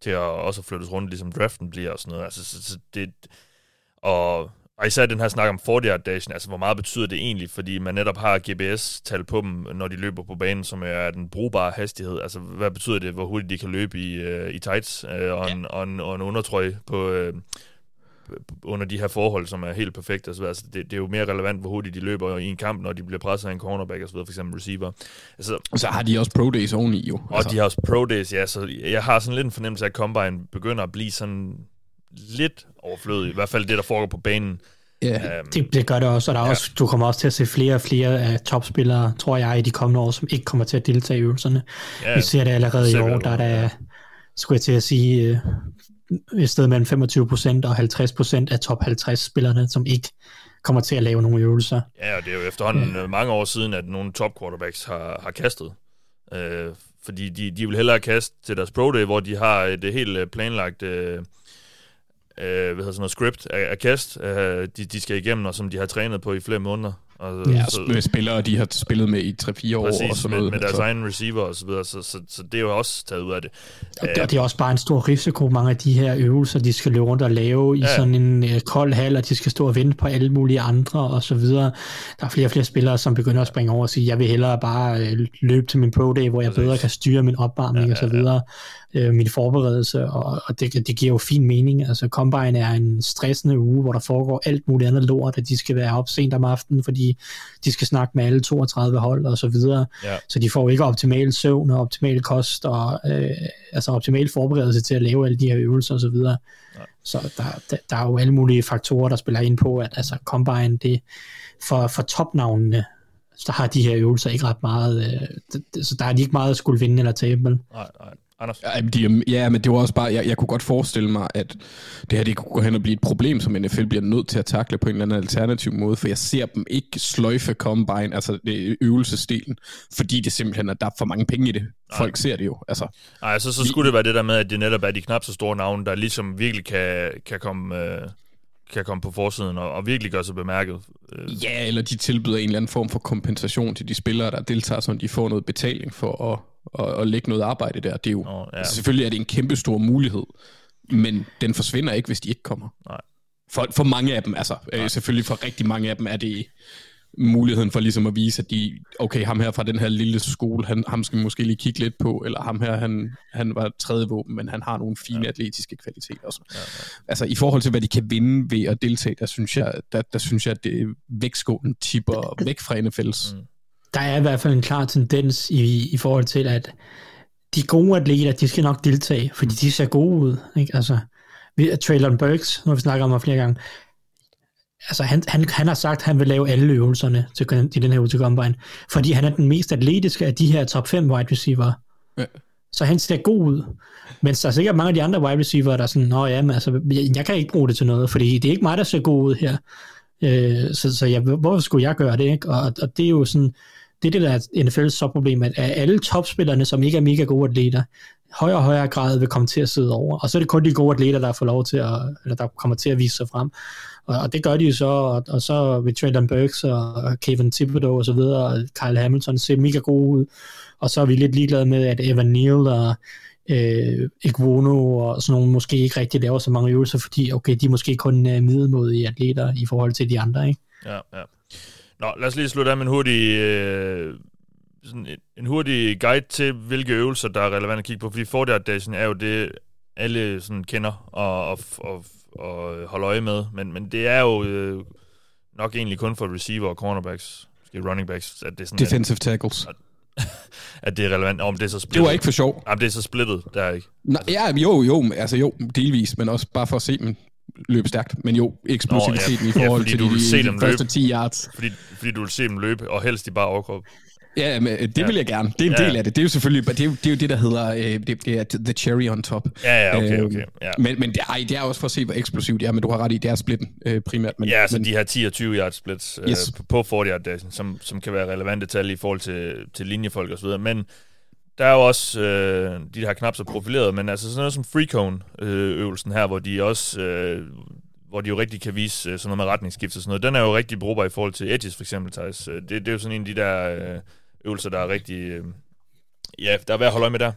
til at også flyttes rundt, ligesom draften bliver og sådan noget. Altså, så, så det, og og især den her snak om 40 yard dashen, altså hvor meget betyder det egentlig, fordi man netop har GPS-tal på dem, når de løber på banen, som er den brugbare hastighed. Altså hvad betyder det, hvor hurtigt de kan løbe i, uh, i tights uh, og, en, og, en, og en undertrøje på, uh, under de her forhold, som er helt perfekte. Altså, altså det, det er jo mere relevant, hvor hurtigt de løber i en kamp, når de bliver presset af en cornerback, videre, for eksempel receiver. Altså, så har de også pro days oveni jo. Og altså. de har også pro days, ja. Så jeg har sådan lidt en fornemmelse af, at Combine begynder at blive sådan lidt overflødig. I hvert fald det, der foregår på banen. Yeah. Um, det, det gør det også, og der er ja. også, du kommer også til at se flere og flere af topspillere, tror jeg, i de kommende år, som ikke kommer til at deltage i øvelserne. Ja, Vi ser det allerede i år, der er der, skulle jeg til at sige, øh, et sted mellem 25% og 50% af top 50 spillerne, som ikke kommer til at lave nogle øvelser. Ja, og det er jo efterhånden ja. mange år siden, at nogle top quarterbacks har, har kastet. Øh, fordi de, de vil hellere kaste til deres pro day, hvor de har et helt øh, planlagt øh, øh, hvad hedder sådan noget, script af, af kast, øh, de, de skal igennem, og som de har trænet på i flere måneder. Og, ja, så, med spillere, de har spillet med i 3-4 år. Præcis, og sådan med, noget. med deres så. egen receiver og så videre, så, så, så det er jo også taget ud af det. Og det, det er også bare en stor risiko, mange af de her øvelser, de skal løbe rundt og lave i ja. sådan en uh, kold hal, og de skal stå og vente på alle mulige andre og så videre. Der er flere og flere spillere, som begynder at springe over og sige, jeg vil hellere bare uh, løbe til min pro day, hvor jeg Præcis. bedre kan styre min opvarmning ja, ja, ja. og så videre øh, min forberedelse, og, og det, det giver jo fin mening. Altså Combine er en stressende uge, hvor der foregår alt muligt andet lort, at de skal være op sent om aftenen, fordi de skal snakke med alle 32 hold og så videre. Ja. Så de får ikke optimal søvn og optimal kost og øh, altså optimal forberedelse til at lave alle de her øvelser og så videre. Ja. Så der, der, der er jo alle mulige faktorer, der spiller ind på, at altså Combine, det for, for topnavnene, så har de her øvelser ikke ret meget, øh, det, så der er de ikke meget at skulle vinde eller tabe. Nej, nej. Anders? Ja, de, ja, men det var også bare, jeg, jeg kunne godt forestille mig, at det her det kunne gå hen og blive et problem, som NFL bliver nødt til at takle på en eller anden alternativ måde, for jeg ser dem ikke sløjfe combine, altså det øvelsesdelen, fordi det simpelthen er, der er for mange penge i det. Folk Nej. ser det jo. Altså, Nej, så, så skulle det være det der med, at det netop er de knap så store navne, der ligesom virkelig kan, kan komme... Øh kan komme på forsiden og, og virkelig gøre sig bemærket. Øh. Ja, eller de tilbyder en eller anden form for kompensation til de spillere, der deltager, så de får noget betaling for at, at, at lægge noget arbejde der. Det er jo, oh, ja. altså selvfølgelig er det en kæmpe stor mulighed, men den forsvinder ikke, hvis de ikke kommer. Nej. For, for mange af dem, altså øh, selvfølgelig for rigtig mange af dem, er det muligheden for ligesom at vise, at de, okay, ham her fra den her lille skole, han, ham skal vi måske lige kigge lidt på, eller ham her, han, han var tredje våben, men han har nogle fine ja. atletiske kvaliteter. Også. Ja, ja. Altså i forhold til, hvad de kan vinde ved at deltage, der synes jeg, der, der synes jeg at det vægtskålen tipper væk fra NFL's. Mm. Der er i hvert fald en klar tendens i, i forhold til, at de gode atleter, de skal nok deltage, fordi de ser gode ud. Ikke? Altså, Traylon Burks, nu har vi snakket om ham flere gange, altså han, han, han har sagt, at han vil lave alle øvelserne til, i den her uge til Combine, fordi han er den mest atletiske af de her top 5 wide receiver. Ja. Så han ser god ud. Men der er sikkert mange af de andre wide receiver, der er sådan, nå ja, men altså, jeg, jeg kan ikke bruge det til noget, fordi det er ikke mig, der ser god ud her. Øh, så så jeg, hvorfor skulle jeg gøre det? Ikke? Og, og det er jo sådan, det er det, der er NFL's så problem, at alle topspillerne, som ikke er mega gode atleter, højere og højere grad vil komme til at sidde over. Og så er det kun de gode atleter, der får lov til at, eller der kommer til at vise sig frem. Og, og det gør de jo så, og, og så vil Trenton Burks og Kevin Thibodeau og så videre, og Kyle Hamilton ser mega gode ud. Og så er vi lidt ligeglade med, at Evan Neal og øh, Iguono og sådan nogle måske ikke rigtig laver så mange øvelser, fordi okay, de er måske kun øh, uh, middelmodige atleter i forhold til de andre, ikke? Ja, ja. Nå, lad os lige slutte af med en hurtig, øh, sådan en, en hurtig guide til, hvilke øvelser, der er relevant at kigge på, fordi 40 Dagen er jo det, alle sådan kender og, og, og at holde øje med. Men, men det er jo øh, nok egentlig kun for receiver og cornerbacks, måske running backs, at det er sådan... Defensive at, tackles. At, [LAUGHS] at det er relevant. Om det er så splittet. Det var ikke for sjov. Jamen, det er så splittet, der er ikke. Altså. Ja, jo, jo, altså jo, delvis, men også bare for at se dem løbe stærkt. Men jo, eksplosiviteten Nå, ja. i forhold ja, til de, de, de første 10 yards. Fordi, fordi du vil se dem løbe, og helst de bare overkrop. Ja, men øh, det vil jeg gerne. Det er en Ja. del af det. Det er jo selvfølgelig, det er jo det, er jo det der hedder, øh, det, det er the cherry on top. Ja, ja, okay, Øh, okay. Ja. Men, men det, ej, det er også for at se, hvor eksplosivt det er, men du har ret i, det er splitten øh, primært. Men, Ja, så men, de her 10 og 20 yard splits yes. Øh, på 40 yard som, som kan være relevante tal i forhold til, til linjefolk og så videre. Men der er jo også øh, de her knap så profilerede, men altså sådan noget som free cone øh, øvelsen her, hvor de også øh, hvor de jo rigtig kan vise øh, sådan noget med retningsskift og sådan noget. Den er jo rigtig brugbar i forhold til edges for eksempel, Thijs. Øh, Det, det er jo sådan en af de der øh, øvelser, der er rigtig... Øh, ja, der er værd at holde øje med der.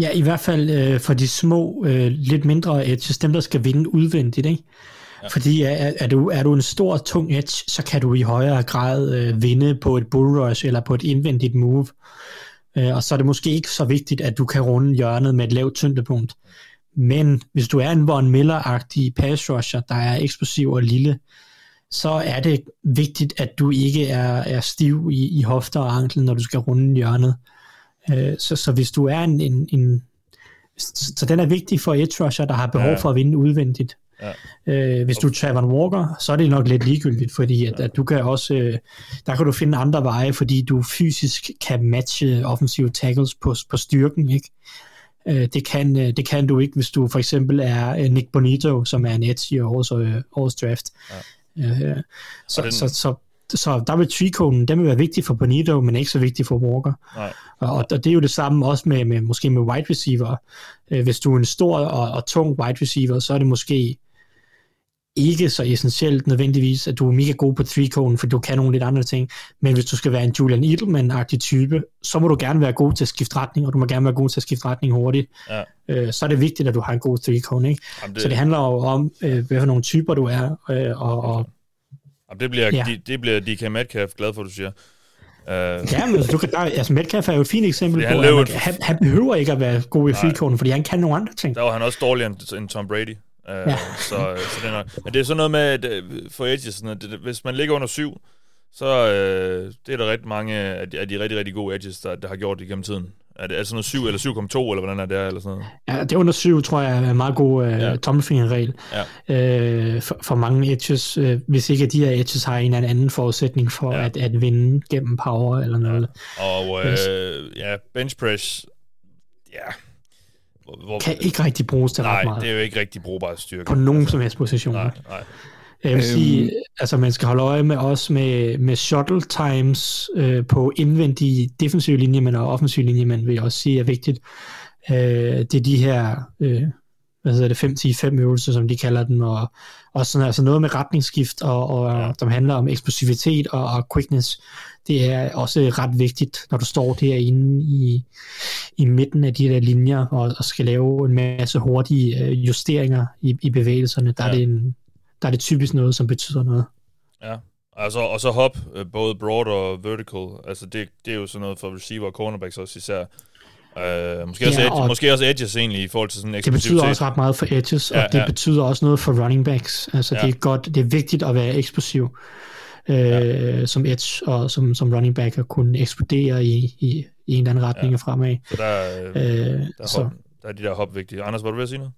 Ja, i hvert fald øh, for de små, øh, lidt mindre edges, dem der skal vinde udvendigt, ikke? Ja. Fordi er, er, du, er du en stor, tung edge, så kan du i højere grad øh, vinde på et bull rush eller på et indvendigt move. Øh, og så er det måske ikke så vigtigt, at du kan runde hjørnet med et lavt tyngdepunkt. Men hvis du er en Von Miller-agtig pass rusher, der er eksplosiv og lille, så er det vigtigt, at du ikke er, er stiv i, i hofter og anklen, når du skal runde hjørnet. Øh, så, så hvis du er en, en, en så, den er vigtig for edge rusher, der har behov ja. for at vinde udvendigt. Ja. Øh, hvis du er Trevor Walker, så er det nok lidt ligegyldigt, fordi at, at du kan også, øh, der kan du finde andre veje, fordi du fysisk kan matche offensive tackles på, på styrken, ikke? Øh, det, kan, øh, det kan du ikke, hvis du for eksempel er øh, Nick Bonito, som er en edge i årets, øh, årets draft. Ja. Øh, så, den- så, så, så der vil trikonen, den vil være vigtig for Bonito, men ikke så vigtig for Walker. Nej. Og, og det er jo det samme også med, med måske med wide receiver. Øh, hvis du er en stor og, og tung wide receiver, så er det måske ikke så essentielt nødvendigvis, at du er mega god på three for du kan nogle lidt andre ting. Men hvis du skal være en Julian Edelman-agtig type, så må du gerne være god til at skifte retning, og du må gerne være god til at skifte retning hurtigt. Ja. Øh, så er det vigtigt, at du har en god three ikke? Jamen, Så det handler jo om, øh, hvad for nogle typer du er, øh, og, og Jamen, det bliver, Ja. ja. det bliver DK Metcalf glad for, du siger. Uh, Ja, men du kan, der, altså Metcalf er jo et fint eksempel Fordi han på, lever at man, han, han behøver ikke at være god i free fordi han kan nogle andre ting. Der var han også dårligere end Tom Brady. Uh, ja. Så, så det er nok. Men det er sådan noget med, at øh, for edges, sådan, at det, hvis man ligger under syv, så øh, det er der rigtig mange af de, af de rigtig, rigtig gode edges, der, der har gjort det gennem tiden. Er det, er det sådan noget 7 eller 7,2, eller hvordan er det, eller sådan noget? Ja, det under syv, tror jeg, er en meget god øh, Ja. tommelfingerregel Ja. øh, for, for mange edges, øh, hvis ikke de her edges har en eller anden forudsætning for Ja. at, at vinde gennem power eller noget. Og Yes. øh, ja, bench press, ja. Hvor, Kan ikke rigtig bruges til nej, ret meget det er jo ikke rigtig brugbar styrke. på nogen som helst position. Nej, nej. Jeg vil Øhm. sige, altså man skal holde øje med også med, med shuttle times øh, på indvendige defensive linjemænd og offensive linjemænd, vil jeg også sige er vigtigt. Øh, det er de her, øh, hvad hedder det, 5-10-5 øvelser, som de kalder dem, og også sådan, altså noget med retningsskift, og, og Ja. som handler om eksplosivitet og, og quickness. Det er også ret vigtigt, når du står derinde i, i midten af de der linjer, og, og skal lave en masse hurtige øh, justeringer i, i bevægelserne. Der, Ja. ja. er det en, der er det typisk noget, som betyder noget. Ja. Altså, og så hop, øh, både broad og vertical. Altså, det, det er jo sådan noget for receiver og cornerbacks også især. Uh, måske, også Ja, edge, og- måske også edges egentlig i forhold til sådan en Det betyder også ret meget for edges, og Ja, ja, det ja. betyder også noget for running backs. Altså Ja. det er godt, det er vigtigt at være eksplosiv øh, Ja. som edge og som, som running back at kunne eksplodere i, i, i en eller anden retning Ja. ja. fremad. Så der, øh, Øh, der, er så, hop, der er de der hop vigtige. Anders, var du ved at sige noget?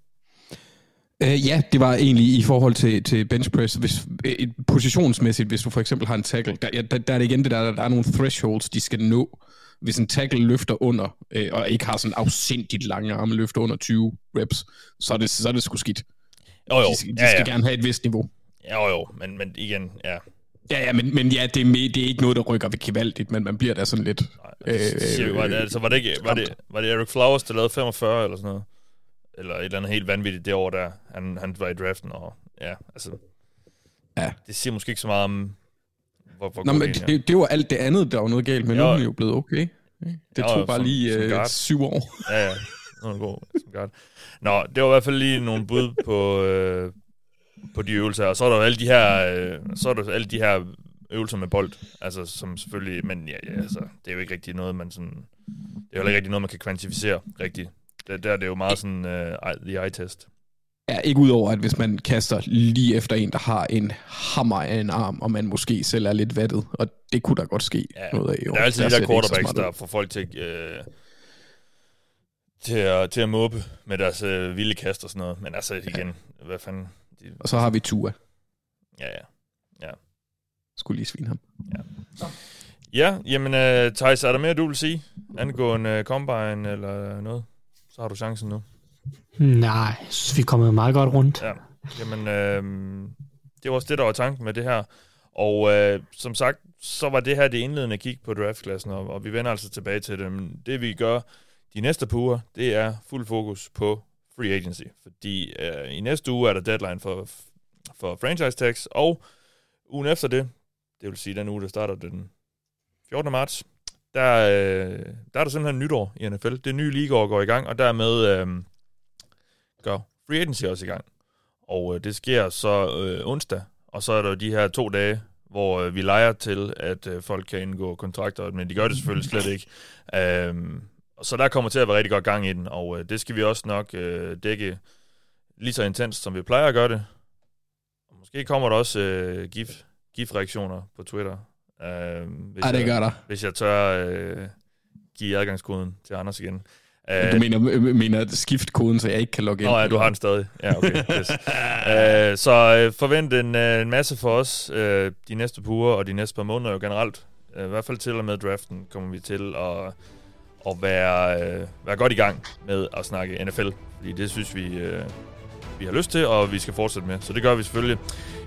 Øh, ja, det var egentlig i forhold til, til bench press. Hvis, øh, et- positionsmæssigt, hvis du for eksempel har en tackle, der, der, der er det igen det der, der er nogle thresholds, de skal nå. Hvis en tackle løfter under, øh, og ikke har sådan afsindigt lange arme, løfter under 20 reps, så er det, så er det sgu skidt. Jo, jo. De, skal- de ja, skal ja. gerne have et vist niveau. Jo, jo. Men, men igen, ja. Ja, ja, men, men ja, det er, med, det er ikke noget, der rykker ved gevaldigt, men man bliver da sådan lidt... Øh, siger vi, var, det, altså, var, det ikke, var, det, var det Eric Flowers, der lavede 45 eller sådan noget? Eller et eller andet helt vanvittigt det år, der han, han var i draften. Og, ja, altså, Ja. det siger måske ikke så meget om, hvor, hvor Nå, men en det, det, det var alt det andet, der var noget galt med. Nu Jo. er han jo blevet okay. Det Jo, tog jo, bare som- lige som øh, syv år. Ja, ja. Nu det god. som godt. Nå, det var i hvert fald lige nogle bud på, øh, på de øvelser. Og så er der alle de her, øh, så er der alle de her øvelser med bold. Altså, som selvfølgelig, men ja, ja, altså, det er jo ikke rigtig noget, man sådan, det er jo ikke rigtig noget, man kan kvantificere rigtigt. Der, der er det jo meget sådan, uh, the eye test. Ja, ikke udover, at hvis man kaster lige efter en, der har en hammer af en arm, og man måske selv er lidt vattet, og det kunne der godt ske Ja, noget af. Jo. der er altid de der ikke så quarterbacks, der får folk til, øh, til, at, til at måbe med deres øh, vilde kast og sådan noget. Men altså igen, hvad fanden... De, Og så har vi Tua. ja, ja. Skulle lige svine ham. Ja, jamen, uh, Thijs, er der mere, du vil sige? Angående uh, Combine eller noget? Så har du chancen nu. Nej, jeg synes, vi er kommet meget godt rundt. Ja, jamen, øh, det var også det, der var tanken med det her. Og øh, som sagt, så var det her det indledende kig på draftklassen, og, og vi vender altså tilbage til det. Men det vi gør de næste par uger, det er fuld fokus på free agency. Fordi øh, i næste uge er der deadline for, for franchise tags, og ugen efter det, det vil sige den uge, der starter den 14. marts, der, øh, der er der simpelthen nytår i NFL. Det nye ligaår går i gang, og dermed øh, gør free agency også i gang. Og øh, det sker så øh, onsdag, og så er der de her to dage, hvor øh, vi leger til, at øh, folk kan indgå kontrakter, men de gør det selvfølgelig slet ikke. Øhm, så der kommer til at være rigtig godt gang i den, og øh, det skal vi også nok øh, dække lige så intenst, som vi plejer at gøre det. Og måske kommer der også øh, gif, gif-reaktioner på Twitter. Øh, hvis Ej, det gør jeg, der. Hvis jeg tør øh, give adgangskoden til Anders igen. Du mener, mener skift koden, så jeg ikke kan logge ind? Nå ja, du har den stadig. Ja, okay. [LAUGHS] Yes. uh, så uh, forvent en, uh, en masse for os uh, de næste par uger og de næste par måneder jo generelt. Uh, I hvert fald til og med draften kommer vi til at, at være, uh, være godt i gang med at snakke NFL. Fordi det synes vi, uh, vi har lyst til, og vi skal fortsætte med. Så det gør vi selvfølgelig.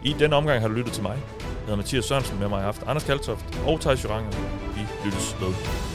I den omgang har du lyttet til mig. Jeg hedder Mathias Sørensen, med mig har haft Anders Kaltoft og Thijs Joranger. Vi lyttes med.